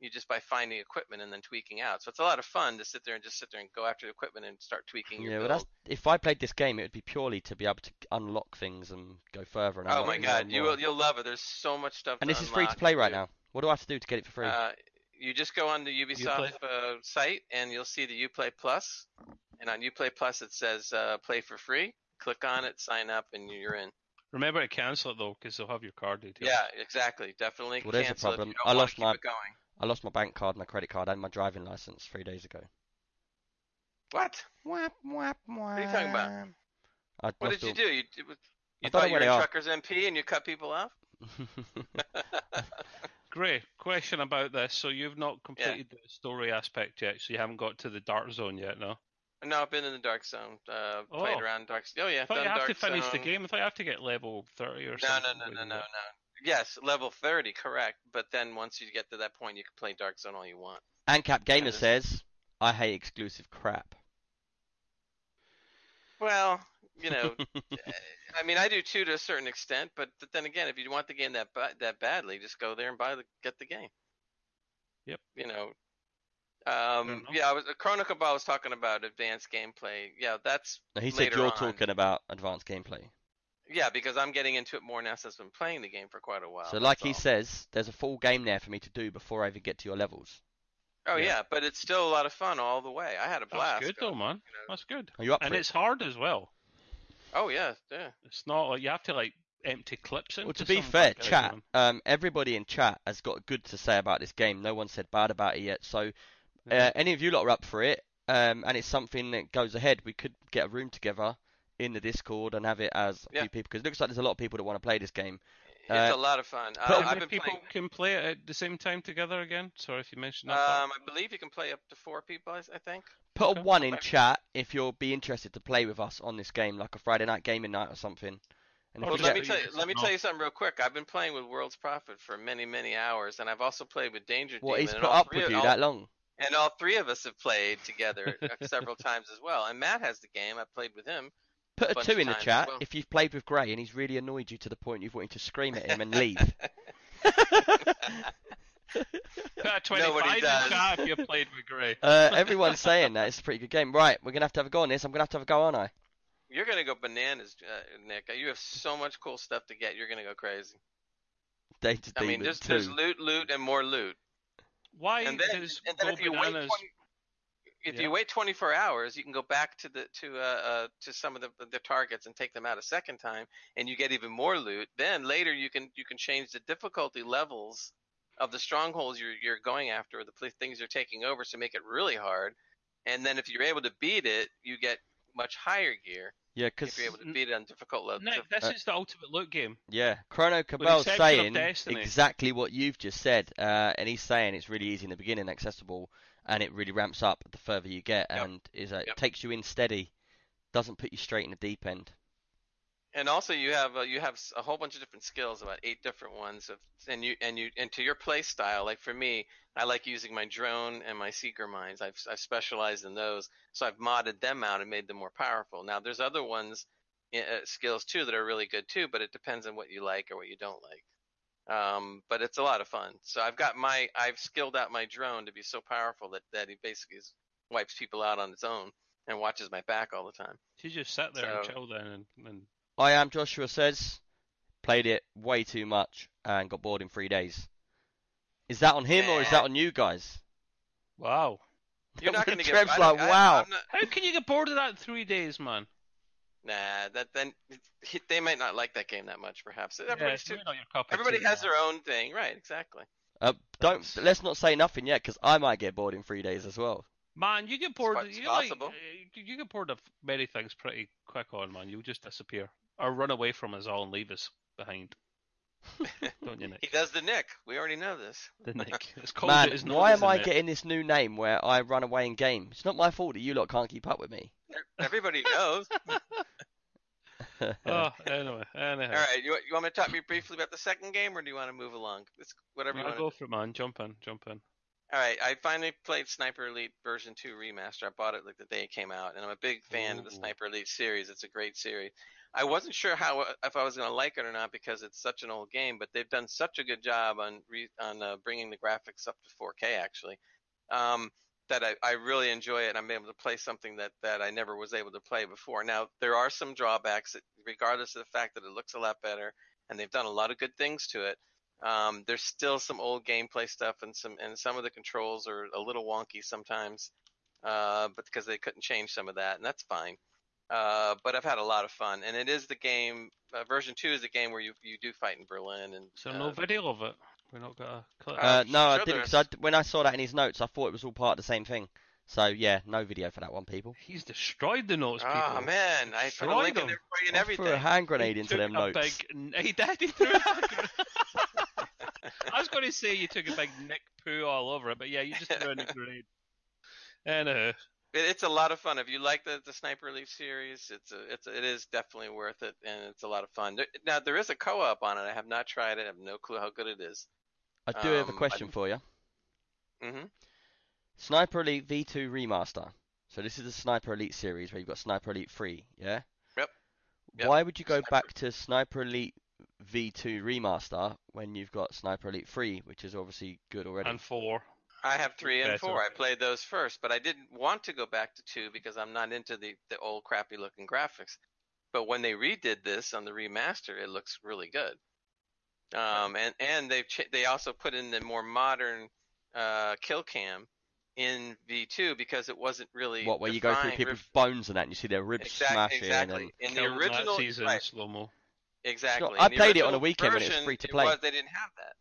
Speaker 3: You just by finding equipment and then tweaking out. So it's a lot of fun to sit there and just sit there and go after the equipment and start tweaking your
Speaker 2: Yeah,
Speaker 3: build.
Speaker 2: but that's if I played this game, it would be purely to be able to unlock things and go further. And
Speaker 3: Oh my god, you will, you'll love it. There's so much stuff.
Speaker 2: And
Speaker 3: to
Speaker 2: this is free to play right
Speaker 3: do.
Speaker 2: now. What do I have to do to get it for free?
Speaker 3: Uh, you just go on the Ubisoft uh, site and you'll see the UPlay Plus, and on UPlay Plus it says uh, play for free. Click on it, sign up, and you're in.
Speaker 4: Remember to cancel it though, because they'll have your card details.
Speaker 3: Yeah, exactly. Definitely
Speaker 2: Well, there's a
Speaker 3: cancel
Speaker 2: problem.
Speaker 3: if you don't
Speaker 2: I
Speaker 3: wanna
Speaker 2: lost
Speaker 3: keep
Speaker 2: my-
Speaker 3: it going.
Speaker 2: I lost my bank card, my credit card, and my driving license three days ago.
Speaker 3: What?
Speaker 2: Whap, whap,
Speaker 3: are you talking about?
Speaker 2: I
Speaker 3: What
Speaker 2: lost
Speaker 3: did you do? You, you
Speaker 2: I
Speaker 3: thought you were
Speaker 2: a.
Speaker 3: Truckers MP and you cut people off?
Speaker 4: Great question about this. So you've not completed the story aspect yet, so you haven't got to the dark zone yet, no?
Speaker 3: No, I've been in the Dark Zone. Uh, played
Speaker 4: Oh.
Speaker 3: around Dark. Zone. Oh yeah,
Speaker 4: I thought
Speaker 3: done
Speaker 4: you have
Speaker 3: Dark
Speaker 4: to finish the game. I thought you have to get level 30 or
Speaker 3: No,
Speaker 4: something.
Speaker 3: no, no,
Speaker 4: before
Speaker 3: no, no, no. Yes, level 30, correct. But then once you get to that point, you can play Dark Zone all you want.
Speaker 2: Ancap Gamer
Speaker 3: Kinda.
Speaker 2: says, "I hate exclusive crap."
Speaker 3: Well, you know, I mean, I do too to a certain extent, but, but then again, if you want the game that ba- that badly, just go there and buy the get the game.
Speaker 4: Yep.
Speaker 3: You know.
Speaker 4: Fair
Speaker 3: Um,
Speaker 4: enough.
Speaker 3: yeah, I was Chronicle Ball was talking about advanced gameplay. Yeah, that's
Speaker 2: Now, he said you're
Speaker 3: on.
Speaker 2: talking about advanced gameplay.
Speaker 3: Yeah, because I'm getting into it more now since I've been playing the game for quite a while.
Speaker 2: so, like he
Speaker 3: all.
Speaker 2: says, there's a full game there for me to do before I even get to your levels.
Speaker 3: Oh
Speaker 4: Yeah.
Speaker 3: yeah. but it's still a lot of fun all the way. I had a blast.
Speaker 4: That's good though, man.
Speaker 3: you know.
Speaker 4: That's good.
Speaker 2: Are you up
Speaker 4: And
Speaker 2: for
Speaker 4: it's hard as well.
Speaker 3: Oh yeah, yeah.
Speaker 4: It's not like you have to like empty clips into
Speaker 2: Well, to be fair, chat, um, everybody in chat has got good to say about this game. No one said bad about it yet. So, uh, any of you lot are up for it, um, and it's something that goes ahead. We could get a room together in the Discord and have it as a
Speaker 3: Yeah.
Speaker 2: few people because it looks like there's a lot of people that want to play this game.
Speaker 3: It's
Speaker 2: Uh,
Speaker 3: a lot of fun. Uh,
Speaker 4: How
Speaker 3: I've
Speaker 4: many
Speaker 3: been
Speaker 4: people
Speaker 3: playing.
Speaker 4: can play it at the same time together again? Sorry if you mentioned that. part.
Speaker 3: Um, I believe you can play up to four people. I I think.
Speaker 2: Put
Speaker 4: Okay.
Speaker 2: a one in chat if you'll be interested to play with us on this game, like a Friday night gaming night or something. And if
Speaker 3: Well,
Speaker 2: we
Speaker 3: let
Speaker 2: get-
Speaker 3: me tell you. Let me tell you something real quick. I've been playing with World's Prophet for many, many hours, and I've also played with Danger
Speaker 2: what
Speaker 3: Demon.
Speaker 2: he's
Speaker 3: and
Speaker 2: put
Speaker 3: all
Speaker 2: up
Speaker 3: three
Speaker 2: with
Speaker 3: of-
Speaker 2: you
Speaker 3: all-
Speaker 2: that long.
Speaker 3: And all three of us have played together uh, several times as well. And Matt has the game. I played with him.
Speaker 2: Put a
Speaker 3: bunch
Speaker 2: two in the chat
Speaker 3: well.
Speaker 2: if you've played with Grey and he's really annoyed you to the point you've wanted to scream at him and leave.
Speaker 4: Put a 25 in
Speaker 3: does.
Speaker 4: chat if you played with Grey.
Speaker 2: uh, everyone's saying that it's a pretty good game. Right, we're gonna have to have a go on this. I'm gonna have to have a go, aren't I?
Speaker 3: You're gonna go bananas, uh, Nick. You have so much cool stuff to get. You're gonna go crazy.
Speaker 2: Data
Speaker 3: I mean, there's there's loot, loot, and more loot.
Speaker 4: Why
Speaker 3: And then,
Speaker 4: does
Speaker 3: and then if you wait 20, if
Speaker 4: Yeah.
Speaker 3: you wait 24 hours, you can go back to the to uh, uh to some of the the targets and take them out a second time, and you get even more loot. Then later you can you can change the difficulty levels of the strongholds you're you're going after, or the things you're taking over, to make it really hard. And then if you're able to beat it, you get much higher gear.
Speaker 2: Yeah,
Speaker 3: If
Speaker 2: because
Speaker 3: you're able to beat it on difficult levels.
Speaker 4: Nick, this
Speaker 2: Uh,
Speaker 4: is the ultimate loot game.
Speaker 2: yeah, Chrono Cabell's saying exactly what you've just said, uh, and he's saying it's really easy in the beginning, accessible, and it really ramps up the further you get,
Speaker 3: Yep.
Speaker 2: and is uh, it
Speaker 3: Yep.
Speaker 2: takes you in steady, doesn't put you straight in the deep end.
Speaker 3: And also you have uh, you have a whole bunch of different skills, about eight different ones, of, and you and you and to your play style. Like for me, I like using my drone and my seeker mines. I've I've specialized in those, so I've modded them out and made them more powerful. Now there's other ones, uh, skills too that are really good too, but it depends on what you like or what you don't like. Um, but it's a lot of fun. So I've got my I've skilled out my drone to be so powerful that that he basically is, wipes people out on its own and watches my back all the time.
Speaker 4: You just sit there and
Speaker 3: So-
Speaker 4: chill then and, and
Speaker 2: I am Joshua says, played it way too much and got bored in three days. Is that on him or is that on you guys?
Speaker 4: wow.
Speaker 3: You're not going to get.
Speaker 2: Trev's
Speaker 3: I
Speaker 2: like,
Speaker 3: don't- I-
Speaker 2: wow.
Speaker 3: I'm not-
Speaker 4: How can you get bored of that in three days, man?
Speaker 3: Nah, that then they might not like that game that much. Perhaps
Speaker 4: Yeah,
Speaker 3: everybody's
Speaker 4: it's
Speaker 3: too,
Speaker 4: not your cup
Speaker 3: everybody
Speaker 4: tea,
Speaker 3: has
Speaker 4: man.
Speaker 3: their own thing, right? Exactly.
Speaker 2: Uh, don't
Speaker 3: That's-
Speaker 2: let's not say nothing yet because I might get bored in three days as well.
Speaker 4: Man, you get bored.
Speaker 3: quite- it's
Speaker 4: you like,
Speaker 3: possible.
Speaker 4: uh, you get bored of many things pretty quick on, man. You'll just disappear or run away from us all and leave us behind. Don't you, Nick?
Speaker 3: He does the Nick. We already know this.
Speaker 4: The Nick. It's called.
Speaker 2: Man,
Speaker 4: it is
Speaker 2: why am I
Speaker 4: Nick.
Speaker 2: getting this new name where I run away in game? It's not my fault that you lot can't keep up with me.
Speaker 3: Everybody knows.
Speaker 4: Oh, anyway, anyhow.
Speaker 3: All right, you, you want me to talk to you briefly about the second game, or do you want to move along? It's whatever you
Speaker 4: I'll
Speaker 3: want.
Speaker 4: go for it, man. Jump in, jump in.
Speaker 3: All right, I finally played Sniper Elite version 2 remaster. I bought it like the day it came out, and I'm a big fan of the Sniper Elite series. It's a great series. I wasn't sure how if I was going to like it or not because it's such an old game, but they've done such a good job on re, on uh, bringing the graphics up to 4K actually. Um, that I, I really enjoy it. and I'm able to play something that, that I never was able to play before. Now there are some drawbacks, that, regardless of the fact that it looks a lot better, and they've done a lot of good things to it. Um, there's still some old gameplay stuff, and some and some of the controls are a little wonky sometimes, uh, but because they couldn't change some of that, and that's fine. Uh, but I've had a lot of fun, and it is the game. Uh, version two is the game where you you do fight in Berlin, and
Speaker 4: So
Speaker 3: uh,
Speaker 4: no video of it. We're not gonna. clip.
Speaker 3: Uh,
Speaker 2: Uh, no, I didn't. Cause I d when I saw that in his notes, I thought it was all part of the same thing. So yeah, no video for that one, people.
Speaker 4: He's destroyed the notes, people.
Speaker 3: Oh man, I put a link in
Speaker 4: them.
Speaker 3: there for you and
Speaker 2: I
Speaker 3: everything.
Speaker 2: threw a hand
Speaker 4: He
Speaker 2: grenade into them
Speaker 4: a
Speaker 2: notes.
Speaker 4: Big, he did. He threw a hand grenade. I was going to say you took a big Nick poo all over it, but yeah, you just threw a grenade. Anyhow,
Speaker 3: It, it's a lot of fun. If you like the, the Sniper Elite series, it's a, it's a, it is definitely worth it, and it's a lot of fun. There, now there is a co-op on it. I have not tried it. I have no clue how good it is.
Speaker 2: I do have a
Speaker 3: um, I-
Speaker 2: question for you.
Speaker 3: hmm
Speaker 2: Sniper Elite V2 remaster. So this is the Sniper Elite series where you've got Sniper Elite 3, yeah?
Speaker 3: Yep. Yep.
Speaker 2: Why would you go
Speaker 3: Sniper-
Speaker 2: back to Sniper Elite V2 remaster when you've got Sniper Elite 3, which is obviously good already?
Speaker 4: and four.
Speaker 3: I have three and
Speaker 4: Better.
Speaker 3: four. I played those first, but I didn't want to go back to two because I'm not into the, the old crappy looking graphics. but when they redid this on the remaster, it looks really good. Um, and and they ch- they also put in the more modern uh, kill cam in V2 because it wasn't really
Speaker 2: What, where you go through
Speaker 3: defined-
Speaker 2: people's bones and that, and you see their ribs
Speaker 3: Exact-
Speaker 2: smashing,
Speaker 3: exactly.
Speaker 2: and
Speaker 3: In the
Speaker 4: Kill
Speaker 3: original,
Speaker 4: Nazis in
Speaker 3: right,
Speaker 4: slow mo.
Speaker 3: exactly.
Speaker 2: I played it on a
Speaker 3: original
Speaker 2: weekend when it was free to play.
Speaker 3: was- they didn't have that.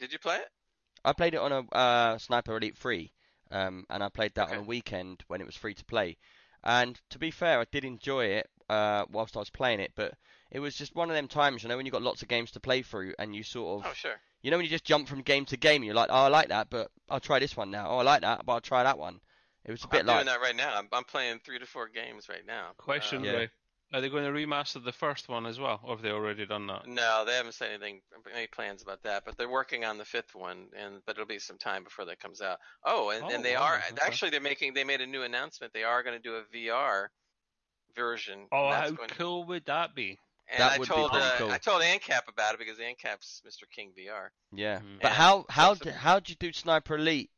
Speaker 3: Did you play it?
Speaker 2: I played it on a uh, Sniper Elite 3, um, and I played that on a weekend when it was free to play. And to be fair, I did enjoy it uh, whilst I was playing it, but it was just one of them times, you know, when you've got lots of games to play through, and you sort of,
Speaker 3: Oh, sure.
Speaker 2: you know, when you just jump from game to game, you're like, oh, I like that, but I'll try this one now. Oh, I like that, but I'll try that one. It was a bit
Speaker 3: I'm
Speaker 2: like,
Speaker 3: doing that right now. I'm, I'm playing three to four games right now.
Speaker 4: Question,
Speaker 3: Um,
Speaker 2: Yeah.
Speaker 4: Ray. Are they going to remaster the first one as well, or have they already done that?
Speaker 3: No, they haven't said anything, any plans about that. But they're working on the fifth one, and but it'll be some time before that comes out. Oh, and,
Speaker 4: Oh,
Speaker 3: and they
Speaker 4: wow,
Speaker 3: are
Speaker 4: okay.
Speaker 3: actually they're making they made a new announcement. They are going to do a VR version.
Speaker 4: Oh,
Speaker 3: that's
Speaker 4: how
Speaker 3: going-
Speaker 4: cool would that be?
Speaker 3: And
Speaker 2: That
Speaker 3: I
Speaker 2: would be
Speaker 3: told
Speaker 2: pretty
Speaker 3: uh,
Speaker 2: cool.
Speaker 3: I told ANCAP about it because ANCAP's Mr. King VR.
Speaker 2: yeah.
Speaker 4: Mhm.
Speaker 2: But
Speaker 3: And
Speaker 2: how how
Speaker 3: so-
Speaker 2: d- how do you do Sniper Elite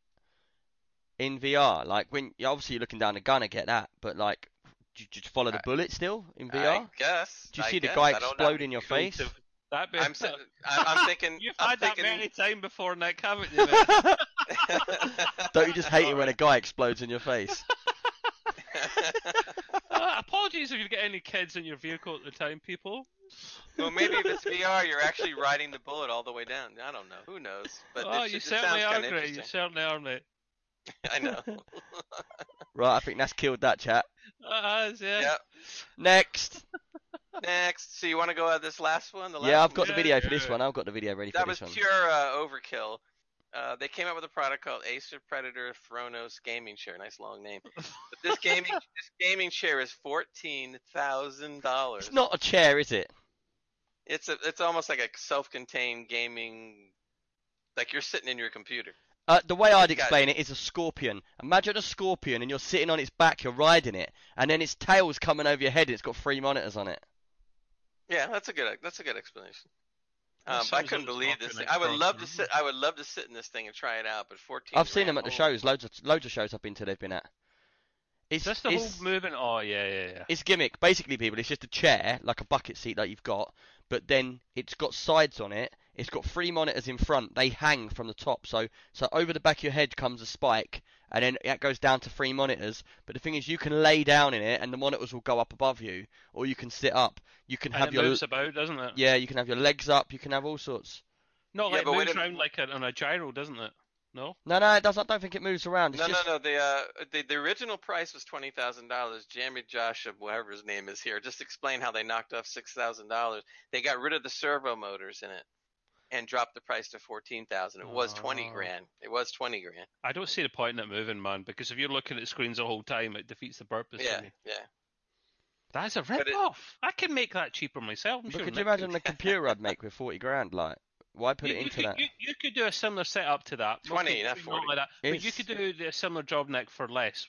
Speaker 2: in VR? Like when yeah, obviously you're looking down a gun, I get that, but like, do you just follow the
Speaker 3: I-
Speaker 2: bullet still in VR?
Speaker 3: I
Speaker 2: VR?
Speaker 3: guess.
Speaker 2: Do you
Speaker 3: I
Speaker 2: see the guy
Speaker 3: I don't know.
Speaker 2: explode in your face?
Speaker 4: to- That be,
Speaker 3: I'm, s- I'm, I'm thinking.
Speaker 4: You've
Speaker 3: I'm
Speaker 4: had that
Speaker 3: thinking,
Speaker 4: many times before, Nick, haven't you? mate?
Speaker 2: Don't you just hate it when a guy explodes in your face?
Speaker 4: uh, apologies if you've got any kids in your vehicle at the time, people.
Speaker 3: well, maybe if it's VR, you're actually riding the bullet all the way down. I don't know. Who knows? But
Speaker 4: oh,
Speaker 3: it,
Speaker 4: you
Speaker 3: it
Speaker 4: certainly
Speaker 3: sounds
Speaker 4: are,
Speaker 3: kinda
Speaker 4: Grey. You certainly are, mate.
Speaker 3: I know.
Speaker 2: Right, I think that's killed that chat.
Speaker 4: Uh, yeah.
Speaker 3: Yep.
Speaker 2: Next.
Speaker 3: Next, so you want to go at this last one? The last
Speaker 2: Yeah, I've
Speaker 3: one?
Speaker 2: got the video for this one. I've got the video ready for
Speaker 3: That was
Speaker 2: this one.
Speaker 3: That was pure uh, overkill. Uh, they came out with a product called Acer Predator Thronos Gaming Chair. Nice long name. But this gaming this gaming chair is fourteen thousand dollars.
Speaker 2: It's not a chair, is it?
Speaker 3: It's a it's almost like a self-contained gaming. Like you're sitting in your computer.
Speaker 2: Uh, the way I'd explain it is a scorpion. Imagine a scorpion and you're sitting on its back, you're riding it, and then its tail's coming over your head and it's got three monitors on it.
Speaker 3: Yeah, that's a good that's a good explanation. Um, I couldn't believe this. Thing. I would love to sit. I would love to sit in this thing and try it out. But fourteen.
Speaker 2: I've seen them at the shows, loads of loads of shows I've been to. They've been at. It's
Speaker 4: Just the
Speaker 2: it's,
Speaker 4: whole movement. Oh, yeah, yeah, yeah.
Speaker 2: it's gimmick. Basically, people, it's just a chair like a bucket seat that you've got, but then it's got sides on it. It's got three monitors in front. They hang from the top, so so over the back of your head comes a spike, and then it goes down to three monitors. But the thing is, you can lay down in it, and the monitors will go up above you, or you can sit up. You can
Speaker 4: And
Speaker 2: have
Speaker 4: it
Speaker 2: your
Speaker 4: moves about, doesn't it?
Speaker 2: yeah, you can have your legs up. You can have all sorts.
Speaker 4: Not
Speaker 3: Yeah,
Speaker 4: like
Speaker 3: but
Speaker 4: it
Speaker 3: wait
Speaker 4: moves
Speaker 3: a-
Speaker 4: around like a, on a gyro, doesn't it? No.
Speaker 2: No, no, it does. I don't think it moves around. It's
Speaker 3: No,
Speaker 2: just,
Speaker 3: no, no. The uh, the the original price was twenty thousand dollars. Jamie Josh, whatever his name is here, just explain how they knocked off six thousand dollars. They got rid of the servo motors in it and dropped the price to fourteen thousand. It was twenty
Speaker 4: Oh.
Speaker 3: grand. It was twenty grand.
Speaker 4: I don't see the point in it moving, man, because if you're looking at screens the whole time, it defeats the purpose.
Speaker 3: Yeah, yeah.
Speaker 4: That's a
Speaker 3: But it-
Speaker 4: rip-off. I can make that cheaper myself. I'm
Speaker 2: But
Speaker 4: sure
Speaker 2: could you imagine the computer I'd make with forty grand? Like, why put
Speaker 4: you,
Speaker 2: it
Speaker 4: you
Speaker 2: into
Speaker 4: could,
Speaker 2: that?
Speaker 4: You, you could do a similar setup to that.
Speaker 3: 20, not 40.
Speaker 4: Like that. But you could do a similar job, Nick, for less.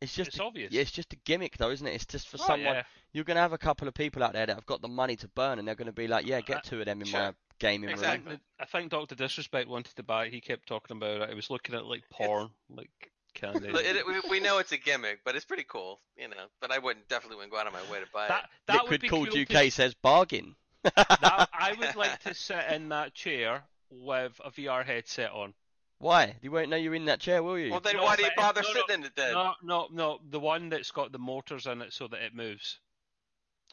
Speaker 2: It's just
Speaker 4: It's
Speaker 2: a,
Speaker 4: obvious.
Speaker 2: yeah, it's just a gimmick, though, isn't it? It's just for
Speaker 4: Oh,
Speaker 2: someone.
Speaker 4: yeah.
Speaker 2: You're gonna have a couple of people out there that have got the money to burn, and they're gonna be like, "Yeah, get
Speaker 4: Uh,
Speaker 2: two of them in
Speaker 3: sure.
Speaker 2: my gaming
Speaker 4: I
Speaker 3: Exactly.
Speaker 2: room."
Speaker 4: think, I think Doctor Disrespect wanted to buy it. He kept talking about it. He was looking at like porn, like candy.
Speaker 3: Look, it, we, we know it's a gimmick, but it's pretty cool, you know. But I wouldn't definitely wouldn't go out of my way to buy
Speaker 4: that
Speaker 3: it.
Speaker 4: that
Speaker 2: Liquid
Speaker 4: would be
Speaker 2: Cooled
Speaker 4: cool
Speaker 2: UK
Speaker 4: to,
Speaker 2: says bargain.
Speaker 4: that, I would like to sit in that chair with a VR headset on.
Speaker 2: Why? You won't know you're in that chair, will you?
Speaker 3: Well, then
Speaker 4: No,
Speaker 3: why do you bother
Speaker 4: no, no,
Speaker 3: sitting in it then?
Speaker 4: No, no, no. The one that's got the motors in it so that it moves.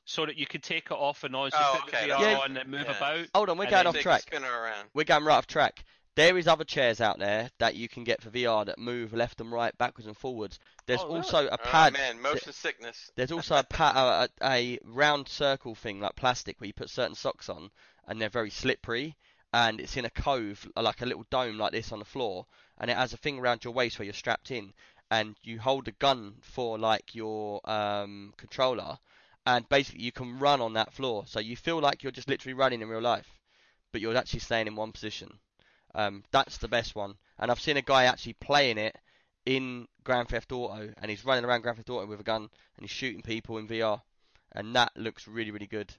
Speaker 4: So that you can take it off and on, so
Speaker 3: Oh,
Speaker 4: put
Speaker 3: okay,
Speaker 4: the VR
Speaker 2: that's-
Speaker 4: on and move
Speaker 3: yeah.
Speaker 4: about.
Speaker 2: Hold on, we're
Speaker 4: and
Speaker 2: going off
Speaker 3: So you can
Speaker 2: track.
Speaker 3: Spin her around.
Speaker 2: We're going right off track. There is other chairs out there that you can get for VR that move left and right, backwards and forwards. There's
Speaker 4: Oh, really?
Speaker 2: also a
Speaker 3: Oh
Speaker 2: pad.
Speaker 3: man, motion sickness.
Speaker 2: There's also a, pa- a, a round circle thing like plastic where you put certain socks on, and they're very slippery. And it's in a cove, like a little dome like this on the floor, and it has a thing around your waist where you're strapped in, and you hold a gun for like your um, controller, and basically you can run on that floor. So you feel like you're just literally running in real life, but you're actually staying in one position. Um, that's the best one, and I've seen a guy actually playing it in Grand Theft Auto, and he's running around Grand Theft Auto with a gun, and he's shooting people in VR, and that looks really, really good.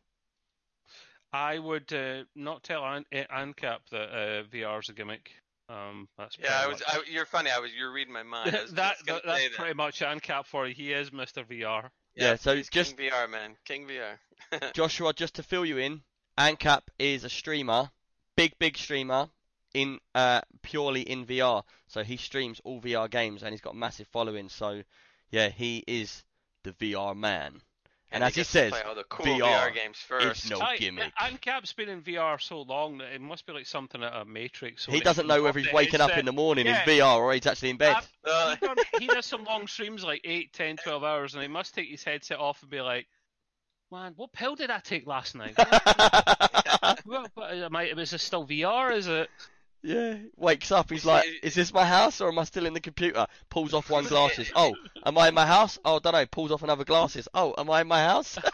Speaker 4: I would uh, not tell An- eh, ANCAP that uh, VR is a gimmick. Um, that's
Speaker 3: Yeah, I was.
Speaker 4: much-
Speaker 3: I, you're funny. I was. You're reading my mind.
Speaker 4: That, that- that's
Speaker 3: that.
Speaker 4: pretty much ANCAP for you. He is Mr. VR.
Speaker 2: Yeah, so
Speaker 3: it's
Speaker 2: just-
Speaker 3: King VR, man. King VR.
Speaker 2: Joshua, just to fill you in, ANCAP is a streamer, big big streamer in uh purely in VR. So he streams all VR games and he's got massive following. So yeah, he is the VR man. And as he says,
Speaker 3: play all the cool
Speaker 2: VR
Speaker 3: VR, games first.
Speaker 2: no
Speaker 4: Aye,
Speaker 2: gimmick.
Speaker 4: Ancap's been in VR so long that it must be like something out of Matrix.
Speaker 2: He doesn't know whether he's waking up in the morning
Speaker 4: yeah.
Speaker 2: in VR or he's actually in bed.
Speaker 3: Uh,
Speaker 4: he, done, he does some long streams like 8, 10, 12 hours, and he must take his headset off and be like, "Man, what pill did I take last night? what, what, am I, is this still VR? Is it?"
Speaker 2: Yeah, wakes up. He's like, "Is this my house or am I still in the computer?" Pulls off one glasses. Oh, am I in my house? Oh, don't know. Pulls off another glasses. Oh, am I in my house?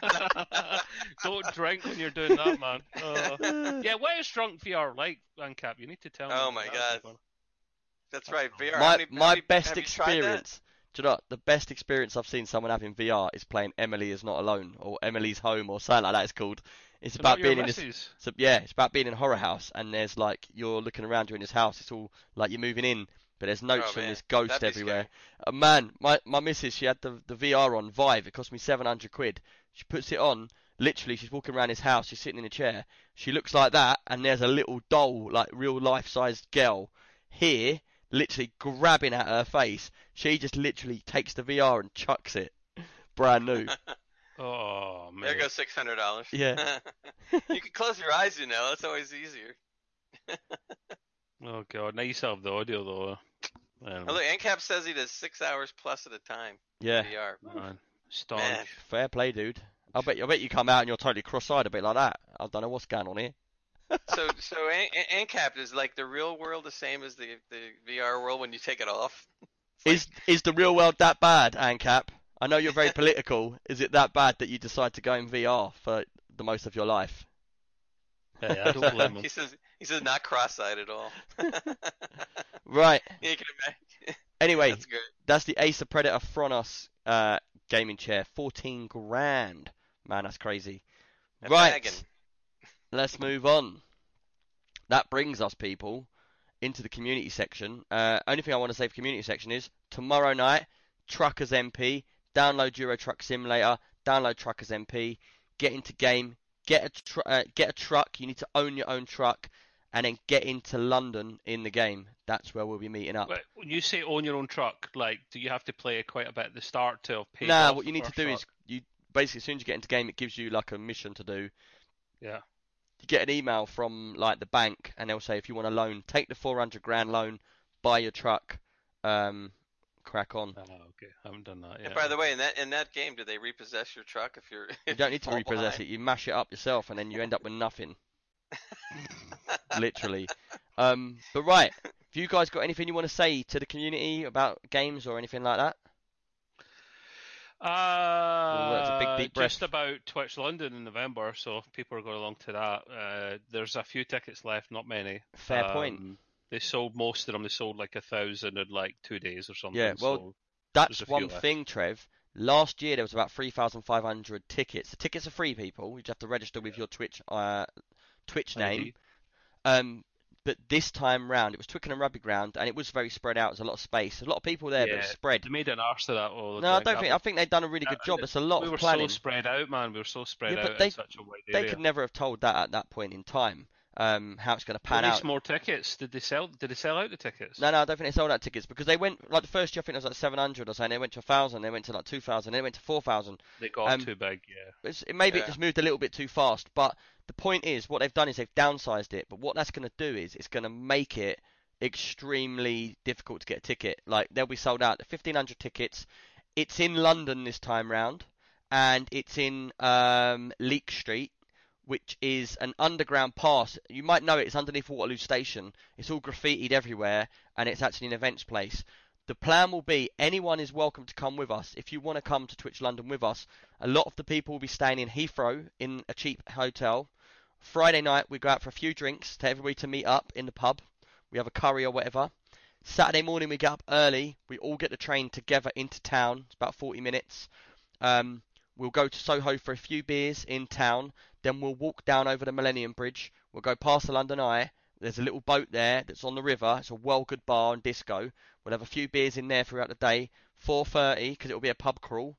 Speaker 4: Don't drink when you're doing that, man. Uh, yeah, what is drunk VR like, Ancap? You need to tell me.
Speaker 3: Oh my
Speaker 4: That'd
Speaker 3: God.
Speaker 4: fun.
Speaker 3: That's right, VR. How
Speaker 2: my
Speaker 3: many- how
Speaker 2: my
Speaker 3: many-
Speaker 2: best
Speaker 3: have you tried that?
Speaker 2: experience. Do you know the best experience I've seen someone have in VR is playing Emily is Not Alone or Emily's Home or something like that. It's called. It's
Speaker 4: So
Speaker 2: about being in this. So yeah, it's about being in a horror house, and there's like you're looking around you in this house. It's all like you're moving in, but there's notes
Speaker 3: Oh,
Speaker 2: from this ghost everywhere. Uh, man, my my missus, she had the the VR on Vive. It cost me 700 quid. She puts it on. Literally, she's walking around his house. She's sitting in a chair. She looks like that, and there's a little doll, like real life-sized girl, here, literally grabbing at her face. She just literally takes the VR and chucks it, brand new.
Speaker 4: Oh man.
Speaker 3: There goes six hundred dollars.
Speaker 2: Yeah.
Speaker 3: you can close your eyes, you know. That's always easier.
Speaker 4: Oh god, now you still have the audio though. Man,
Speaker 3: Oh, look, NCAP says he does six hours plus at a time.
Speaker 2: Yeah,
Speaker 3: VR.
Speaker 4: man. Staunch.
Speaker 3: Man.
Speaker 2: fair play, dude. I bet I bet you come out and you're totally cross-eyed a bit like that. I don't know what's going on here.
Speaker 3: So, so An- An- is like the real world the same as the the VR world when you take it off.
Speaker 2: Is is the real world that bad, ANCAP? I know you're very political. Is it that bad that you decide to go in VR for the most of your life?
Speaker 4: Hey, I don't blame him.
Speaker 3: He says he says not cross-eyed at all.
Speaker 2: Right.
Speaker 3: you can.
Speaker 2: Anyway,
Speaker 3: That's good.
Speaker 2: that's the Acer Predator Thronos uh, gaming chair. 14 grand. Man, that's crazy.
Speaker 3: A
Speaker 2: right.
Speaker 3: baggin'.
Speaker 2: Let's move on. That brings us, people, into the community section. Uh, only thing I want to say for community section is tomorrow night, Truckers MP. Download Euro Truck Simulator. Download Truckers MP. Get into game. Get a tr- uh, get a truck. You need to own your own truck, and then get into London in the game. That's where we'll be meeting up.
Speaker 4: But when you say own your own truck, like, do you have to play quite a bit at the start to have paid
Speaker 2: Nah, what you need to do
Speaker 4: truck?
Speaker 2: is you basically as soon as you get into game, it gives you like a mission to do.
Speaker 4: Yeah.
Speaker 2: You get an email from like the bank, and they'll say if you want a loan, take the 400 grand loan, buy your truck, um, crack on.
Speaker 4: Oh, okay. I haven't done that
Speaker 3: And by the way, in that in that game, do they repossess your truck if you're?
Speaker 2: You don't need to repossess
Speaker 3: behind?
Speaker 2: it. You mash it up yourself, and then you end up with nothing. Literally. Um, but right, have you guys got anything you want to say to the community about games or anything like that?
Speaker 4: Uh,
Speaker 2: that's a big, deep breath.
Speaker 4: just about Twitch London in November, so if people are going along to that. Uh, there's a few tickets left, not many.
Speaker 2: Fair point.
Speaker 4: Um, They sold most of them. They sold like a thousand in like two days or something.
Speaker 2: Yeah, well,
Speaker 4: so
Speaker 2: That's
Speaker 4: There's a few
Speaker 2: one
Speaker 4: left.
Speaker 2: thing, Trev. Last year there was about 3,500 tickets. The tickets are free, people. You just have to register with your Twitch uh, Twitch name. Um, but this time round, it was Twickenham Rugby Ground, and it was very spread out. There's a lot of space. A lot of people there, but
Speaker 4: Yeah,
Speaker 2: spread.
Speaker 4: They made an arse to that. All the
Speaker 2: No, I don't think. I think they've done a really good job. It's a lot
Speaker 4: we
Speaker 2: of
Speaker 4: were
Speaker 2: planning.
Speaker 4: so spread out, man. We were so spread
Speaker 2: Yeah,
Speaker 4: out
Speaker 2: they-
Speaker 4: in such a wide area.
Speaker 2: They could never have told that at that point in time. Um, how it's going to pan
Speaker 4: Release
Speaker 2: out.
Speaker 4: more tickets. Did they sell? Did they sell out the tickets?
Speaker 2: No, no, I don't think they sold out tickets because they went like the first year. I think it was like 700 or something. They went to 1,000. They went to like 2,000. They went to 4,000.
Speaker 4: They got
Speaker 2: Um,
Speaker 4: too big. Yeah.
Speaker 2: It's, it, maybe it just moved a little bit too fast. But the point is, what they've done is they've downsized it. But what that's going to do is it's going to make it extremely difficult to get a ticket. Like they'll be sold out. 1,500 tickets. It's in London this time round, and it's in um, Leake Street, which is an underground pass. You might know it. It's underneath Waterloo Station. It's all graffitied everywhere, and it's actually an events place. The plan will be anyone is welcome to come with us. If you want to come to Twitch London with us, a lot of the people will be staying in Heathrow in a cheap hotel. Friday night we go out for a few drinks to everybody to meet up in the pub. We have a curry or whatever. Saturday morning we get up early. We all get the train together into town. It's about 40 minutes. Um, we'll go to Soho for a few beers in town. Then we'll walk down over the Millennium Bridge. We'll go past the London Eye. There's a little boat there that's on the river. It's a well good bar and disco. We'll have a few beers in there throughout the day. 4:30 because it'll be a pub crawl.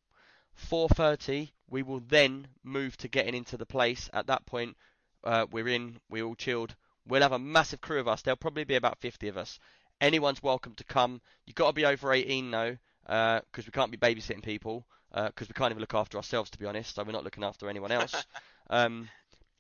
Speaker 2: 4:30, we will then move to getting into the place. At that point, uh, we're in. We all chilled. We'll have a massive crew of us. There'll probably be about 50 of us. Anyone's welcome to come. You've got to be over 18 though, because we can't be babysitting people, because we can't even look after ourselves, to be honest. So we're not looking after anyone else. um,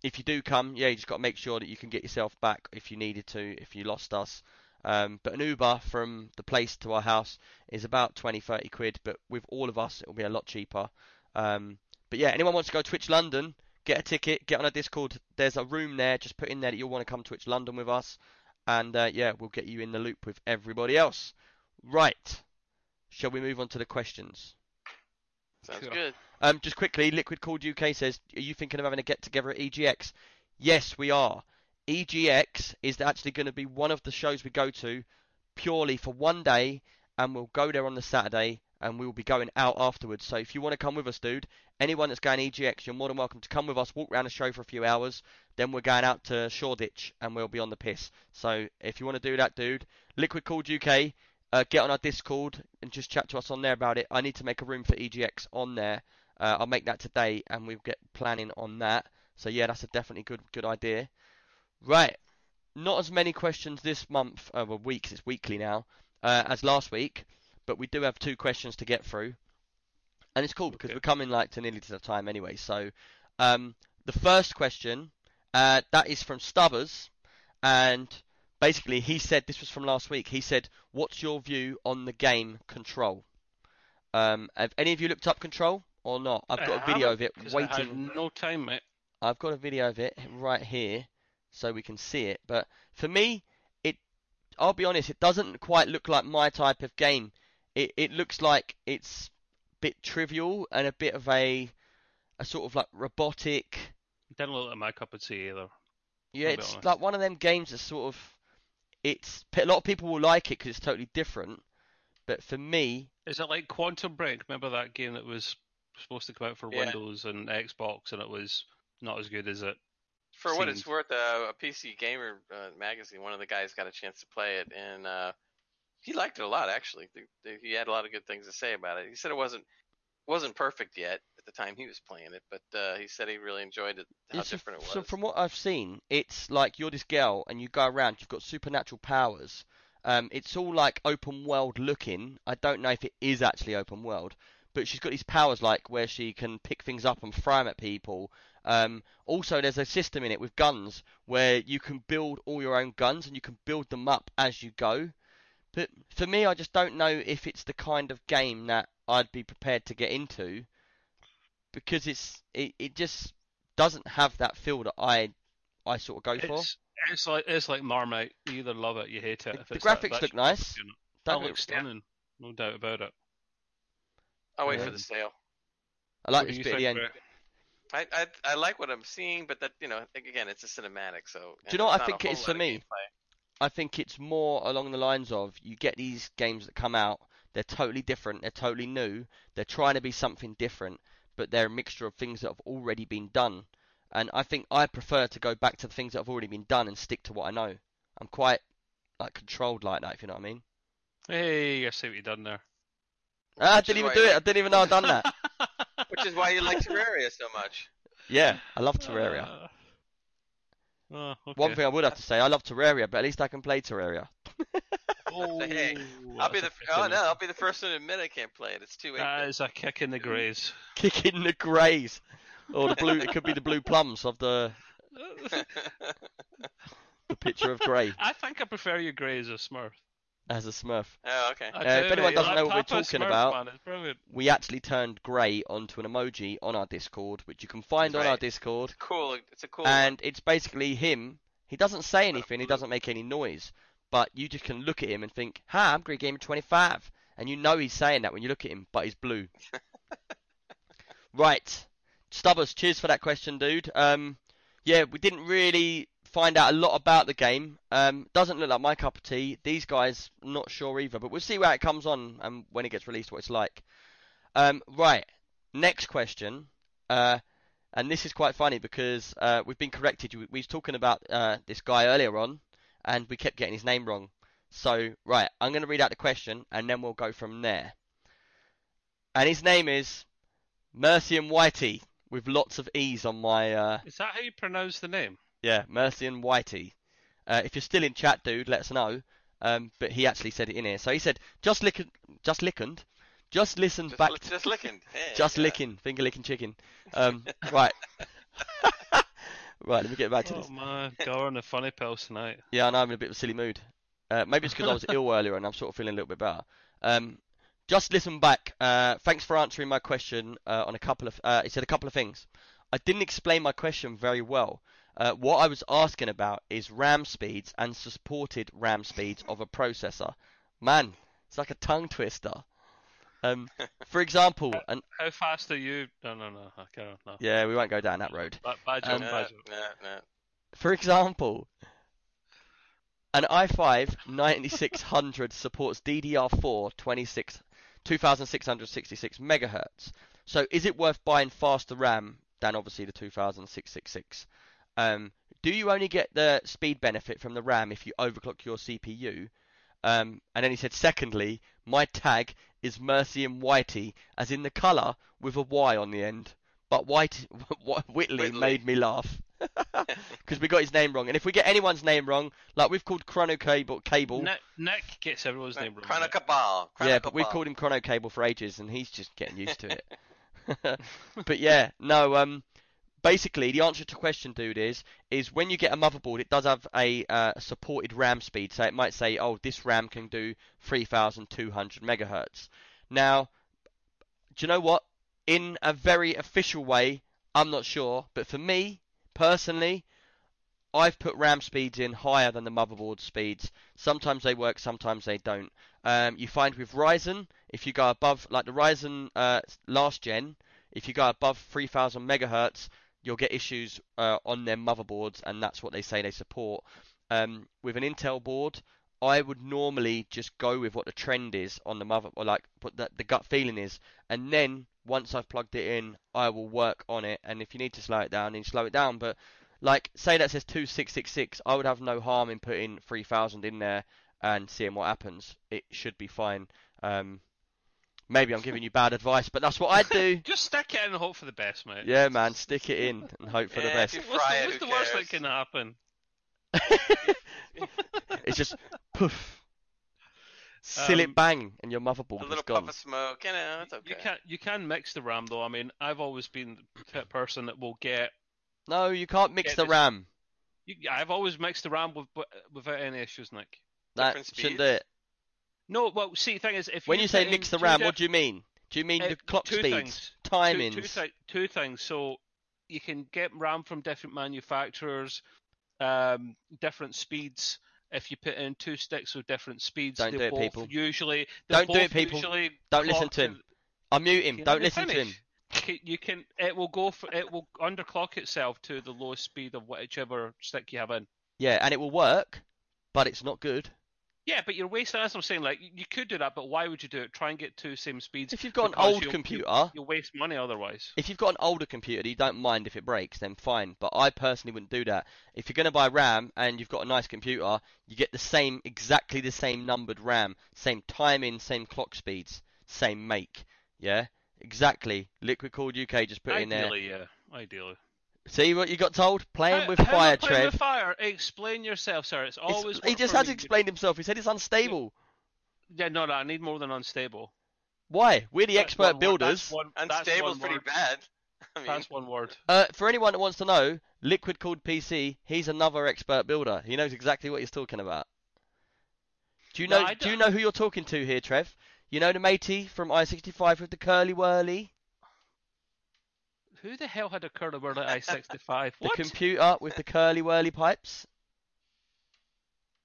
Speaker 2: if you do come, yeah, you just got to make sure that you can get yourself back if you needed to, if you lost us. Um, but an Uber from the place to our house is about 20, 30 quid, but with all of us, it'll be a lot cheaper. Um, but yeah, anyone wants to go Twitch London, get a ticket, get on a Discord. There's a room there. Just put in there that you'll want to come to Twitch London with us, and uh, yeah, we'll get you in the loop with everybody else. Right. Shall we move on to the questions?
Speaker 3: Sounds
Speaker 4: Sure.
Speaker 3: good.
Speaker 2: Um, just quickly, Liquid Cooled UK says, are you thinking of having a get together at EGX? Yes, we are. EGX is actually going to be one of the shows we go to purely for one day, and we'll go there on the Saturday, and we'll be going out afterwards. So if you want to come with us, dude, anyone that's going EGX, you're more than welcome to come with us, walk around the show for a few hours, then we're going out to Shoreditch, and we'll be on the piss. So if you want to do that, dude, Liquid Cooled UK, uh, get on our Discord and just chat to us on there about it. I need to make a room for EGX on there. Uh, I'll make that today, and we'll get planning on that. So yeah, that's a definitely good good idea. Right, not as many questions this month, uh, well, weeks. It's weekly now, uh, as last week, but we do have two questions to get through, and it's cool because
Speaker 4: Okay.
Speaker 2: we're coming like to nearly to the time anyway. So, um, the first question, uh, that is from Stubbers, and basically he said this was from last week. He said, "What's your view on the game Control?" Um, have any of you looked up Control or not? I've got a video of it waiting.
Speaker 4: no time, mate.
Speaker 2: I've got a video of it right here, so we can see it. But for me, it, I'll be honest, it doesn't quite look like my type of game. It it looks like it's bit trivial and a bit of a, a sort of like robotic.
Speaker 4: Didn't look like my cup of tea either.
Speaker 2: Yeah, it's
Speaker 4: honest.
Speaker 2: like one of them games that sort of, it's a lot of people will like it because it's totally different. But for me,
Speaker 4: Is it like Quantum Break? Remember that game that was supposed to come out for
Speaker 3: Yeah.
Speaker 4: Windows and Xbox, and it was not as good as it.
Speaker 3: For what it's worth, uh, a PC Gamer uh, magazine, one of the guys got a chance to play it, and uh, he liked it a lot. Actually, The- the- he had a lot of good things to say about it. He said it wasn't wasn't perfect yet at the time he was playing it, but uh, he said he really enjoyed it. How
Speaker 2: so,
Speaker 3: different it was.
Speaker 2: so from what I've seen, it's like you're this girl and you go around. You've got supernatural powers. Um, it's all like open world looking. I don't know if it is actually open world, but she's got these powers like where she can pick things up and throw them at people. Um, also, there's a system in it with guns where you can build all your own guns and you can build them up as you go. But for me, I just don't know if it's the kind of game that I'd be prepared to get into because it's it, it just doesn't have that feel that I I sort of go for.
Speaker 4: It's, it's like it's like Marmite. You either love it, you hate it.
Speaker 2: The-
Speaker 4: If
Speaker 2: the
Speaker 4: it's that-
Speaker 2: graphics look nice.
Speaker 4: That looks stunning, no doubt about it.
Speaker 3: I'll wait for
Speaker 2: um,
Speaker 3: the sale.
Speaker 2: I like
Speaker 4: What
Speaker 2: this bit at the end.
Speaker 3: I, I I like what I'm seeing, but that you know again it's a cinematic, so.
Speaker 2: Do you know what I think
Speaker 3: there's
Speaker 2: it
Speaker 3: not a
Speaker 2: is for
Speaker 3: lot of
Speaker 2: me?
Speaker 3: Gameplay.
Speaker 2: I think it's more along the lines of you get these games that come out, they're totally different, they're totally new, they're trying to be something different, but they're a mixture of things that have already been done. And I think I prefer to go back to the things that have already been done and stick to what I know. I'm quite like controlled like that, if you know what I mean.
Speaker 4: Hey, I see what you done there.
Speaker 2: Ah, I didn't even do
Speaker 3: you
Speaker 2: it. I didn't even know I'd done that.
Speaker 3: Which is why you like Terraria so much.
Speaker 2: Yeah, I love Terraria.
Speaker 4: Uh, oh, okay.
Speaker 2: One thing I would have to say, I love Terraria, but at least I can play Terraria.
Speaker 4: Oh,
Speaker 3: Hey, I'll be the oh no, I'll be the first one to admit I can't play it. It's too
Speaker 4: the-
Speaker 3: late.
Speaker 4: That is a kick in the grays.
Speaker 2: Kick in the greys. Or the blue, it could be the blue plums of the, the picture of grey
Speaker 4: I think I prefer your grey as a Smurf.
Speaker 2: As a smurf.
Speaker 3: oh okay.
Speaker 2: Uh, if anyone doesn't know what we're talking
Speaker 4: Smurf,
Speaker 2: about,
Speaker 4: man.
Speaker 2: We actually turned grey onto an emoji on our Discord, which you can find
Speaker 3: That's
Speaker 2: on our
Speaker 3: right.
Speaker 2: Discord.
Speaker 3: Cool. It's a cool.
Speaker 2: And it's basically him. He doesn't say anything, he doesn't make any noise. But you just can look at him and think, "Ha, I'm Grey Gamer 25," and you know he's saying that when you look at him, but he's blue. right, Stubbers, cheers for that question, dude. Um, yeah, we didn't really find out a lot about the game. Um, doesn't look like my cup of tea. These guys, not sure either, but we'll see where it comes on and when it gets released, what it's like. Um, right, next question. Uh, and this is quite funny because uh, we've been corrected. We we was talking about uh, this guy earlier on, and we kept getting his name wrong. So, right, I'm going to read out the question, and then we'll go from there. And his name is Mercy and Whitey with lots of E's on my uh,
Speaker 4: Is that how you pronounce the name?
Speaker 2: Yeah, Mercy and Whitey. Uh, if you're still in chat, dude, let us know. Um, but he actually said it in here. So he said, just lick, just lickened, just listen
Speaker 3: Just,
Speaker 2: back,
Speaker 3: li- just licking. Yeah,
Speaker 2: just
Speaker 3: yeah.
Speaker 2: licking, finger licking chicken. Um, right, right. Let me get back to this.
Speaker 4: Oh man, going a funny pills tonight.
Speaker 2: Yeah, I know I'm in a bit of a silly mood. Uh, maybe it's because I was ill earlier and I'm sort of feeling a little bit better. Um, just listen back. Uh, thanks for answering my question uh, on a couple of. Uh, he said a couple of things. I didn't explain my question very well. Uh, what I was asking about is RAM speeds and supported RAM speeds of a processor. Man, it's like a tongue twister. Um, for example, and
Speaker 4: How fast are you? No, no, no. I can't. No.
Speaker 2: yeah, we won't go down that road.
Speaker 4: Bad, bad joke,
Speaker 2: Um,
Speaker 4: bad joke.
Speaker 3: nah, nah.
Speaker 2: For example, an i5 9600 supports DDR4 26, 2666 megahertz. So is it worth buying faster RAM than obviously the 2666? Um, do you only get the speed benefit from the RAM if you overclock your CPU? Um, and then he said, secondly, my tag is Mercy and Whitey, as in the colour with a Y on the end. But White, Whitley,
Speaker 3: Whitley.
Speaker 2: made me laugh because we got his name wrong. And if we get anyone's name wrong, like we've called Chrono Cable, Cable
Speaker 4: Nick, Nick gets everyone's name wrong.
Speaker 3: Chrono. Cabal.
Speaker 2: yeah, but we've called him Chrono Cable for ages, and he's just getting used to it. but yeah, no. Um, basically, the answer to question, dude, is is when you get a motherboard, it does have a uh, supported RAM speed. So it might say, oh, this RAM can do 3,200 megahertz. Now, do you know what? In a very official way, I'm not sure, but for me personally, I've put RAM speeds in higher than the motherboard speeds. Sometimes they work, sometimes they don't. Um, you find with Ryzen, if you go above, like the Ryzen uh, last gen, if you go above 3000 megahertz, you'll get issues uh, on their motherboards, and that's what they say they support. Um, with an Intel board, I would normally just go with what the trend is on the mother, or like what the, the gut feeling is, and then once I've plugged it in, I will work on it. And if you need to slow it down, then slow it down. But like, say that says 2666, I would have no harm in putting 3000 in there and seeing what happens. It should be fine. Um, maybe I'm giving you bad advice, but that's what I do.
Speaker 4: Just stick it in and hope for the best, mate.
Speaker 2: Yeah, man, stick it in and hope for the best.
Speaker 3: if you
Speaker 4: What's
Speaker 3: fry
Speaker 4: the, what's
Speaker 3: who
Speaker 4: the worst that can happen?
Speaker 2: It's just poof, seal
Speaker 4: Um,
Speaker 2: it bang, and your motherboard
Speaker 3: A
Speaker 2: is
Speaker 3: little
Speaker 2: gone.
Speaker 3: puff of smoke, you know, it's okay.
Speaker 4: You can you can mix the RAM though. I mean, I've always been the person that will get.
Speaker 2: No, you can't mix the
Speaker 4: this-
Speaker 2: RAM.
Speaker 4: You, I've always mixed the RAM with, without any issues, Nick.
Speaker 2: That
Speaker 3: Different
Speaker 2: shouldn't do it.
Speaker 4: No, well, see, the thing is, if
Speaker 2: When you say mix the RAM, what do you mean? Do you mean
Speaker 4: Uh,
Speaker 2: the clock
Speaker 4: two
Speaker 2: speeds,
Speaker 4: things. two,
Speaker 2: timings?
Speaker 4: two, thi- two things. So you can get RAM from different manufacturers, um, different speeds. If you put in two sticks with different speeds,
Speaker 2: Don't do it,
Speaker 4: both
Speaker 2: people.
Speaker 4: usually
Speaker 2: Don't do it, people. Don't listen to him. Unmute him.
Speaker 4: Can
Speaker 2: Don't
Speaker 4: I
Speaker 2: listen to him.
Speaker 4: You can. It will go for. It will underclock itself to the lowest speed of whichever stick you have in.
Speaker 2: Yeah, and it will work, but it's not good.
Speaker 4: Yeah, but you're wasting. What I'm saying. Like you- could do that, but why would you do it? Try and get two same speeds.
Speaker 2: If you've got an old
Speaker 4: you'll-
Speaker 2: computer,
Speaker 4: You'll waste money otherwise.
Speaker 2: if you've got an older computer you don't mind if it breaks, then fine. But I personally wouldn't do that. If you're going to buy RAM and you've got a nice computer, you get the same, exactly the same numbered RAM, same timing, same clock speeds, same make. Yeah, exactly. Liquid Cooled UK just put it in there.
Speaker 4: Ideally, yeah. Ideally.
Speaker 2: See what you got told? Playing
Speaker 4: How-
Speaker 2: with
Speaker 4: how am I
Speaker 2: fire,
Speaker 4: playing
Speaker 2: Trev.
Speaker 4: with fire. Explain yourself, sir. It's
Speaker 2: It's-
Speaker 4: always.
Speaker 2: he just
Speaker 4: for
Speaker 2: has
Speaker 4: me.
Speaker 2: explained himself. He said it's unstable.
Speaker 4: Yeah, no, no. I need more than unstable.
Speaker 2: Why? We're the
Speaker 4: That's
Speaker 2: expert
Speaker 4: one
Speaker 2: builders.
Speaker 4: That's one, that's
Speaker 3: Unstable's
Speaker 4: one
Speaker 3: pretty
Speaker 4: word.
Speaker 3: bad. I mean,
Speaker 4: That's one word.
Speaker 2: Uh, for anyone that wants to know, Liquid called PC, he's another expert builder. He knows exactly what he's talking about. Do you know?
Speaker 4: I
Speaker 2: do you know who you're talking to here, Trev? You know the matey from i65 with the curly whirly,
Speaker 4: Who the hell had a curly word at i65?
Speaker 2: the computer with the curly whirly pipes.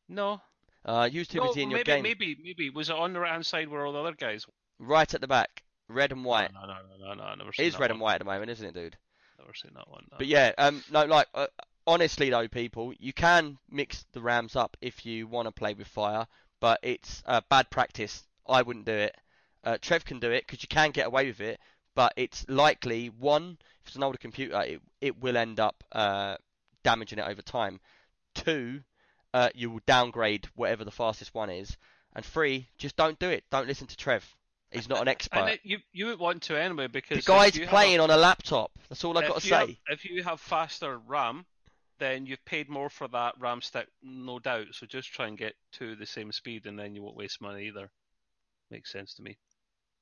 Speaker 4: no.
Speaker 2: Uh, used too
Speaker 4: No,
Speaker 2: in your
Speaker 4: maybe,
Speaker 2: game.
Speaker 4: maybe, maybe. Was it on the right hand side where all the other guys?
Speaker 2: Right at the back, red and white.
Speaker 4: No, no, no, no, no. I've never
Speaker 2: It
Speaker 4: seen
Speaker 2: is
Speaker 4: that
Speaker 2: red
Speaker 4: one.
Speaker 2: and white at the moment, isn't it, dude?
Speaker 4: Never seen that one. no.
Speaker 2: But yeah, um, no, like uh, honestly though, people, you can mix the RAMs up if you want to play with fire, but it's uh, bad practice. I wouldn't do it. Uh, Trev can do it because you can get away with it, but it's likely one, if it's an older computer, it it will end up uh, damaging it over time. Two, uh, you will downgrade whatever the fastest one is, and three, just don't do it. Don't listen to Trev. He's not an
Speaker 4: And
Speaker 2: expert.
Speaker 4: it, you you would want to anyway because the
Speaker 2: guy's
Speaker 4: have a-
Speaker 2: playing on a laptop. That's all I've got to
Speaker 4: you have-
Speaker 2: say.
Speaker 4: if you have faster RAM, then you've paid more for that RAM stick, no doubt. So just try and get to the same speed, and then you won't waste money either. Makes sense to me.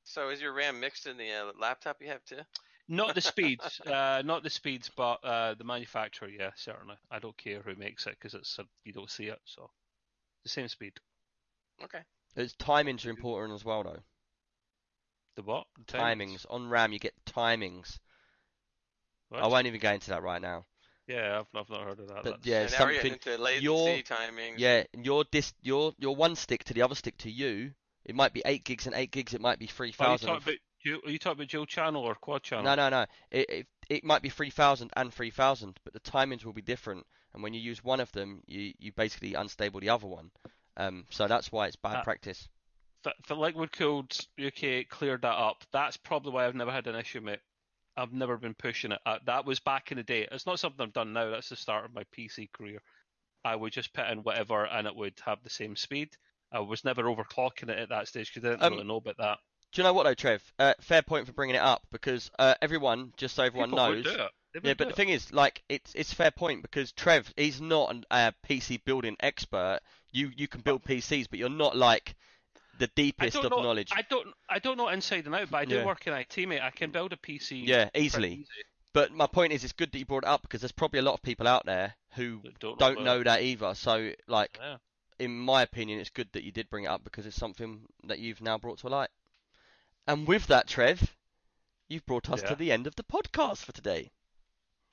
Speaker 3: So is your RAM mixed in the uh, laptop you have too?
Speaker 4: Not the speeds, uh, not the speeds, but uh, the manufacturer. Yeah, certainly. I don't care who makes it because it's uh, you don't see it, so the same speed.
Speaker 3: Okay.
Speaker 2: It's timings are important as well, though.
Speaker 4: The what? The
Speaker 2: Timings on RAM, you get timings.
Speaker 4: What?
Speaker 2: I won't even go into that right now.
Speaker 4: Yeah, I've, I've not heard of that.
Speaker 2: But
Speaker 4: That's-
Speaker 2: yeah,
Speaker 3: and now we're
Speaker 2: something.
Speaker 3: getting into latency,
Speaker 2: your-
Speaker 3: timing.
Speaker 2: Yeah, your dis, your your one stick to the other stick to you. It might be eight gigs and eight gigs. It might be three thousand.
Speaker 4: Are you talking about dual, are you talking about dual channel or quad channel?
Speaker 2: No, no, no. It, it it might be three thousand and three thousand, but the timings will be different. And when you use one of them, you you basically unstable the other one. Um, so that's why it's bad
Speaker 4: Uh,
Speaker 2: practice.
Speaker 4: For, for Liquid Cooled UK cleared that up. That's probably why I've never had an issue, mate. I've never been pushing it. Uh, that was back in the day. It's not something I've done now. That's the start of my PC career. I would just put in whatever and it would have the same speed. I was never overclocking it at that stage because I didn't
Speaker 2: Um,
Speaker 4: really know about that.
Speaker 2: Do you know what though, Trev? Uh, fair point for bringing it up because uh, everyone, just so everyone
Speaker 4: People
Speaker 2: knows,
Speaker 4: do it. They
Speaker 2: Yeah, but the
Speaker 4: it.
Speaker 2: thing is, like, it's it's fair point because Trev, he's not an- a PC building expert. You you can build PCs, but you're not like the deepest of
Speaker 4: know.
Speaker 2: knowledge.
Speaker 4: I don't. I don't know inside and out, but I do
Speaker 2: Yeah.
Speaker 4: work in IT, mate. I can build a PC.
Speaker 2: Yeah, easily.
Speaker 4: easy
Speaker 2: But my point is, it's good that you brought it up because there's probably a lot of people out there who
Speaker 4: don't,
Speaker 2: don't
Speaker 4: about
Speaker 2: know that either. So, like,
Speaker 4: Yeah.
Speaker 2: In my opinion, it's good that you did bring it up because it's something that you've now brought to light. And with that, Trev, you've brought us
Speaker 4: Yeah.
Speaker 2: to the end of the podcast for today.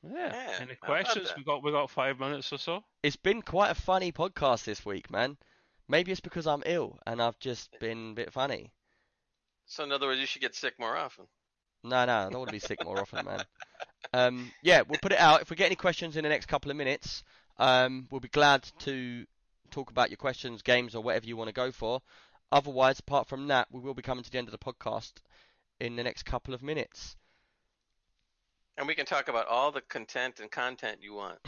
Speaker 4: Yeah.
Speaker 3: Yeah,
Speaker 4: Any questions?
Speaker 3: that.
Speaker 4: We got we got five minutes or so.
Speaker 2: It's been quite a funny podcast this week, man. Maybe it's because I'm ill and I've just been a bit funny.
Speaker 3: So in other words, you should get sick more often.
Speaker 2: No, no, I don't want to be sick more often, man. Um, yeah, we'll put it out. If we get any questions in the next couple of minutes, um, we'll be glad to talk about your questions, games, or whatever you want to go for. Otherwise, apart from that, we will be coming to the end of the podcast in the next couple of minutes.
Speaker 3: And we can talk about all the content and content you want.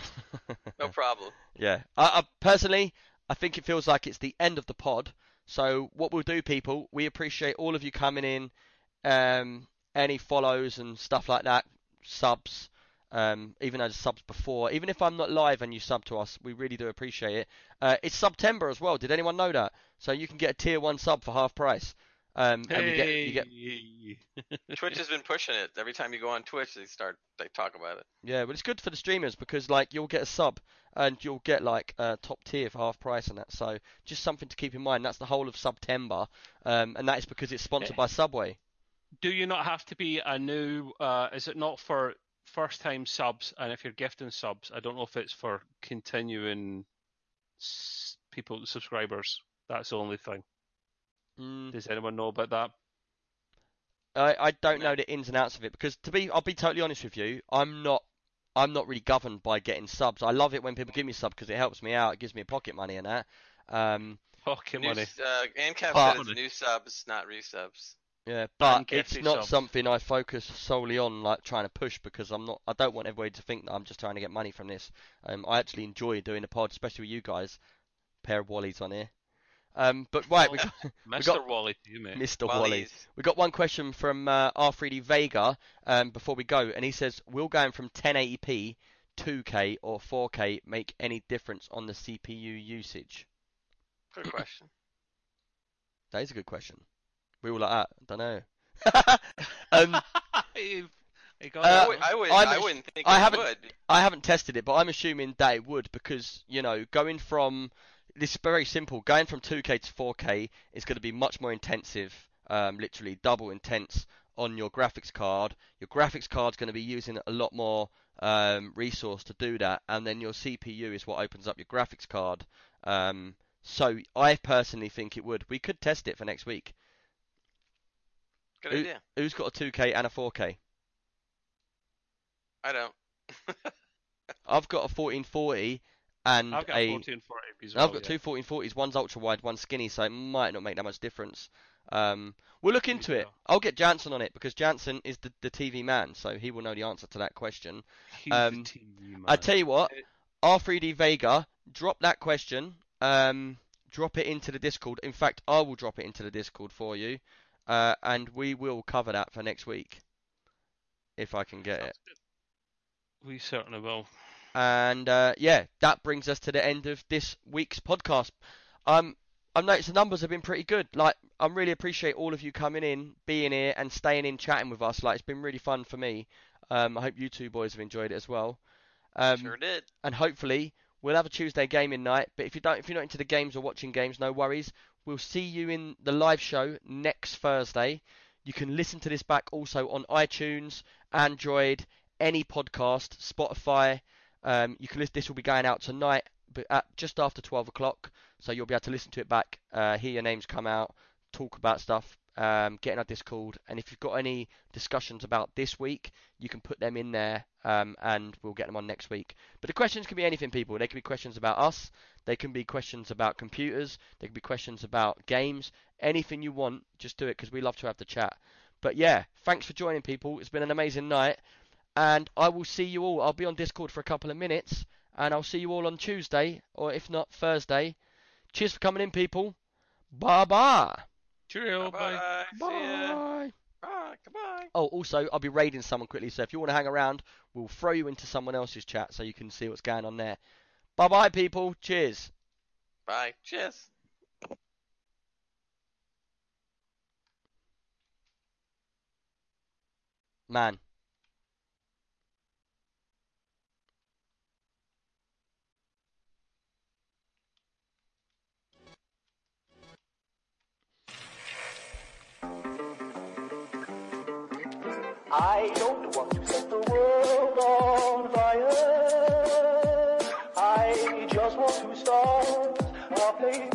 Speaker 3: No problem.
Speaker 2: Yeah, I, I personally, I think it feels like it's the end of the pod. So what we'll do, people, we appreciate all of you coming in, um, any follows and stuff like that, subs, um, even though the subs before, even if I'm not live and you sub to us, we really do appreciate it. Uh, it's September as well. Did anyone know that? So you can get a tier one sub for half price. Um, and you get you get
Speaker 3: Twitch has been pushing it. Every time you go on Twitch, they start they talk about it.
Speaker 2: Yeah, but it's good for the streamers because like you'll get a sub and you'll get like uh, top tier for half price and that. So just something to keep in mind. That's the whole of September, um, and that is because it's sponsored by Subway.
Speaker 4: Do you not have to be a new? Uh, is it not for first time subs? And if you're gifting subs, I don't know if it's for continuing s- people subscribers. That's the only thing.
Speaker 2: Mm,
Speaker 4: Does anyone know about that?
Speaker 2: I I don't know the ins and outs of it because to be I'll be totally honest with you, I'm not I'm not really governed by getting subs. I love it when people give me subs because it helps me out. It gives me pocket money and that. Um,
Speaker 4: Pocket
Speaker 3: New,
Speaker 4: money.
Speaker 3: uh, ANCAP said it's new subs, not resubs.
Speaker 2: Yeah, but it's not
Speaker 4: subs.
Speaker 2: something I focus solely on, like trying to push, because I'm not. I don't want everybody to think that I'm just trying to get money from this. Um, I actually enjoy doing the pod, especially with you guys. Pair of Wallies on here. Um, but right, we got
Speaker 4: Mr.
Speaker 2: got-
Speaker 4: Wally to you, mate.
Speaker 2: Mr.
Speaker 3: While
Speaker 2: Wally.
Speaker 3: he's-
Speaker 2: We got one question from uh, R3D Vega um, before we go, and he says, "Will going from 1080p, 2K, or 4K make any difference on the CPU usage?"
Speaker 3: Good question.
Speaker 2: That is a good question. We all like that. Don't know. um,
Speaker 4: You've- you got
Speaker 2: Uh,
Speaker 3: I, I, would,
Speaker 2: I'm,
Speaker 3: I wouldn't think
Speaker 2: I
Speaker 3: it
Speaker 2: haven't-
Speaker 3: would.
Speaker 2: I haven't tested it, but I'm assuming that it would because you know going from this is very simple. Going from 2K to 4K is going to be much more intensive, um, literally double intense on your graphics card. Your graphics card's going to be using a lot more um, resource to do that, and then your CPU is what opens up your graphics card. Um, so I personally think it would. We could test it for next week.
Speaker 3: Good
Speaker 2: Who-
Speaker 3: idea.
Speaker 2: Who's got a 2K and a 4K?
Speaker 3: I don't.
Speaker 2: I've got a 1440 and
Speaker 4: I've got
Speaker 2: a
Speaker 4: 1440 as
Speaker 2: I've got
Speaker 4: yeah.
Speaker 2: two 1440s. One's ultra wide, one's skinny, so it might not make that much difference. Um, we'll look into it.
Speaker 4: go.
Speaker 2: I'll get Jansen on it because Jansen is the, the TV man, so he will know the answer to that question. Um, I tell you what,
Speaker 3: Uh,
Speaker 2: R3D Vega, drop that question. Um, drop it into the Discord. In fact, I will drop it into the Discord for you. Uh, and we will cover that for next week if I can get it.
Speaker 4: We certainly will.
Speaker 2: And uh, yeah, that brings us to the end of this week's podcast. Um, I've noticed the numbers have been pretty good. Like, I really appreciate all of you coming in, being here, and staying in, chatting with us. Like, it's been really fun for me. Um, I hope you two boys have enjoyed it as well. Um,
Speaker 3: sure did.
Speaker 2: and hopefully we'll have a Tuesday gaming night. But if you don't, if you're not into the games or watching games, no worries. We'll see you in the live show next Thursday. You can listen to this back also on iTunes, Android, any podcast, Spotify. Um, you can listen. This will be going out tonight, but at just after 12 o'clock, so you'll be able to listen to it back, uh, hear your names come out, talk about stuff, um, in our Discord, and if you've got any discussions about this week, you can put them in there, um, and we'll get them on next week. But the questions can be anything, people. They can be questions about us. They can be questions about computers. They can be questions about games. Anything you want, just do it because we love to have the chat. But yeah, thanks for joining, people. It's been an amazing night, and I will see you all. I'll be on Discord for a couple of minutes, and I'll see you all on Tuesday, or if not Thursday. Cheers for coming in, people. Bye bye.
Speaker 4: Cheerio, bye.
Speaker 3: Bye. See.
Speaker 2: Bye.
Speaker 3: Bye. Goodbye.
Speaker 2: Oh, also, I'll be raiding someone quickly, so if you want to hang around, we'll throw you into someone else's chat so you can see what's going on there. Bye bye, people. Cheers.
Speaker 3: Bye. Cheers.
Speaker 2: Man.
Speaker 5: I don't want to set the world on fire. I just want to start a place.